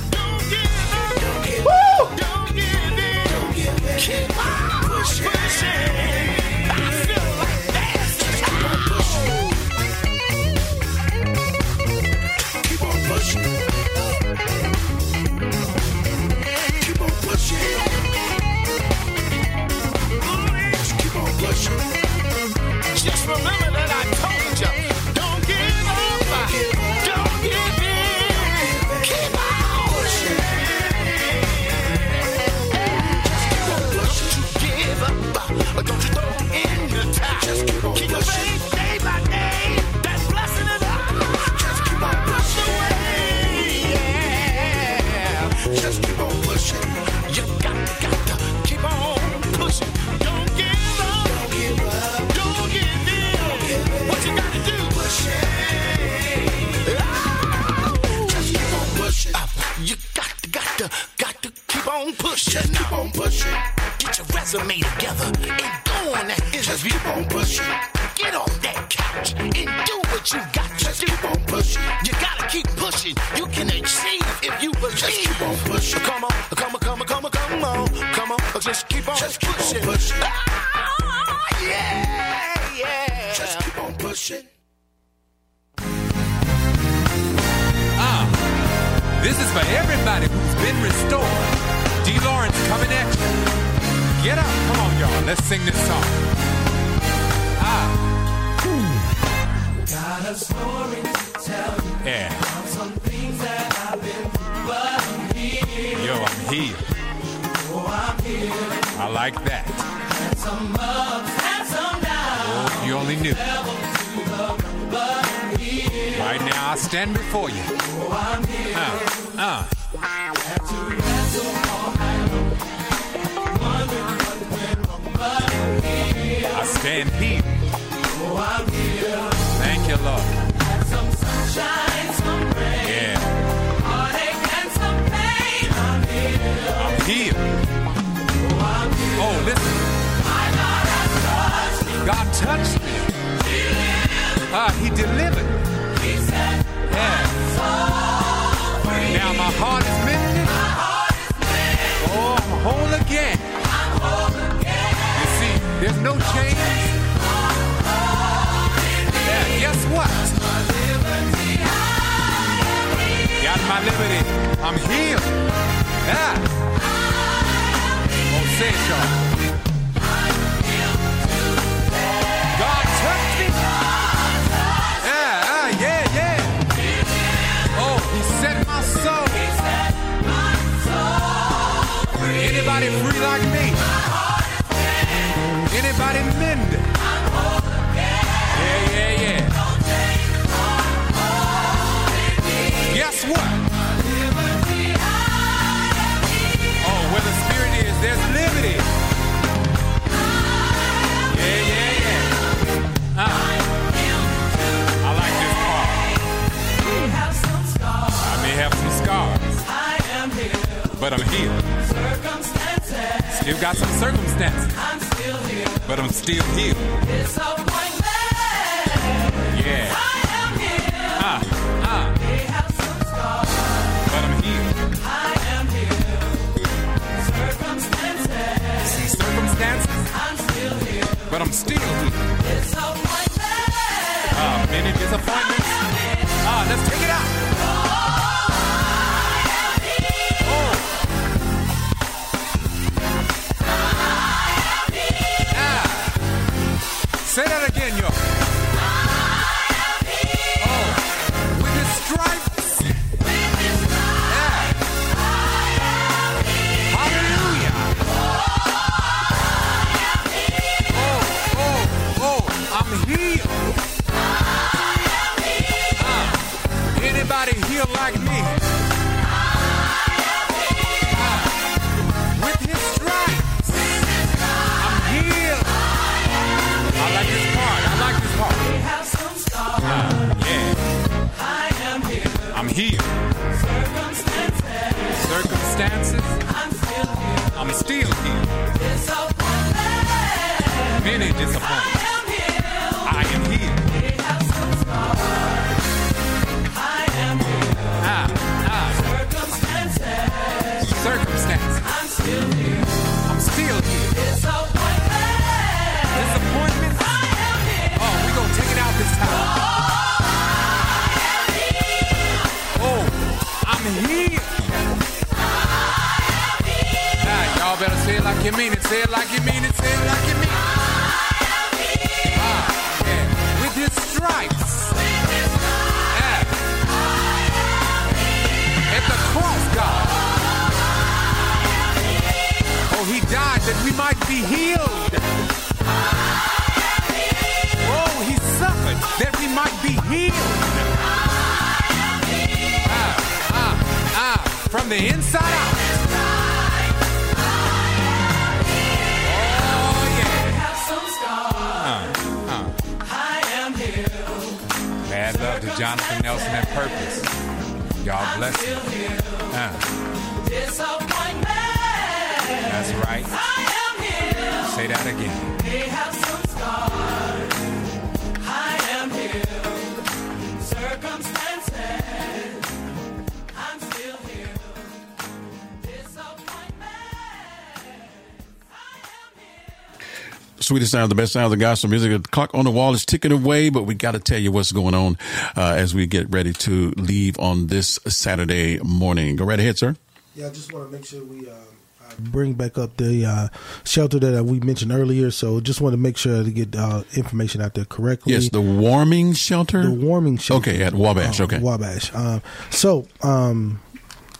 Sweetest sound, the best sound of the gospel music. The clock on the wall is ticking away, but we got to tell you what's going on uh, as we get ready to leave on this Saturday morning. Go right ahead, sir. Yeah, I just want to make sure we uh, uh, bring back up the uh, shelter that uh, we mentioned earlier. So just want to make sure to get uh, information out there correctly. Yes, the warming shelter. The warming shelter. Okay, at Wabash. Uh, Okay. Wabash. Um, so, um,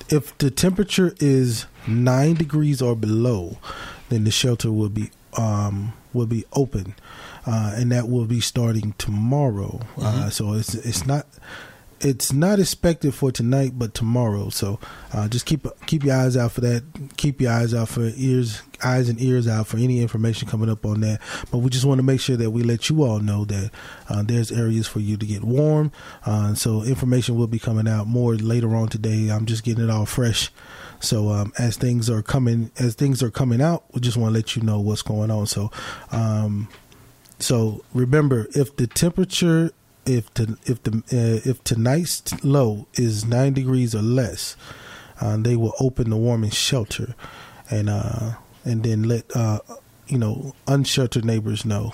if the temperature is nine degrees or below, then the shelter will be um, will be open, uh, and that will be starting tomorrow. Uh, so it's it's not. It's not expected for tonight, but tomorrow. So uh, just keep keep your eyes out for that. Keep your eyes out for ears, eyes and ears out for any information coming up on that. But we just want to make sure that we let you all know that uh, there's areas for you to get warm. Uh, so information will be coming out more later on today. I'm just getting it all fresh. So um, as things are coming, as things are coming out, we just want to let you know what's going on. So, um, so remember, if the temperature, if the if the uh, if tonight's low is nine degrees or less, uh, they will open the warming shelter, and uh, and then let uh, you know unsheltered neighbors know.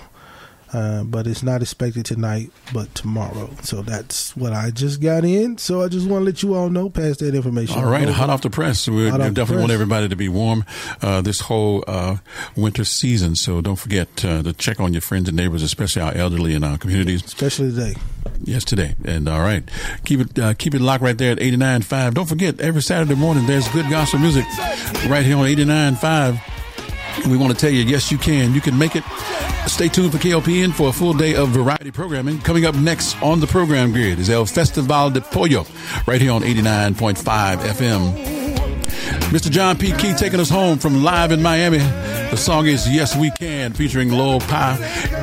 Uh, but it's not expected tonight, but tomorrow. So that's what I just got in. So I just want to let you all know, pass that information. All right, over. hot off the press. We definitely want everybody to be warm uh, this whole uh, winter season. So don't forget uh, to check on your friends and neighbors, especially our elderly in our communities. Especially today. Yes, today. And all right, keep it uh, keep it locked right there at 89.5. Don't forget, every Saturday morning there's good gospel music right here on 89.5. We want to tell you, yes, you can. You can make it. Stay tuned for KOPN for a full day of variety programming. Coming up next on the program grid is El Festival de Pollo, right here on 89.5 FM. Mr. John P. Kee taking us home from live in Miami. The song is Yes We Can, featuring Lil Pie.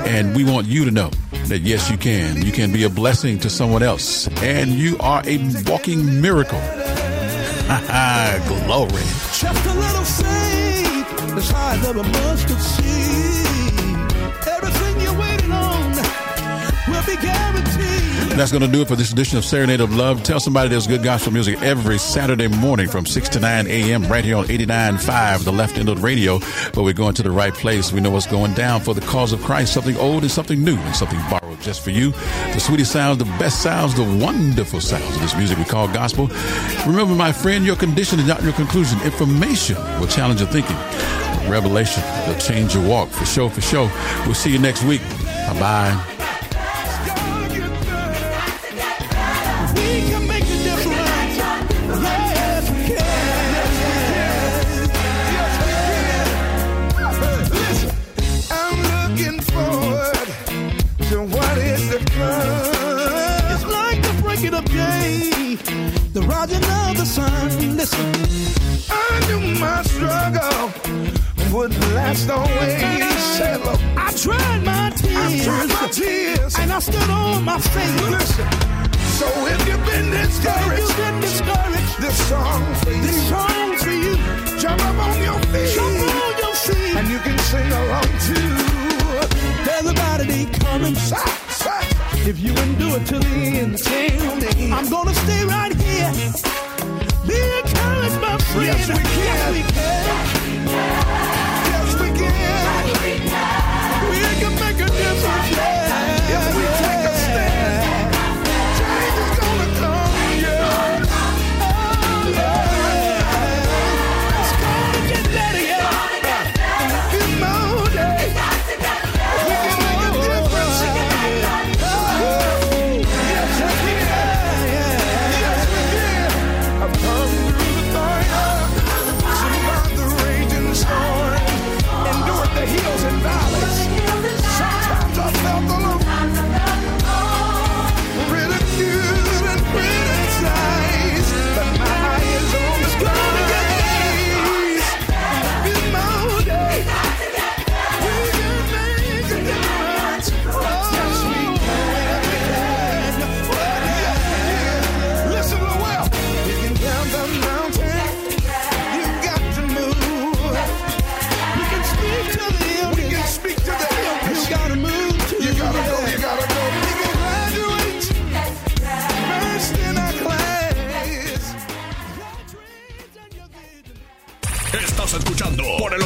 And we want you to know that yes, you can. You can be a blessing to someone else. And you are a walking miracle. Glory. A mustard seed. Everything you're waiting on will be guaranteed. That's going to do it for this edition of Serenade of Love. Tell somebody there's good gospel music every Saturday morning from 6 to 9 a.m. right here on 89.5, the left end of the radio. But we're going to the right place. We know what's going down for the cause of Christ. Something old and something new and something borrowed just for you. The sweetest sounds, the best sounds, the wonderful sounds of this music we call gospel. Remember, my friend, your condition is not your conclusion. Information will challenge your thinking. Revelation will change your walk for sure, for sure. We'll see you next week. Bye bye. It's like the breaking of day, the rising of the sun. Listen, I knew my struggle wouldn't last always. Look, I tried my tears, I tried my tears, and I stood on my faith. Listen. So if you've been discouraged, you've been discouraged, this song for you. This song for you. Jump up on your feet. Jump on your feet. And you can sing along too. There's a melody coming. If you endure it till the end, tell me. I'm gonna stay right here. Be encouraged, my friend. Yes, we can. Yes, we can. Yes, we can. Make a difference. Yeah. If we take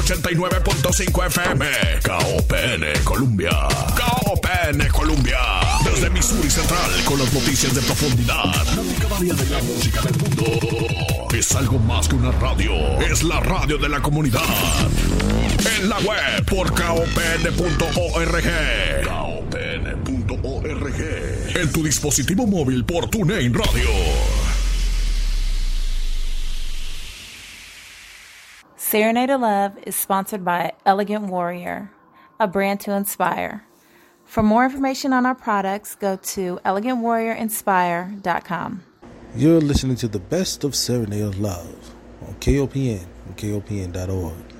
89.5 FM KOPN Columbia. KOPN Columbia. Desde Missouri Central con las noticias de profundidad. Cada día de la música del mundo. Es algo más que una radio. Es la radio de la comunidad. En la web por KOPN.org. KOPN.org. En tu dispositivo móvil por TuneIn Radio. Serenade of Love is sponsored by Elegant Warrior, a brand to inspire. For more information on our products, go to elegantwarriorinspire.com. You're listening to the best of Serenade of Love on KOPN and KOPN.org.